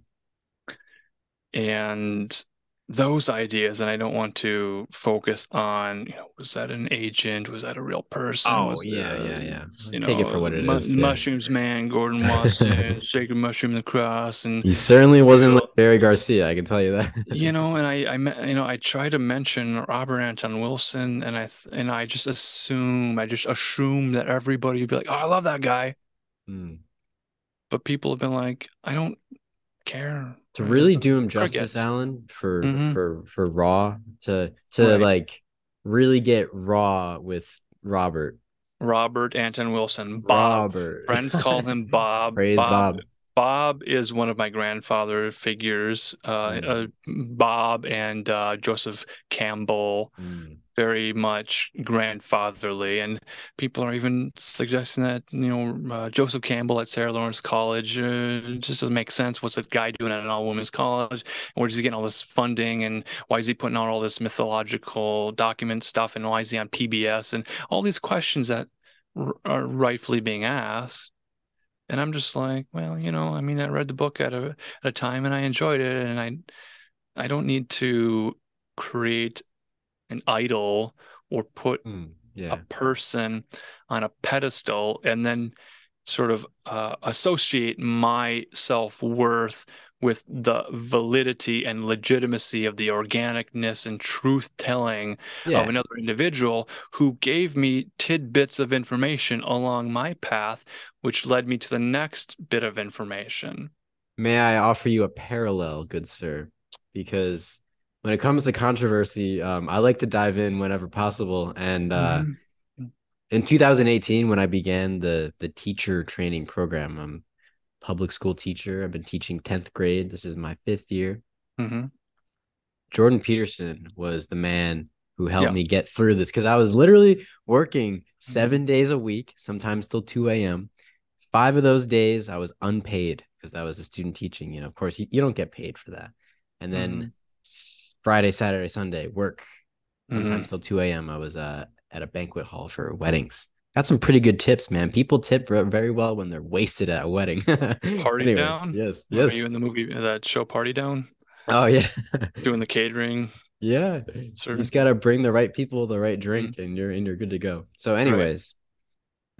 And those ideas and i don't want to focus on you know was that an agent? Was that a real person? Oh was yeah yeah yeah. you take know, it for what it mu- is. mushrooms man gordon wasson sacred (laughs) mushroom the cross and he certainly wasn't you know, like Jerry Garcia i can tell you that. You know (laughs) and i i you know i try to mention robert anton wilson and i and i just assume i just assume that everybody would be like oh i love that guy. Mm. but people have been like i don't care to really do him justice, Allen, for mm-hmm. for for Raw to to right. like really get raw with Robert. Robert Anton Wilson. Bob. Robert. Friends call him (laughs) Bob. Praise Bob. Bob. Bob is one of my grandfather figures. Uh, mm. uh, Bob and uh, Joseph Campbell. Mm very much grandfatherly, and people are even suggesting that you know uh, Joseph Campbell at Sarah Lawrence College uh, just doesn't make sense. What's a guy doing at an all women's college? And where's he getting all this funding? And why is he putting out all this mythological document stuff? And why is he on PBS? And all these questions that r- are rightfully being asked. And I'm just like, well, you know, I mean, I read the book at a at a time and I enjoyed it, and I I don't need to create an idol or put mm, yeah. a person on a pedestal and then sort of uh, associate my self-worth with the validity and legitimacy of the organicness and truth telling yeah. of another individual who gave me tidbits of information along my path which led me to the next bit of information may i offer you a parallel good sir because when it comes to controversy, um, I like to dive in whenever possible. And uh, mm-hmm. in 2018, when I began the the teacher training program, I'm public school teacher. I've been teaching 10th grade. This is my fifth year. Mm-hmm. Jordan Peterson was the man who helped yeah. me get through this because I was literally working 7 mm-hmm. days a week, sometimes till 2 a.m. Five of those days I was unpaid because I was a student teaching. You know, of course, you, you don't get paid for that. And then mm-hmm. Friday, Saturday, Sunday, work sometimes mm-hmm. till 2 a.m. I was uh, at a banquet hall for weddings. Got some pretty good tips, man. People tip very well when they're wasted at a wedding. (laughs) Party Anyways, down? Yes. Yes. Are you in the movie that show Party Down? Oh yeah. (laughs) Doing the catering. Yeah. Sir. You just gotta bring the right people, the right drink, mm-hmm. and you're and you're good to go. So, anyways,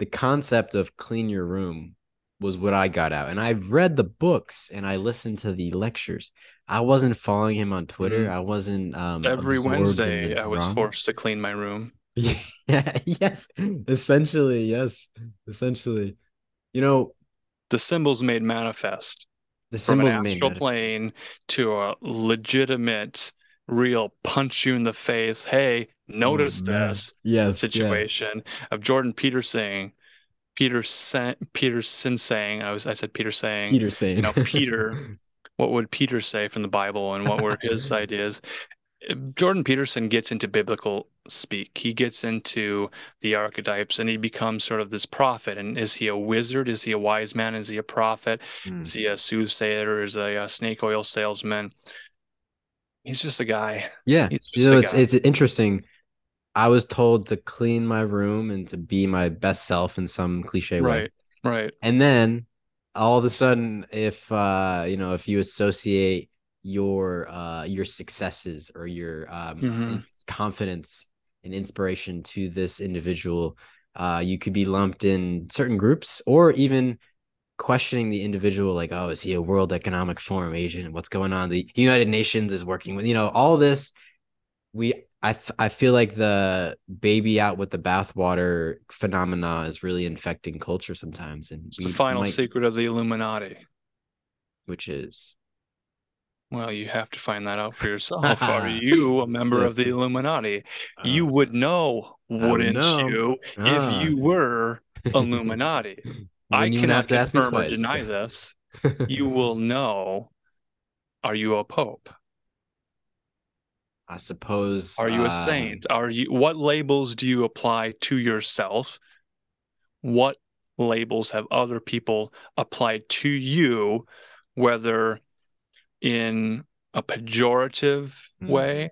right. the concept of clean your room was what I got out. And I've read the books and I listened to the lectures. I wasn't following him on Twitter. Mm-hmm. I wasn't um every Wednesday I was forced to clean my room. (laughs) yeah, yes. Essentially, yes. Essentially. You know, the symbols made manifest the symbols from an astral plane to a legitimate real punch you in the face hey notice oh, this yes, situation yeah. of jordan peterson peterson peterson saying i was i said peter saying peter saying you know peter what would Peter say from the Bible and what were his (laughs) ideas. Jordan Peterson gets into biblical speak. He gets into the archetypes and he becomes sort of this prophet. And is he a wizard? Is he a wise man? Is he a prophet? Mm. Is he a soothsayer? Is he a snake oil salesman? He's just a guy. Yeah, you know, it's guy. it's interesting. I was told to clean my room and to be my best self in some cliche right, way. Right. And then all of a sudden, if uh, you know, if you associate your uh your successes or your um mm-hmm. confidence and inspiration to this individual uh you could be lumped in certain groups or even questioning the individual like oh is he a world economic forum agent what's going on the united nations is working with you know all this we i th- i feel like the baby out with the bathwater phenomena is really infecting culture sometimes and it's the final might... secret of the illuminati which is well, you have to find that out for (laughs) yourself. Are you a member of the Illuminati? Uh, you would know, wouldn't know. you, uh. if you were Illuminati? (laughs) I cannot confirm or deny this. (laughs) you will know. Are you a pope? I suppose. Are you a uh, saint? Are you? What labels do you apply to yourself? What labels have other people applied to you? Whether in a pejorative mm. way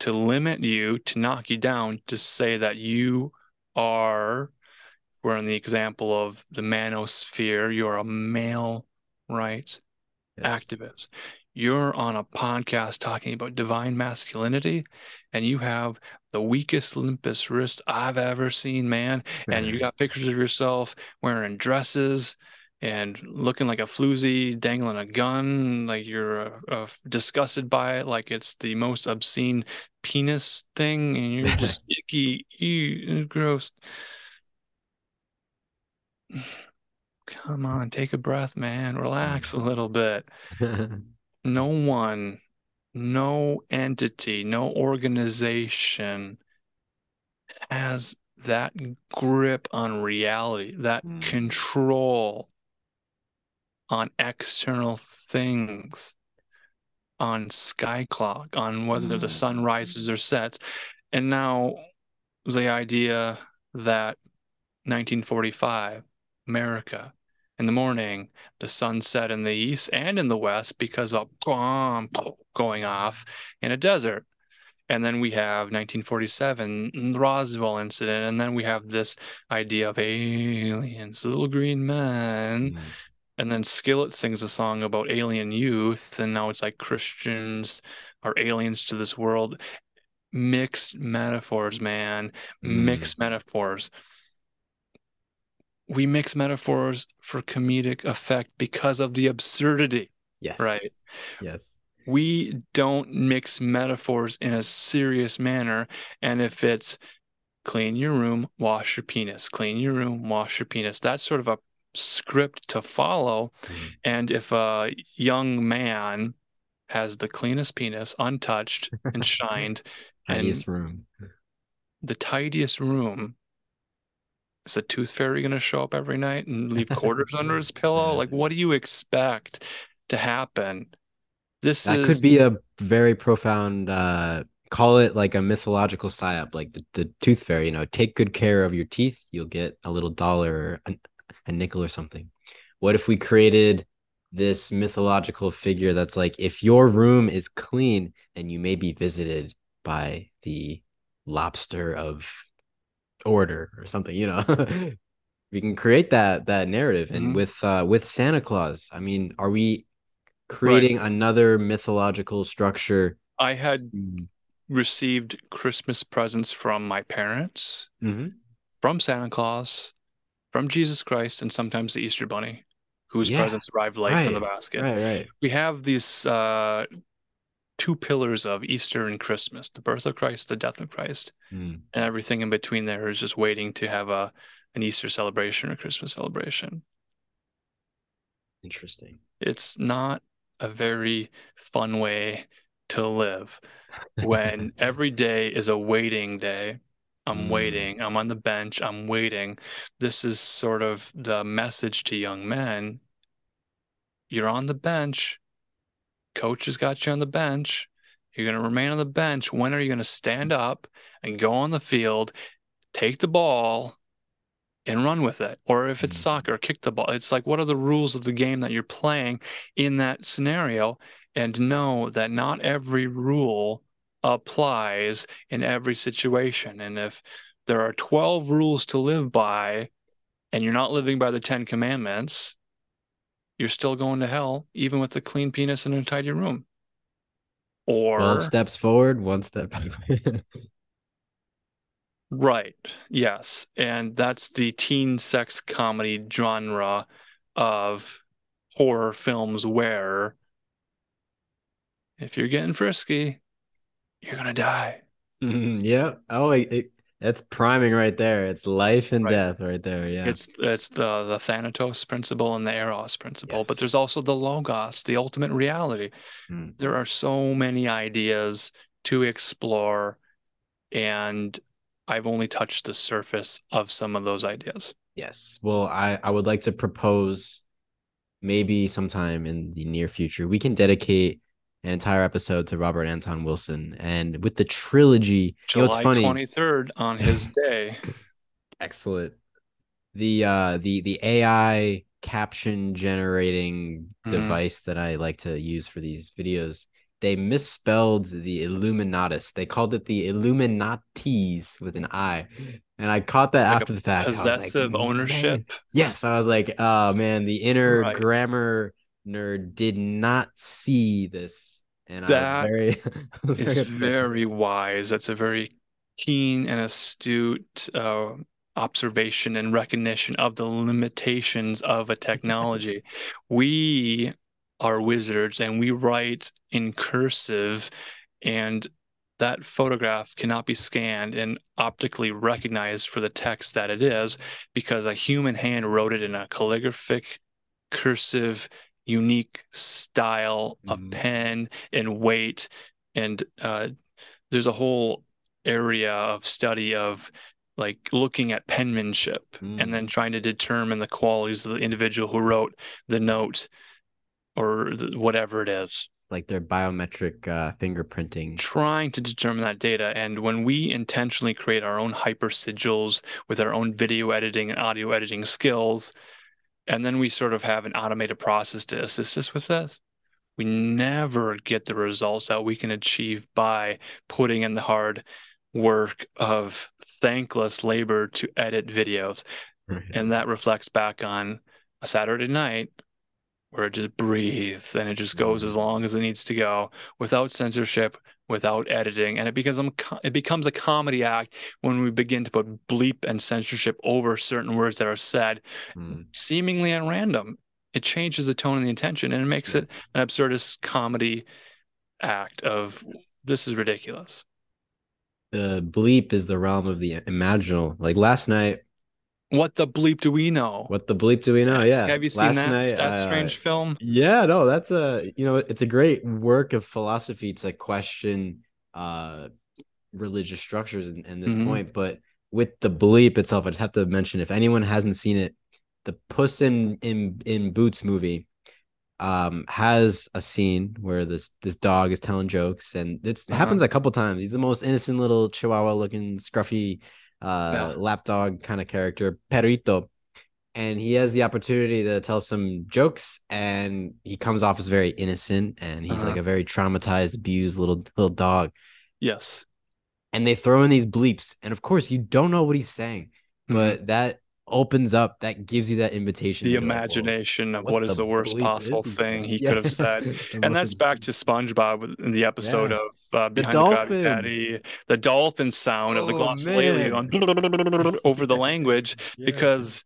to limit you, to knock you down, to say that you are, we're in the example of the manosphere, you're a male rights yes. activist. You're on a podcast talking about divine masculinity, and you have the weakest, limpest wrist I've ever seen, man. And you got pictures of yourself wearing dresses and looking like a floozy, dangling a gun, like you're uh, uh, disgusted by it, like it's the most obscene penis thing, and you're (laughs) just icky, ew, gross. (sighs) Come on, take a breath, man. Relax a little bit. (laughs) no one, no entity, no organization has that grip on reality, that mm. control on external things, on sky clock, on whether mm. the sun rises or sets. And now the idea that 1945, America, in the morning, the sun set in the east and in the west because of bomb going off in a desert. And then we have 1947, the Roswell incident, and then we have this idea of aliens, little green men, mm and then Skillet sings a song about alien youth, and now it's like Christians are aliens to this world. Mixed metaphors, man. Mm. Mixed metaphors. We mix metaphors for comedic effect because of the absurdity. Yes. Right. Yes. We don't mix metaphors in a serious manner. And if it's clean your room, wash your penis, clean your room, wash your penis, that's sort of a script to follow. Mm-hmm. And if a young man has the cleanest penis, untouched and (laughs) shined, tidiest and room, the tidiest room, is the tooth fairy going to show up every night and leave (laughs) quarters under his pillow? Like, what do you expect to happen? This that is... could be a very profound. uh call it like a mythological psyop like the, the tooth fairy you know take good care of your teeth you'll get a little dollar or a nickel or something. What if we created this mythological figure that's like, if your room is clean, then you may be visited by the lobster of order or something, you know? (laughs) we can create that that narrative and mm-hmm. with uh with Santa Claus, I mean, are we creating right. another mythological structure? I had mm. received Christmas presents from my parents, mm-hmm. from Santa Claus, from Jesus Christ and sometimes the Easter Bunny, whose yeah, presents arrived late right, from the basket. Right, right. We have these uh, two pillars of Easter and Christmas: the birth of Christ, the death of Christ, mm. and everything in between there is just waiting to have a an Easter celebration or Christmas celebration. Interesting. It's not a very fun way to live when (laughs) every day is a waiting day I'm mm. waiting. I'm on the bench. I'm waiting. This is sort of the message to young men. You're on the bench. Coach has got you on the bench. You're going to remain on the bench. When are you going to stand up and go on the field, take the ball, and run with it? Or if it's Mhm. soccer, kick the ball. It's like, what are the rules of the game that you're playing in that scenario? And know that not every rule applies in every situation. And if there are 12 rules to live by and you're not living by the 10 commandments, you're still going to hell, even with a clean penis and a tidy room. Or 12 steps forward, one step backward. (laughs) Right. Yes. And that's the teen sex comedy genre of horror films where if you're getting frisky, you're going to die. Mhm, yeah. Oh, it, it- that's priming right there. It's life and Right. death right there. Yeah. It's it's the the Thanatos principle and the Eros principle, but there's also the Logos, the ultimate reality. Mm. There are so many ideas to explore, and I've only touched the surface of some of those ideas. Yes. Well, I, I would like to propose maybe sometime in the near future, we can dedicate an entire episode to Robert Anton Wilson. And with the trilogy, you know, it's July funny. 23rd on his (laughs) day. Excellent. The uh the the AI caption generating Mhm. device that I like to use for these videos, they misspelled the Illuminatus. They called it the Illuminatis with an I. And I caught that Like after the fact. Was like, Possessive "Man." ownership. Yes, I was like, oh man, the inner Right. grammar nerd did not see this. And I That (laughs) was very, I very very wise. That's a very keen and astute uh, observation and recognition of the limitations of a technology. (laughs) We are wizards and we write in cursive, and that photograph cannot be scanned and optically recognized for the text that it is because a human hand wrote it in a calligraphic, cursive, unique style of Mhm. pen and weight and uh, there's a whole area of study of like looking at penmanship and then trying to determine the qualities of the individual who wrote the note or the, whatever it is Like their biometric uh, fingerprinting. trying to determine that data and when we intentionally create our own hyper sigils with our own video editing and audio editing skills and then we sort of have an automated process to assist us with this. We never get the results that we can achieve by putting in the hard work of thankless labor to edit videos. And that reflects back on a Saturday night where it just breathes and it just goes mm-hmm. as long as it needs to go without censorship, without editing. And it becomes it becomes a comedy act when we begin to put bleep and censorship over certain words that are said Mm, seemingly at random. It changes the tone and the intention and it makes it an absurdist comedy act of this is ridiculous. The bleep is the realm of the imaginal. Like last night, What the bleep do we know? what the bleep do we know? Yeah. Have you seen last that night, that uh, strange film? Yeah, no, that's a you know, it's a great work of philosophy to question uh religious structures in, in this Mhm. point. But with the bleep itself, I just have to mention if anyone hasn't seen it, the Puss in in in Boots movie um has a scene where this this dog is telling jokes and it's it Uh-huh. happens a couple times. He's the most innocent little chihuahua looking scruffy uh Yeah. lapdog kind of character, Perrito and he has the opportunity to tell some jokes and he comes off as very innocent and he's Uh-huh. like a very traumatized abused little little dog Yes. and they throw in these bleeps and of course you don't know what he's saying Mhm. but that opens up that gives you that invitation The be like, "Whoa, imagination of what is the worst possible thing he Yeah. could have said. (laughs) And that's back to SpongeBob in the episode of uh, Behind the, dolphin. Patty, the dolphin sound of the Oh, glossolalia (laughs) over the language (laughs) Yeah. because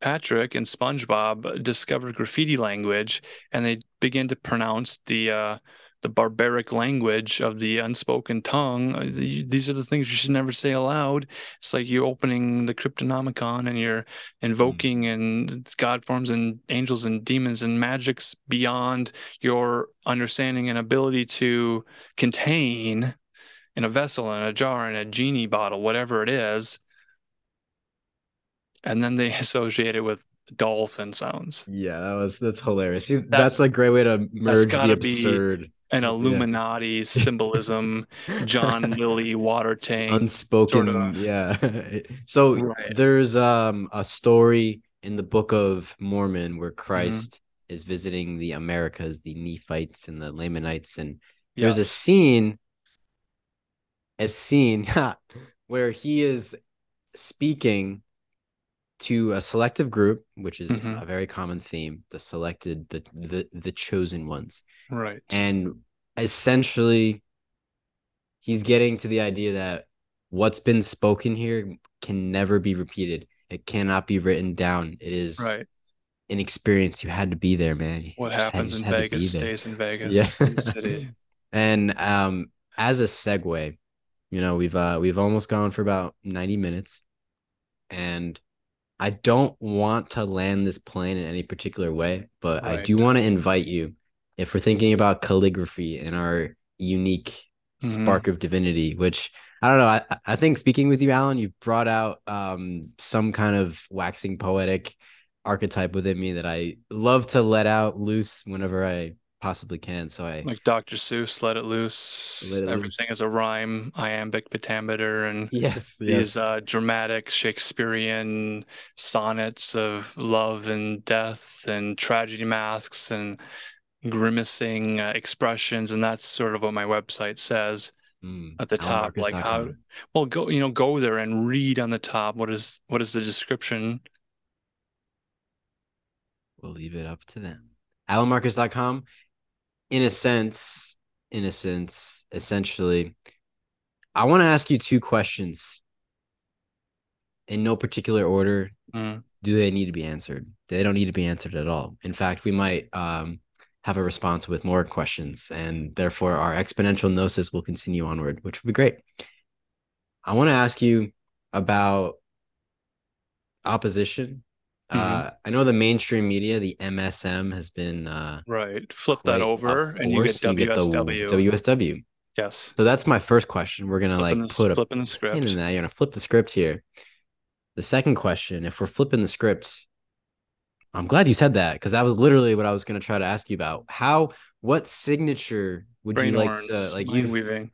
Patrick and SpongeBob discover graffiti language and they begin to pronounce the uh, the barbaric language of the unspoken tongue. Uh, These are the things you should never say aloud. It's like you're opening the Cryptonomicon and you're invoking and god forms and angels and demons and magics beyond your understanding and ability to contain in a vessel, in a jar, in a genie bottle, whatever it is. And then they (laughs) associate it with dolphin sounds. yeah that was that's hilarious See, that's, That's- a great way to merge the gotta be- absurd an Illuminati yeah. symbolism, John (laughs) Lilly water tank, unspoken. Sort of. Yeah. so right. there's um a story in the Book of Mormon where mm-hmm. Christ mm-hmm. is visiting the Americas, the Nephites and the Lamanites, and there's a scene, a scene (laughs) where he is speaking to a selective group, which is mm-hmm. a very common theme, the selected, the the the chosen ones. Right. And essentially he's getting to the idea that what's been spoken here can never be repeated. It cannot be written down. It is right. an experience. You had to be there, man. What happens had, in Vegas stays in Vegas. Yeah. city. (laughs) and um as a segue, you know, we've uh we've almost gone for about 90 minutes. And I don't want to land this plane in any particular way, but right. I do want to invite you if we're thinking about calligraphy and our unique mm-hmm. spark of divinity, which I don't know. I, I think speaking with you, Allen, you brought out um, some kind of waxing poetic archetype within me that I love to let out loose whenever I possibly can. So I like Dr. Seuss, let it loose. Let it Everything loose. is a rhyme, iambic pentameter, and yes, these yes. Uh, dramatic Shakespearean sonnets of love and death and tragedy masks and grimacing uh, expressions, and that's sort of what my website says. Mm, at the top like how well go you know go there and read on the top what is what is the description we'll leave it up to them allenmarcus.com in a sense, in a sense, essentially, I want to ask you two questions in no particular order. Mm. Do they need to be answered? They don't need to be answered at all. In fact, we might um, have a response with more questions, and therefore our exponential gnosis will continue onward, which would be great. I want to ask you about opposition Mm-hmm. Uh, I know the mainstream media, the MSM, has been uh, right. Flip that over, and you get WSW. WSW. Yes. So that's my first question. We're gonna flipping like the, put a flipping the script in that. You're gonna flip the script here. The second question, if we're flipping the script, I'm glad you said that because that was literally what I was gonna try to ask you about. How, what signature would Brain you like horns, to like? You weaving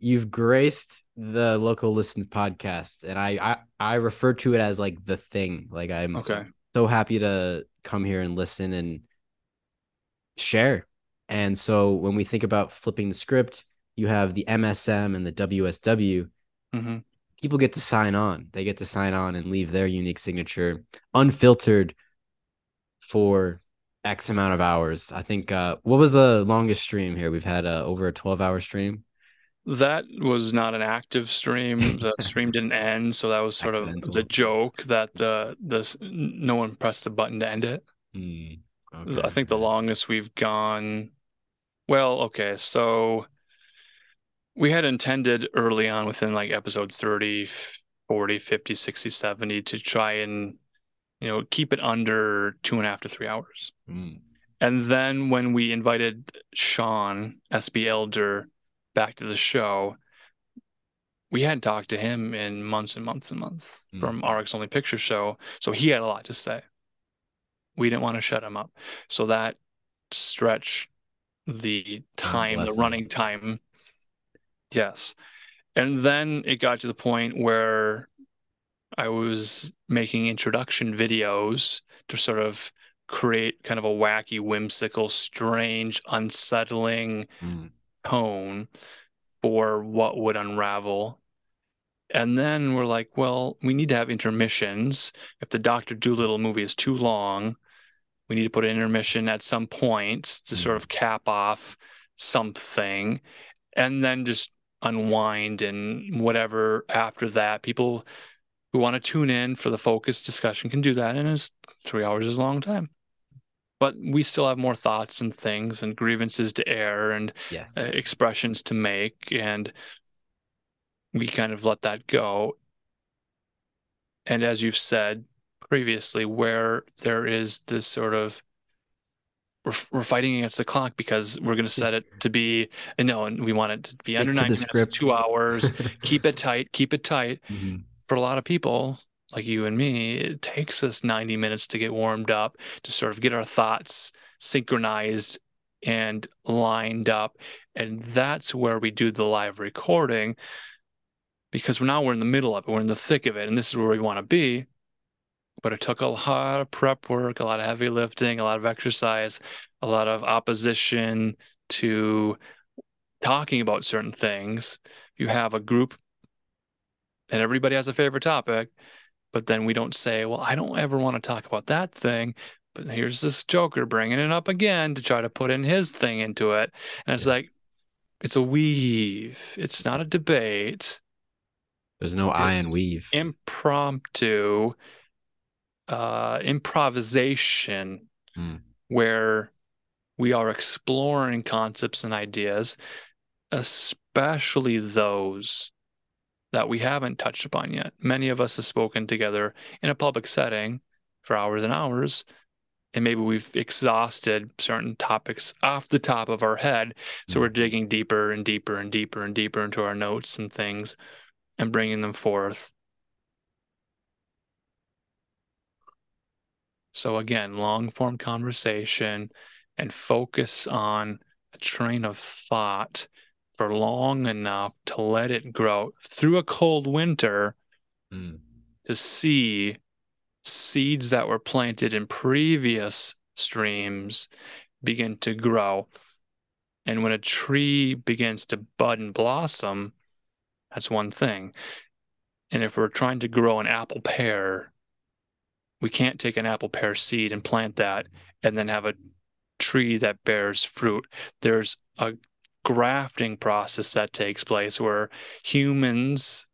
you've graced the Loco Listens podcast and I, I i refer to it as like the thing like i'm okay so happy to come here and listen and share. And so when we think about flipping the script, you have the MSM and the WSW. Mm-hmm. People get to sign on. They get to sign on and leave their unique signature unfiltered for X amount of hours. I think uh what was the longest stream here? We've had uh, over a 12 hour stream. That was not an active stream. The (laughs) stream didn't end, so that was sort of the joke that the the no one pressed the button to end it. Mm, okay. I think the longest we've gone. Well, okay, so we had intended early on within like episode 30, 40, 50, 60, 70 to try and you know keep it under two and a half to three hours. Mm. And then when we invited Sean SB Elder back to the show, we hadn't talked to him in months and months and months mm. from RX Only Picture Show. So he had a lot to say. We didn't want to shut him up. So that stretched the time, the running time. Yes. And then it got to the point where I was making introduction videos to sort of create kind of a wacky, whimsical, strange, unsettling, mm tone for what would unravel. And then we're like, well, we need to have intermissions. If the Doctor Dolittle movie is too long, we need to put an intermission at some point to sort of mm-hmm. cap off something and then just unwind and whatever after that. People who want to tune in for the focused discussion can do that. And it's three hours is a long time but we still have more thoughts and things and grievances to air and yes. uh, expressions to make and we kind of let that go and as you've said previously where there is this sort of we're, we're fighting against the clock because we're going to set it to be no and we want it to be Stick under nine minutes two hours (laughs) keep it tight keep it tight mm-hmm. For a lot of people like you and me, it takes us 90 minutes to get warmed up, to sort of get our thoughts synchronized and lined up. And that's where we do the live recording because now we're in the middle of it, we're in the thick of it, and this is where we want to be. But it took a lot of prep work, a lot of heavy lifting, a lot of exercise, a lot of opposition to talking about certain things. You have a group and everybody has a favorite topic, but then we don't say, well, I don't ever want to talk about that thing. But here's this Joker bringing it up again to try to put in his thing into it. And it's yeah. like, it's a weave. It's not a debate. There's no I and weave. Impromptu uh, improvisation mm. where we are exploring concepts and ideas, especially those that we haven't touched upon yet. Many of us have spoken together in a public setting for hours and hours, and maybe we've exhausted certain topics off the top of our head. So we're hmm. digging deeper and deeper and deeper and deeper into our notes and things and bringing them forth. So, again, long form conversation and focus on a train of thought for long enough to let it grow through a cold winter mm. to see seeds that were planted in previous streams begin to grow. And when a tree begins to bud and blossom, that's one thing. And if we're trying to grow an apple pear, we can't take an apple pear seed and plant that and then have a tree that bears fruit. There's a grafting process that takes place where humans,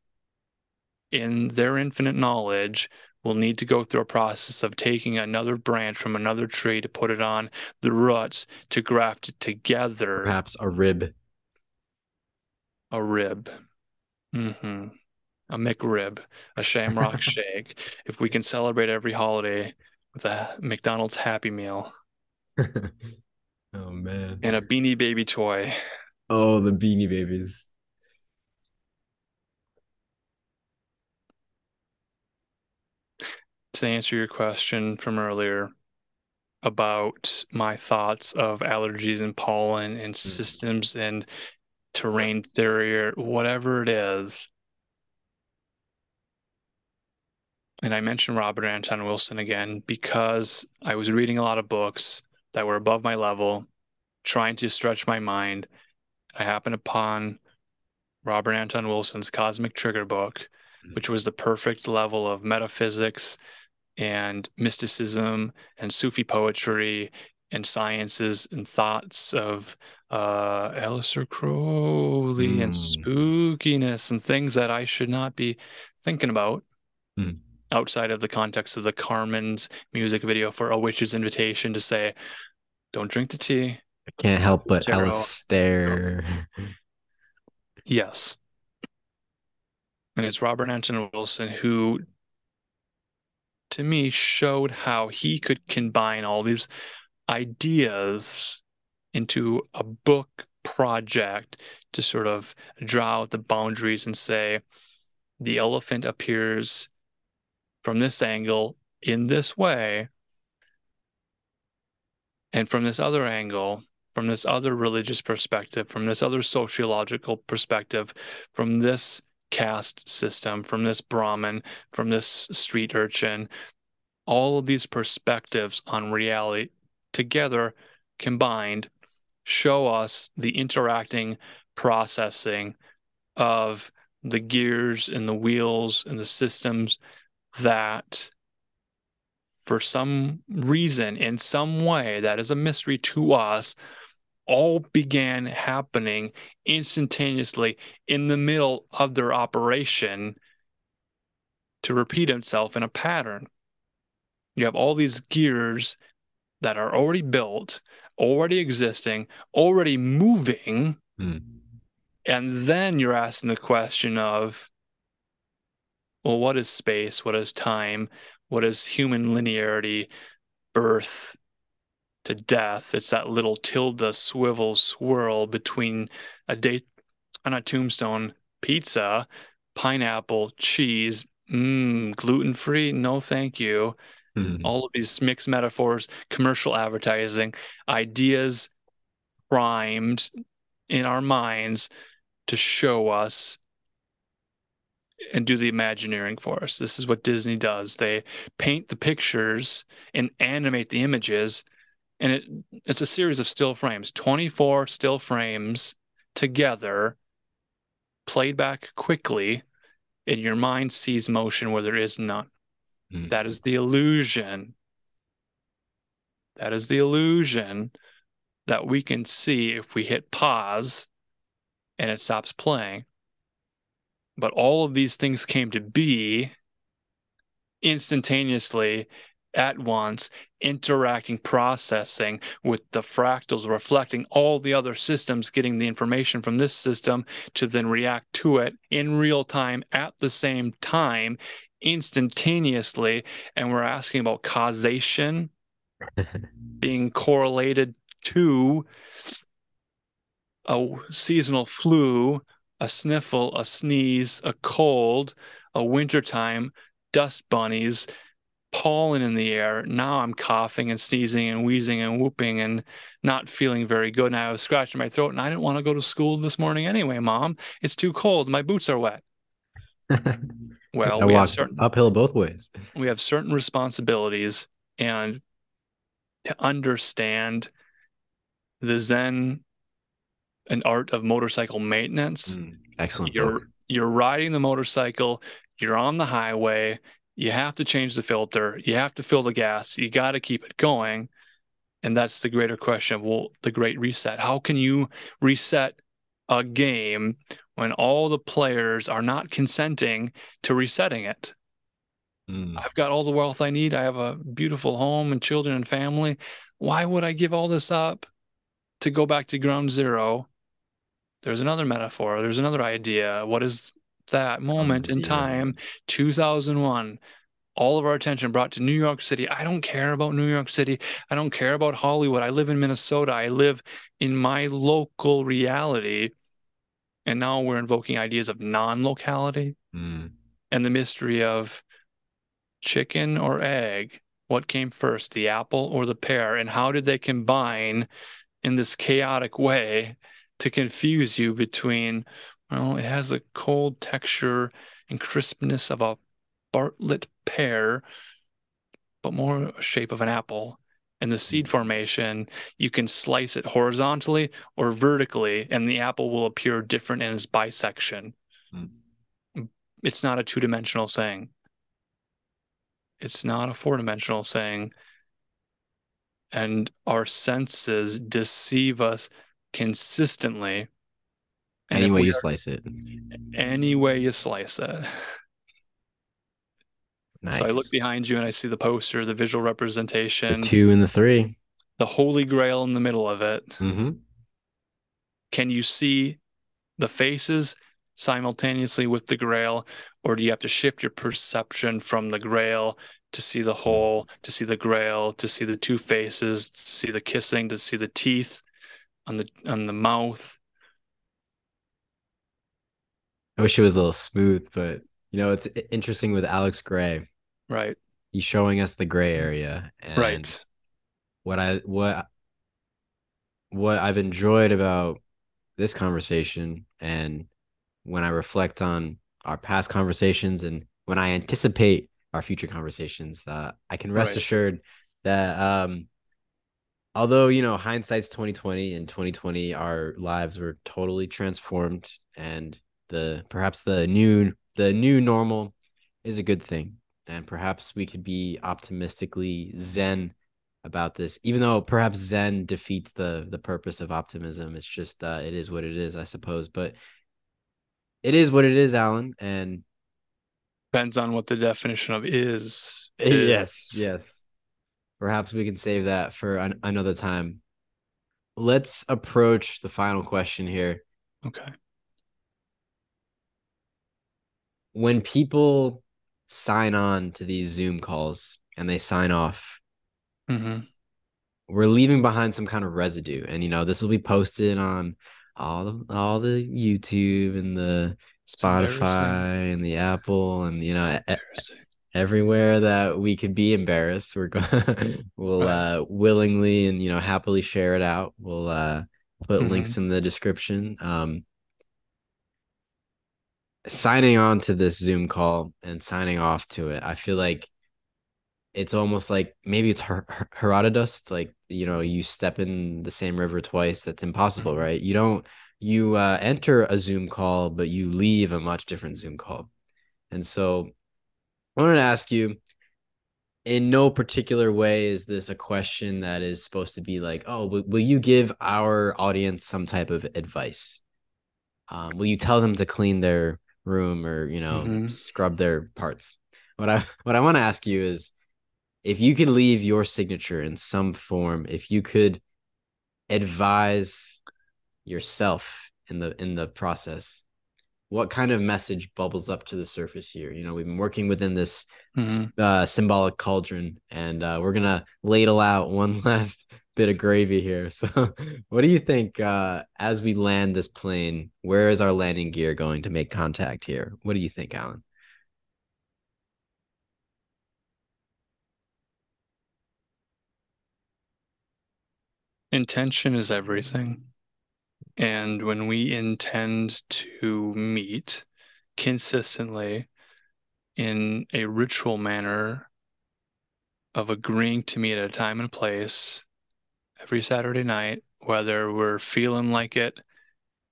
in their infinite knowledge, will need to go through a process of taking another branch from another tree to put it on the roots to graft it together. Perhaps a rib. A rib. Mm-hmm. A McRib, a Shamrock (laughs) Shake. If we can celebrate every holiday with a McDonald's Happy Meal. (laughs) oh man. And a Beanie Baby toy. Oh, the Beanie Babies. To answer your question from earlier about my thoughts of allergies and pollen and mm. systems and terrain theory or whatever it is. And I mentioned Robert Anton Wilson again because I was reading a lot of books that were above my level, trying to stretch my mind. I happened upon Robert Anton Wilson's Cosmic Trigger book, mm-hmm. which was the perfect level of metaphysics and mysticism and Sufi poetry and sciences and thoughts of uh Aleister Crowley mm. and spookiness and things that I should not be thinking about mm. outside of the context of the Carmen's music video for a witch's invitation to say, don't drink the tea. I can't help but Aleister. Yes. And it's Robert Anton Wilson who to me showed how he could combine all these ideas into a book project to sort of draw out the boundaries and say the elephant appears from this angle in this way and from this other angle from this other religious perspective from this other sociological perspective from this caste system from this brahmin from this street urchin all of these perspectives on reality together combined show us the interacting processing of the gears and the wheels and the systems that for some reason in some way that is a mystery to us all began happening instantaneously in the middle of their operation to repeat itself in a pattern you have all these gears that are already built, already existing, already moving. Mm. And then you're asking the question of, well, what is space? What is time? What is human linearity, birth to death? It's that little tilde swivel swirl between a date on a tombstone pizza, pineapple, cheese, mm, gluten free. No, thank you mm-hmm. all of these mixed metaphors, commercial advertising, ideas primed in our minds to show us and do the imagineering for us. This is what Disney does. They paint the pictures and animate the images and it it's a series of still frames, 24 still frames together played back quickly and your mind sees motion where there is none. Mm. That is the illusion. That is the illusion that we can see if we hit pause and it stops playing. But all of these things came to be instantaneously at once, interacting, processing with the fractals, reflecting all the other systems, getting the information from this system to then react to it in real time at the same time, instantaneously. And we're asking about causation (laughs) being correlated to a seasonal flu, a sniffle, a sneeze, a cold, a wintertime, dust bunnies, pollen in the air. Now I'm coughing and sneezing and wheezing and whooping and not feeling very good. And I was scratching my throat and I didn't want to go to school this morning anyway, mom. It's too cold. My boots are wet. (laughs) well, I we walked certain, uphill both ways. We have certain responsibilities and to understand the Zen and art of motorcycle maintenance. Mm, excellent. You're book. you're riding the motorcycle, you're on the highway, you have to change the filter, you have to fill the gas, you got to keep it going. And that's the greater question of well, the great reset. How can you reset a game when all the players are not consenting to resetting it? Mm. I've got all the wealth I need. I have a beautiful home and children and family. Why would I give all this up to go back to ground zero? There's another metaphor. There's another idea. What is that moment in time, 2001, all of our attention brought to New York City. I don't care about New York City. I don't care about Hollywood. I live in Minnesota. I live in my local reality. And now we're invoking ideas of non locality mm. and the mystery of chicken or egg. What came first, the apple or the pear? And how did they combine in this chaotic way to confuse you between well, it has a cold texture and crispness of a Bartlett pear, but more shape of an apple. And the seed hmm. formation, you can slice it horizontally or vertically, and the apple will appear different in its bisection. Mm. It's not a two dimensional thing, it's not a four dimensional thing. And our senses deceive us consistently any way you slice it. Any way you slice it. Nice. So I look behind you and I see the poster, the visual representation, the two and the three, the holy grail in the middle of it. Mm-hmm. Can you see the faces simultaneously with the grail, or do you have to shift your perception from the grail to see the whole, to see the grail, to see the two faces, to see the kissing, to see the teeth on the on the mouth? I wish it was a little smooth, but you know, it's interesting with Alex Grey. Right. He's showing us the gray area. And right. What I what what I've enjoyed about this conversation and when I reflect on our past conversations and when I anticipate our future conversations, uh, I can rest right. assured that um, although you know hindsight's 2020 and 2020 our lives were totally transformed and the perhaps the new the new normal is a good thing. And perhaps we could be optimistically zen about this even though perhaps zen defeats the the purpose of optimism. It's just uh it is what it is i suppose. But it is what it is allen and depends on what the definition of is, (laughs) is. yes yes perhaps we can save that for an- another time. Let's approach the final question here. Okay. When people sign on to these Zoom calls and they sign off, mm-hmm. we're leaving behind some kind of residue. And you know, this will be posted on all the all the YouTube and the Spotify and the Apple and you know everywhere that we could be embarrassed, we're going (laughs) we'll uh willingly and you know happily share it out. We'll uh put mm-hmm. links in the description. Um, signing on to this Zoom call and signing off to it, I feel like it's almost like maybe it's Her- Her- Herodotus. It's like you know you step in the same river twice. That's impossible, mm-hmm. right? You don't you uh, enter a Zoom call, but you leave a much different Zoom call. And so I wanted to ask you in no particular way is this a question that is supposed to be like, oh, will, will you give our audience some type of advice? Um, will you tell them to clean their room or you know mm-hmm. scrub their parts? What I (laughs) what I want to ask you is, if you could leave your signature in some form, if you could advise yourself in the in the process, what kind of message bubbles up to the surface here? You know, we've been working within this mm-hmm. uh, symbolic cauldron, and uh, we're gonna ladle out one (laughs) last bit of gravy here. So, (laughs) what do you think uh, as we land this plane? Where is our landing gear going to make contact here? What do you think, Allen? Intention is everything. And when we intend to meet consistently in a ritual manner of agreeing to meet at a time and place every Saturday night, whether we're feeling like it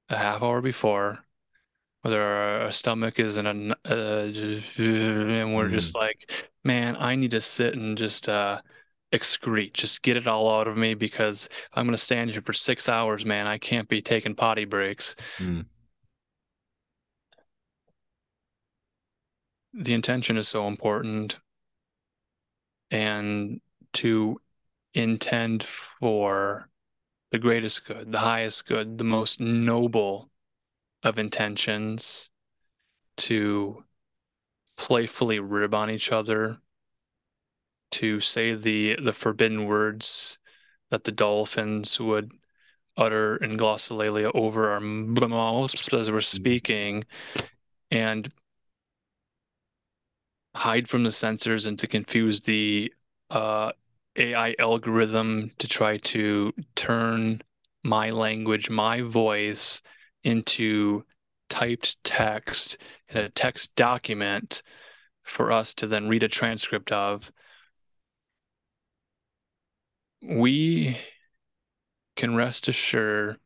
a half hour before, whether our stomach is in a, uh, and we're mm. just like, man, I need to sit and just uh, excrete, just get it all out of me because I'm going to stand here for six hours, man. I can't be taking potty breaks. Mm. The intention is so important. And to intend for the greatest good, the highest good, the most noble of intentions, to playfully rib on each other to say the the forbidden words that the dolphins would utter in glossolalia over our mouths as we're mm-hmm. speaking and hide from the censors and to confuse the uh, AI algorithm to try to turn my language, my voice into typed text in a text document for us to then read a transcript of we can rest assured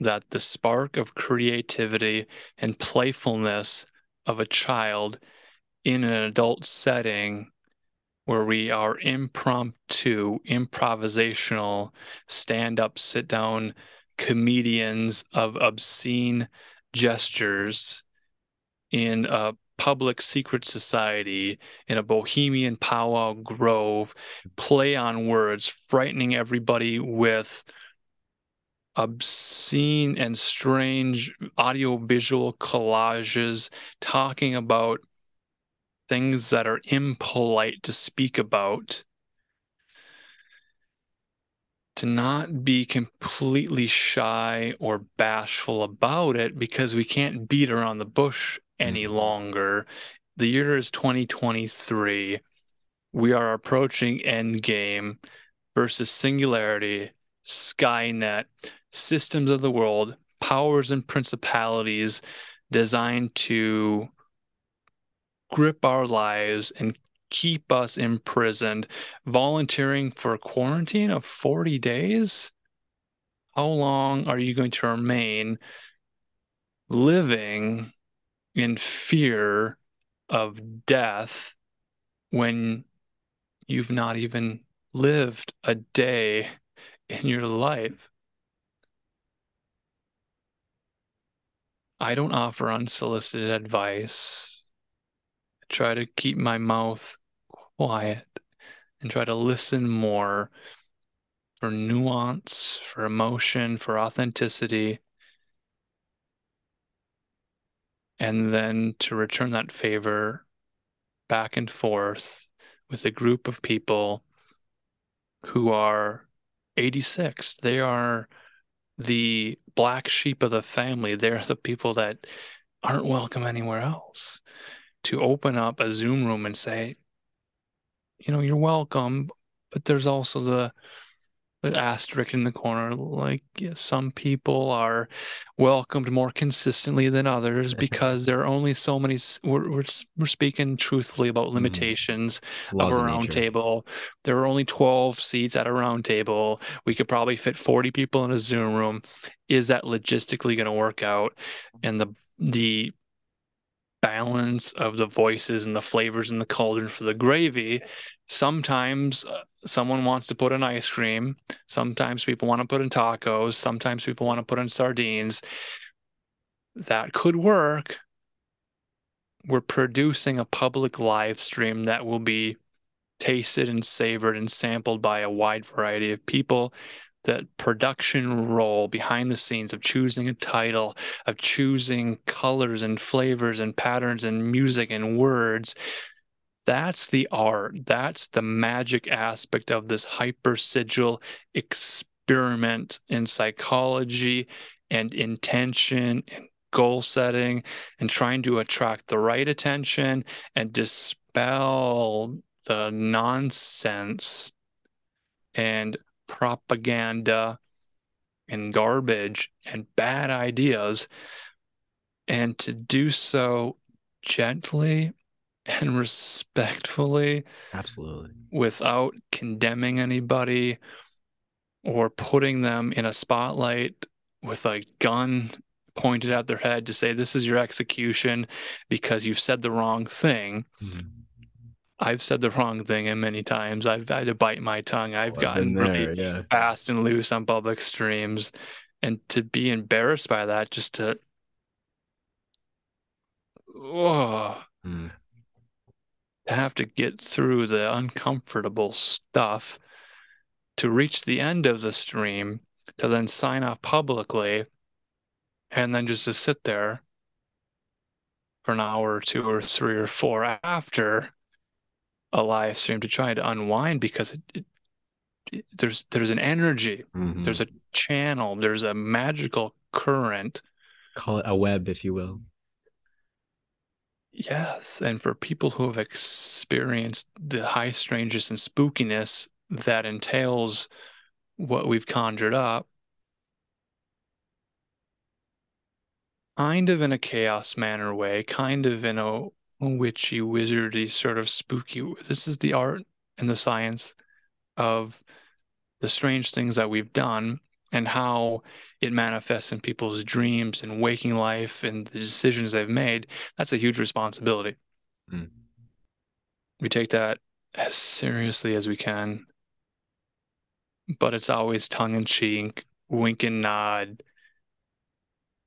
that the spark of creativity and playfulness of a child in an adult setting where we are impromptu, improvisational, stand up, sit down comedians of obscene gestures in a public secret society in a bohemian powwow grove, play on words, frightening everybody with obscene and strange audio-visual collages talking about things that are impolite to speak about. To not be completely shy or bashful about it because we can't beat around the bush any mm-hmm. longer. The year is 2023. We are approaching Endgame versus Singularity, Skynet, systems of the world, powers and principalities designed to grip our lives and keep us imprisoned, volunteering for a quarantine of 40 days? How long are you going to remain living in fear of death when you've not even lived a day in your life. I don't offer unsolicited advice. I try to keep my mouth quiet and try to listen more for nuance, for emotion, for authenticity, and then to return that favor back and forth with a group of people who are 86 they are the black sheep of the family. They're the people that aren't welcome anywhere else. To open up a zoom room and say you know you're welcome but there's also the the asterisk in the corner like some people are welcomed more consistently than others (laughs) because there are only so many we're, we're, we're speaking truthfully about mm-hmm. limitations mm. of a round table there are only 12 seats at a round table we could probably fit 40 people in a zoom room is that logistically going to work out and the the balance of the voices and the flavors in the cauldron for the gravy sometimes uh, someone wants to put in ice cream. Sometimes people want to put in tacos. Sometimes people want to put in sardines. That could work. We're producing a public live stream that will be tasted and savored and sampled by a wide variety of people. That production role behind the scenes of choosing a title, of choosing colors and flavors and patterns and music and words, that's the art. That's the magic aspect of this hyper sigil experiment in psychology and intention and goal setting and trying to attract the right attention and dispel the nonsense and propaganda and garbage and bad ideas and to do so gently and respectfully. Absolutely. Without condemning anybody or putting them in a spotlight with a gun pointed at their head to say, This is your execution because you've said the wrong thing. Mm-hmm. I've said the wrong thing and many times. I've had to bite my tongue. I've oh, gotten there, really yeah. fast and loose on public streams. And to be embarrassed by that, just to, oh, mm to have to get through the uncomfortable stuff to reach the end of the stream to then sign off publicly and then just to sit there for an hour or two or three or four after a live stream to try to unwind because it, it, it, there's there's an energy mm-hmm. there's a channel there's a magical current call it a web if you will Yes, and for people who have experienced the high strangeness and spookiness that entails what we've conjured up, kind of in a chaos manner way, kind of in a witchy, wizardy, sort of spooky. This is the art and the science of the strange things that we've done and how it manifests in people's dreams and waking life and the decisions they've made, that's a huge responsibility. Mm. We take that as seriously as we can, but it's always tongue in cheek, wink and nod,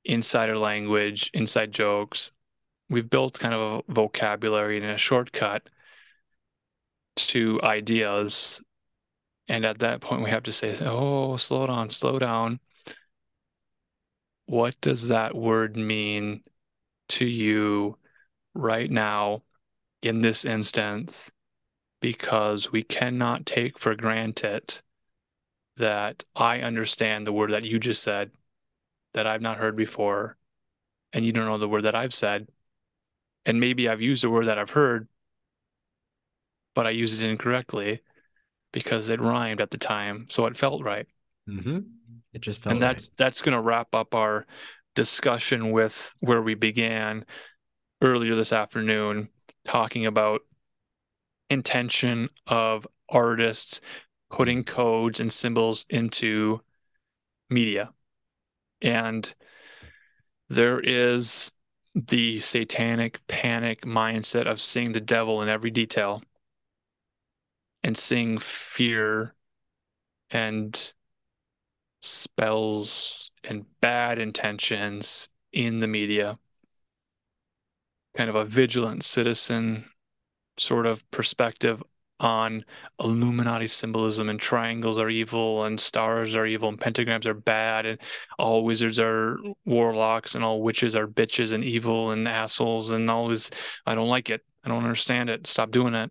insider language, inside jokes. We've built kind of a vocabulary and a shortcut to ideas and at that point, we have to say, oh, slow down, slow down. What does that word mean to you right now in this instance? Because we cannot take for granted that I understand the word that you just said that I've not heard before, and you don't know the word that I've said. And maybe I've used a word that I've heard, but I used it incorrectly because it rhymed at the time, so it felt right. Mm-hmm. It just felt. And that's right. that's going to wrap up our discussion with where we began earlier this afternoon, talking about intention of artists putting codes and symbols into media, and there is the satanic panic mindset of seeing the devil in every detail and seeing fear and spells and bad intentions in the media. Kind of a vigilant citizen sort of perspective on Illuminati symbolism and triangles are evil and stars are evil and pentagrams are bad and all wizards are warlocks and all witches are bitches and evil and assholes and all this. I don't like it. I don't understand it. Stop doing it.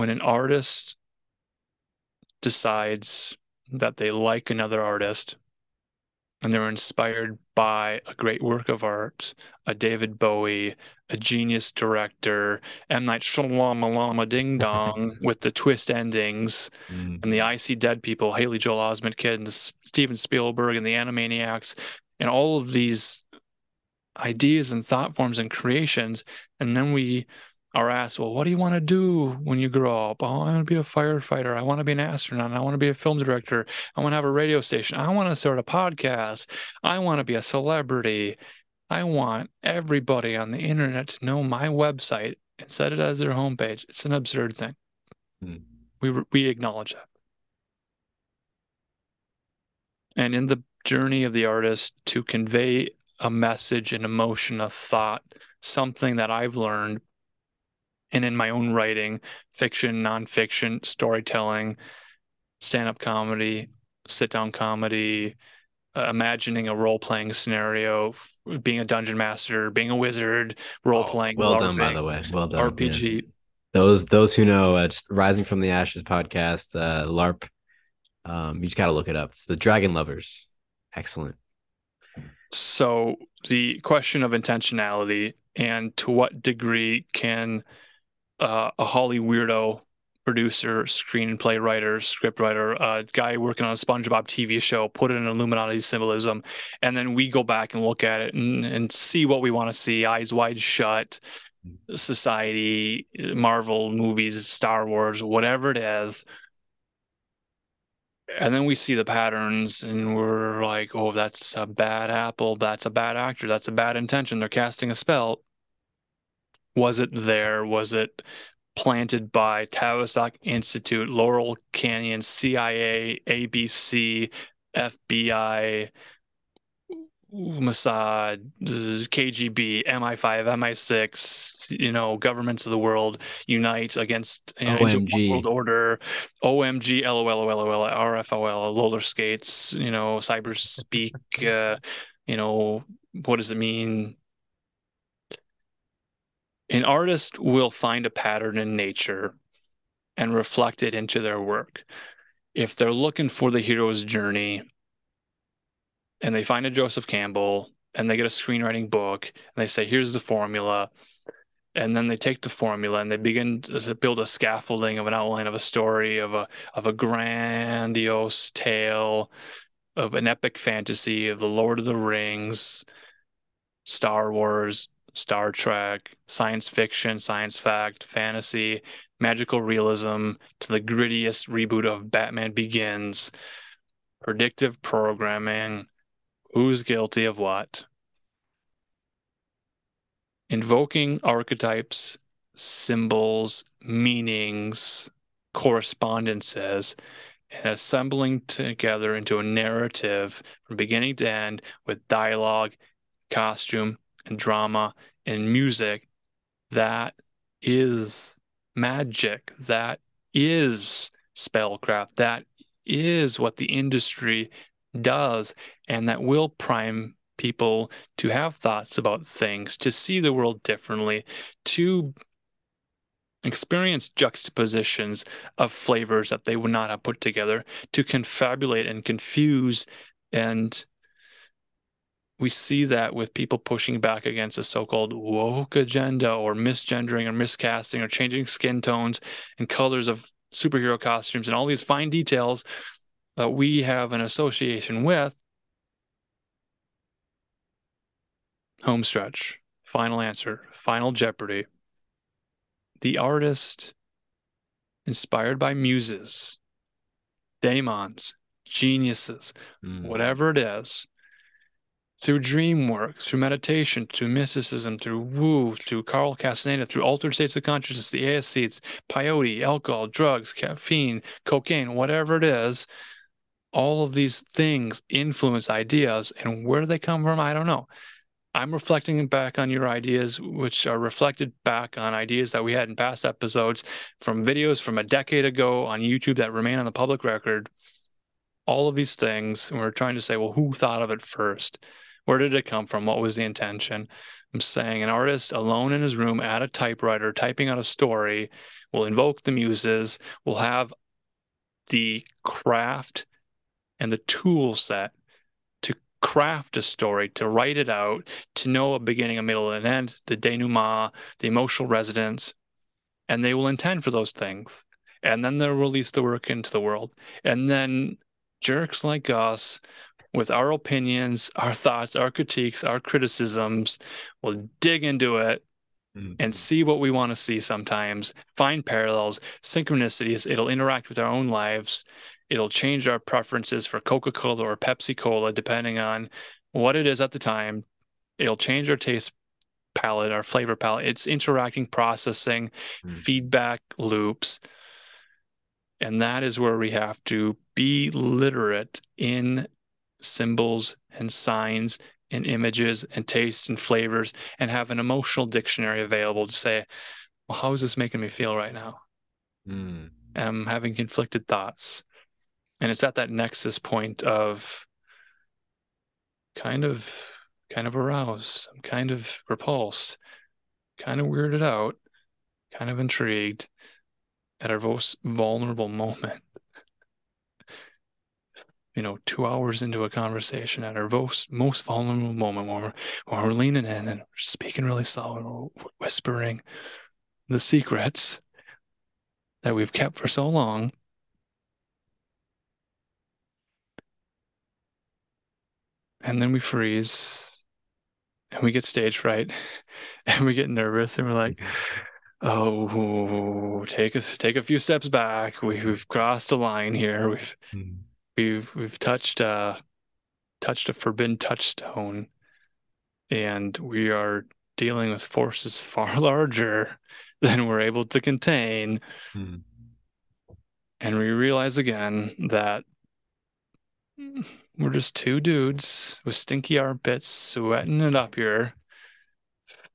When an artist decides that they like another artist and they're inspired by a great work of art, a David Bowie, a genius director, M. Night Shyamalan Ding (laughs) Dong with the twist endings, mm. and the I See Dead People, Haley Joel Osment Kid, and Steven Spielberg, and the Animaniacs, and all of these ideas and thought forms and creations. And then we are asked, well, what do you want to do when you grow up? Oh, I want to be a firefighter. I want to be an astronaut. I want to be a film director. I want to have a radio station. I want to start a podcast. I want to be a celebrity. I want everybody on the internet to know my website and set it as their homepage. It's an absurd thing. Hmm. We we acknowledge that. And in the journey of the artist to convey a message, an emotion, a thought, something that I've learned and in my own writing, fiction, nonfiction, storytelling, stand up comedy, sit down comedy, uh, imagining a role playing scenario, being a dungeon master, being a wizard, role playing. Oh, well done, by the way. Well done. RPG. Yeah. Those those who know, uh, Rising from the Ashes podcast, uh, LARP. Um, you just got to look it up. It's the Dragon Lovers. Excellent. So the question of intentionality and to what degree can uh, a Holly weirdo producer, screenplay writer, script writer, a uh, guy working on a SpongeBob TV show, put in Illuminati symbolism, and then we go back and look at it and, and see what we want to see, eyes wide shut, society, Marvel movies, Star Wars, whatever it is. And then we see the patterns and we're like, oh, that's a bad apple. That's a bad actor. That's a bad intention. They're casting a spell was it there? Was it planted by Tavistock Institute, Laurel Canyon, CIA, ABC, FBI, Mossad, KGB, MI5, MI6, you know, governments of the world unite against you know, OMG. world order, OMG, LOL, LOL, RFOL, roller skates, you know, cyber speak, uh, you know, what does it mean? An artist will find a pattern in nature and reflect it into their work. If they're looking for the hero's journey and they find a Joseph Campbell and they get a screenwriting book and they say, here's the formula. And then they take the formula and they begin to build a scaffolding of an outline of a story of a of a grandiose tale of an epic fantasy of the Lord of the Rings, Star Wars, Star Trek, science fiction, science fact, fantasy, magical realism to the grittiest reboot of Batman Begins, predictive programming, who's guilty of what, invoking archetypes, symbols, meanings, correspondences, and assembling together into a narrative from beginning to end with dialogue, costume, and drama and music that is magic that is spellcraft that is what the industry does and that will prime people to have thoughts about things to see the world differently to experience juxtapositions of flavors that they would not have put together to confabulate and confuse and we see that with people pushing back against the so-called woke agenda or misgendering or miscasting or changing skin tones and colors of superhero costumes and all these fine details that we have an association with homestretch final answer final jeopardy the artist inspired by muses daemons geniuses mm. whatever it is through dream work, through meditation, through mysticism, through woo, through Carl Castaneda, through altered states of consciousness, the ASCs, peyote, alcohol, drugs, caffeine, cocaine, whatever it is, all of these things influence ideas. And where do they come from? I don't know. I'm reflecting back on your ideas, which are reflected back on ideas that we had in past episodes from videos from a decade ago on YouTube that remain on the public record. All of these things, and we're trying to say, well, who thought of it first? Where did it come from? What was the intention? I'm saying an artist alone in his room at a typewriter, typing out a story, will invoke the muses, will have the craft and the tool set to craft a story, to write it out, to know a beginning, a middle, and an end, the denouement, the emotional resonance, and they will intend for those things. And then they'll release the work into the world. And then jerks like us, with our opinions, our thoughts, our critiques, our criticisms, We'll dig into it mm-hmm. and see what we want to see sometimes, find parallels, synchronicities. It'll interact with our own lives It'll change our preferences for Coca Cola or Pepsi Cola depending on what it is at the time. It'll change our taste palette, our flavor palette. It's interacting, processing, mm. feedback loops. And that is where we have to be literate in symbols and signs and images and tastes and flavors and have an emotional dictionary available to say, well, how is this making me feel right now? Mm. I'm having conflicted thoughts and it's at that nexus point of kind of kind of aroused i'm kind of repulsed kind of weirded out kind of intrigued at our most vulnerable moment you know two hours into a conversation at our most most vulnerable moment when we're, when we're leaning in and speaking really slow and whispering the secrets that we've kept for so long. And then we freeze and we get stage fright (laughs) and we get nervous and we're like oh take a take a few steps back. We, we've crossed a line here. We've mm. We've we've touched uh touched a forbidden touchstone and we are dealing with forces (laughs) far larger than we're able to contain mm. and we realize again that we're just two dudes with stinky armpits, sweating it up here,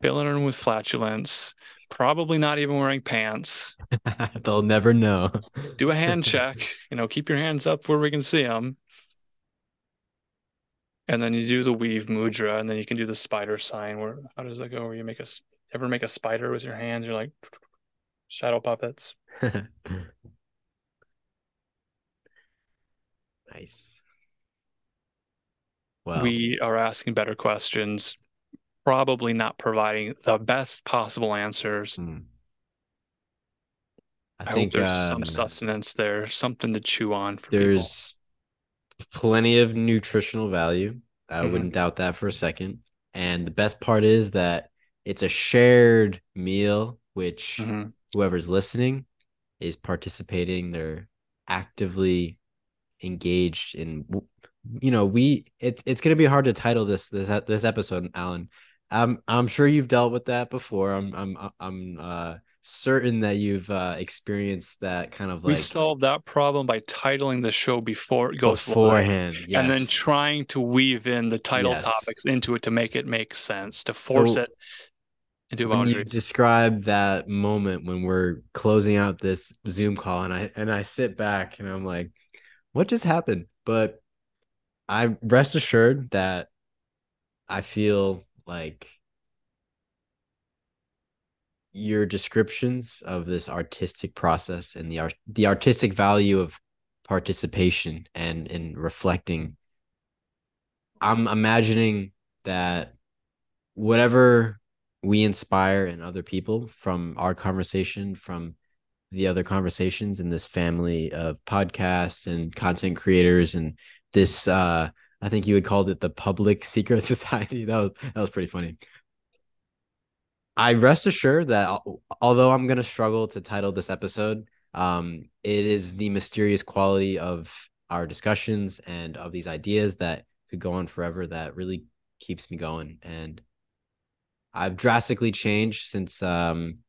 filling in with flatulence, probably not even wearing pants. (laughs) They'll never know. Do a hand (laughs) check. You know, keep your hands up where we can see them. And then you do the weave mudra, and then you can do the spider sign. Where how does that go? Where you make a ever make a spider with your hands? You're like shadow puppets. (laughs) nice we are asking better questions, probably not providing the best possible answers. Hmm. I, I think hope there's um, some sustenance there, something to chew on. there's people. plenty of nutritional value. I mm-hmm. wouldn't doubt that for a second. And the best part is that it's a shared meal, which mm-hmm. whoever's listening is participating. They're actively engaged in you know, we it, it's gonna be hard to title this this this episode, Allen. I'm I'm sure you've dealt with that before. I'm I'm I'm uh certain that you've uh experienced that kind of like we solved that problem by titling the show before it goes beforehand live, yes. and then trying to weave in the title yes. topics into it to make it make sense to force so, it into when you describe that moment when we're closing out this zoom call and i and i sit back and i'm like what just happened but I rest assured that I feel like your descriptions of this artistic process and the art the artistic value of participation and in reflecting. I'm imagining that whatever we inspire in other people from our conversation from the other conversations in this family of podcasts and content creators and this uh I think you had called it the public (laughs) secret society. That was that was pretty funny. I rest assured that although I'm gonna struggle to title this episode, um, it is the mysterious quality of our discussions and of these ideas that could go on forever that really keeps me going. And I've drastically changed since um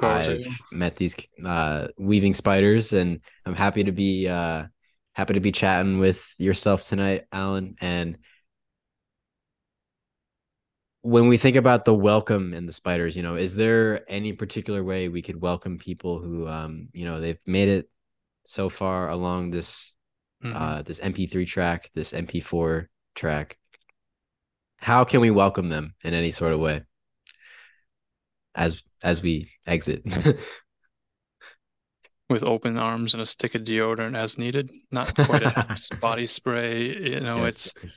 I've met these uh weaving spiders, and I'm happy to be uh happy to be chatting with yourself tonight, Allen. And when we think about the welcome and the spiders, you know, is there any particular way we could welcome people who, um, you know, they've made it so far along this, mm-hmm. uh, this MP3 track, this MP4 track? How can we welcome them in any sort of way as as we exit? (laughs) with open arms and a stick of deodorant as needed. Not quite a (laughs) body spray. You know, yes. it's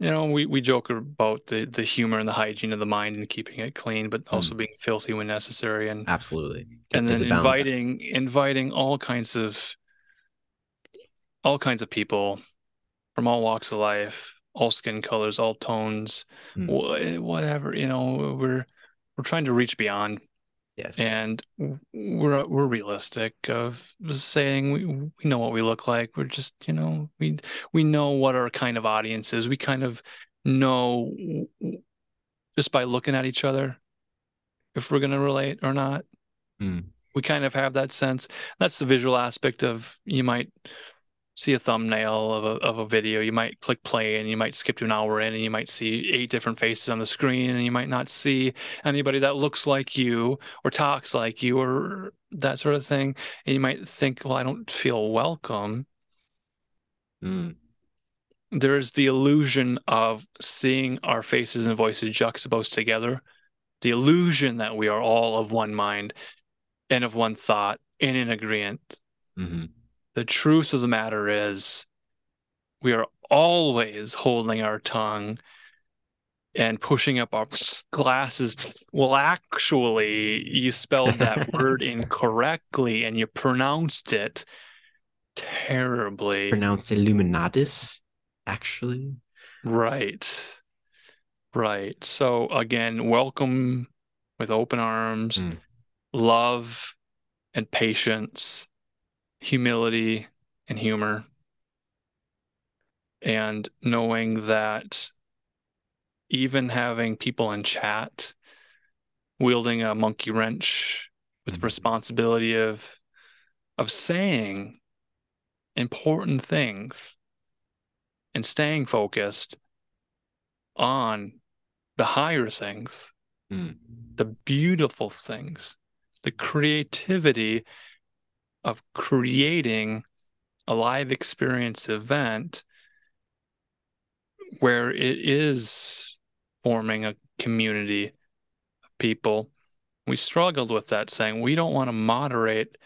you know, we, we joke about the, the humor and the hygiene of the mind and keeping it clean, but also mm. being filthy when necessary. And absolutely. And then inviting, inviting all kinds of, all kinds of people from all walks of life, all skin colors, all tones, mm. whatever, you know, we're, we're trying to reach beyond Yes. And we're we're realistic of saying we, we know what we look like. We're just, you know, we we know what our kind of audience is. We kind of know just by looking at each other if we're going to relate or not. Mm. We kind of have that sense. That's the visual aspect of you might see a thumbnail of a, of a video you might click play and you might skip to an hour in and you might see eight different faces on the screen and you might not see anybody that looks like you or talks like you or that sort of thing. And you might think well i don't feel welcome. Mm. there's the illusion of seeing our faces and voices juxtaposed together. The illusion that we are all of one mind and of one thought and in agreement. Mm-hmm the truth of the matter is we are always holding our tongue and pushing up our glasses. Well, actually, you spelled that (laughs) word incorrectly and you pronounced it terribly. It's pronounced Illuminatus, actually. Right. Right. So, again, welcome with open arms, mm. love, and patience humility and humor and knowing that even having people in chat wielding a monkey wrench with mm-hmm. responsibility of of saying important things and staying focused on the higher things mm. the beautiful things the creativity of creating a live experience event where it is forming a community of people. We struggled with that, saying we don't want to moderate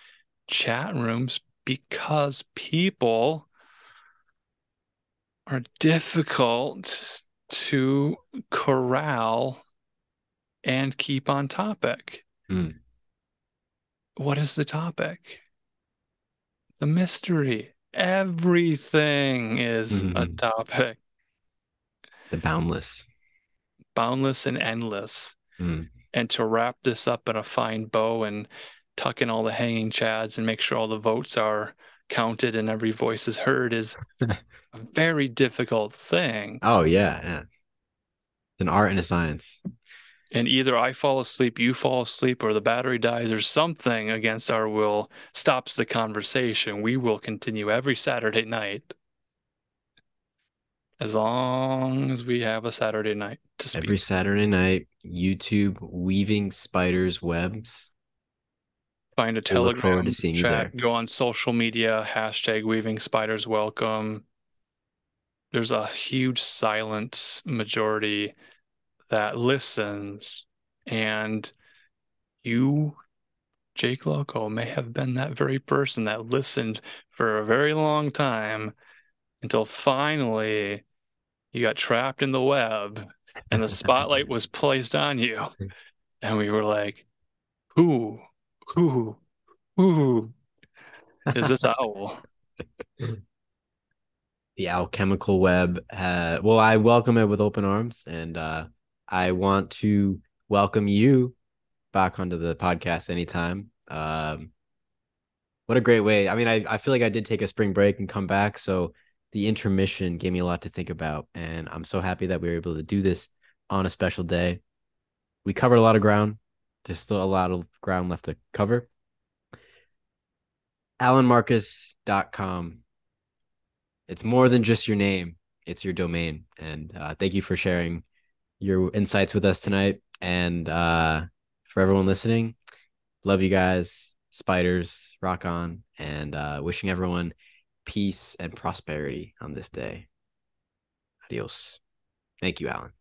chat rooms because people are difficult to corral and keep on topic. Mm. What is the topic? The mystery. Everything is mm-hmm. a topic. The boundless. Boundless and endless. Mm. And to wrap this up in a fine bow and tuck in all the hanging chads and make sure all the votes are counted and every voice is heard is (laughs) a very difficult thing. Oh yeah, yeah. It's an art and a science and either I fall asleep, you fall asleep, or the battery dies, or something against our will stops the conversation, we will continue every Saturday night. As long as we have a Saturday night to speak. Every Saturday night, YouTube weaving spiders webs. Find a Telegram look forward to seeing chat. Go on social media, hashtag weaving spiders welcome. There's a huge silent majority that listens and you Jake Loco may have been that very person that listened for a very long time until finally you got trapped in the web and the spotlight was placed on you. And we were like, who, who, who is this owl? (laughs) The alchemical web. Uh, well, I welcome it with open arms and uh, I want to welcome you back onto the podcast anytime. Um, what a great way. I mean, I, I feel like I did take a spring break and come back. So the intermission gave me a lot to think about. And I'm so happy that we were able to do this on a special day. We covered a lot of ground. There's still a lot of ground left to cover. AllenMarcus.com. It's more than just your name, it's your domain. And uh, thank you for sharing your insights with us tonight. And uh, for everyone listening, love you guys. Spiders, rock on, and uh, wishing everyone peace and prosperity on this day. Adios. Thank you, Allen.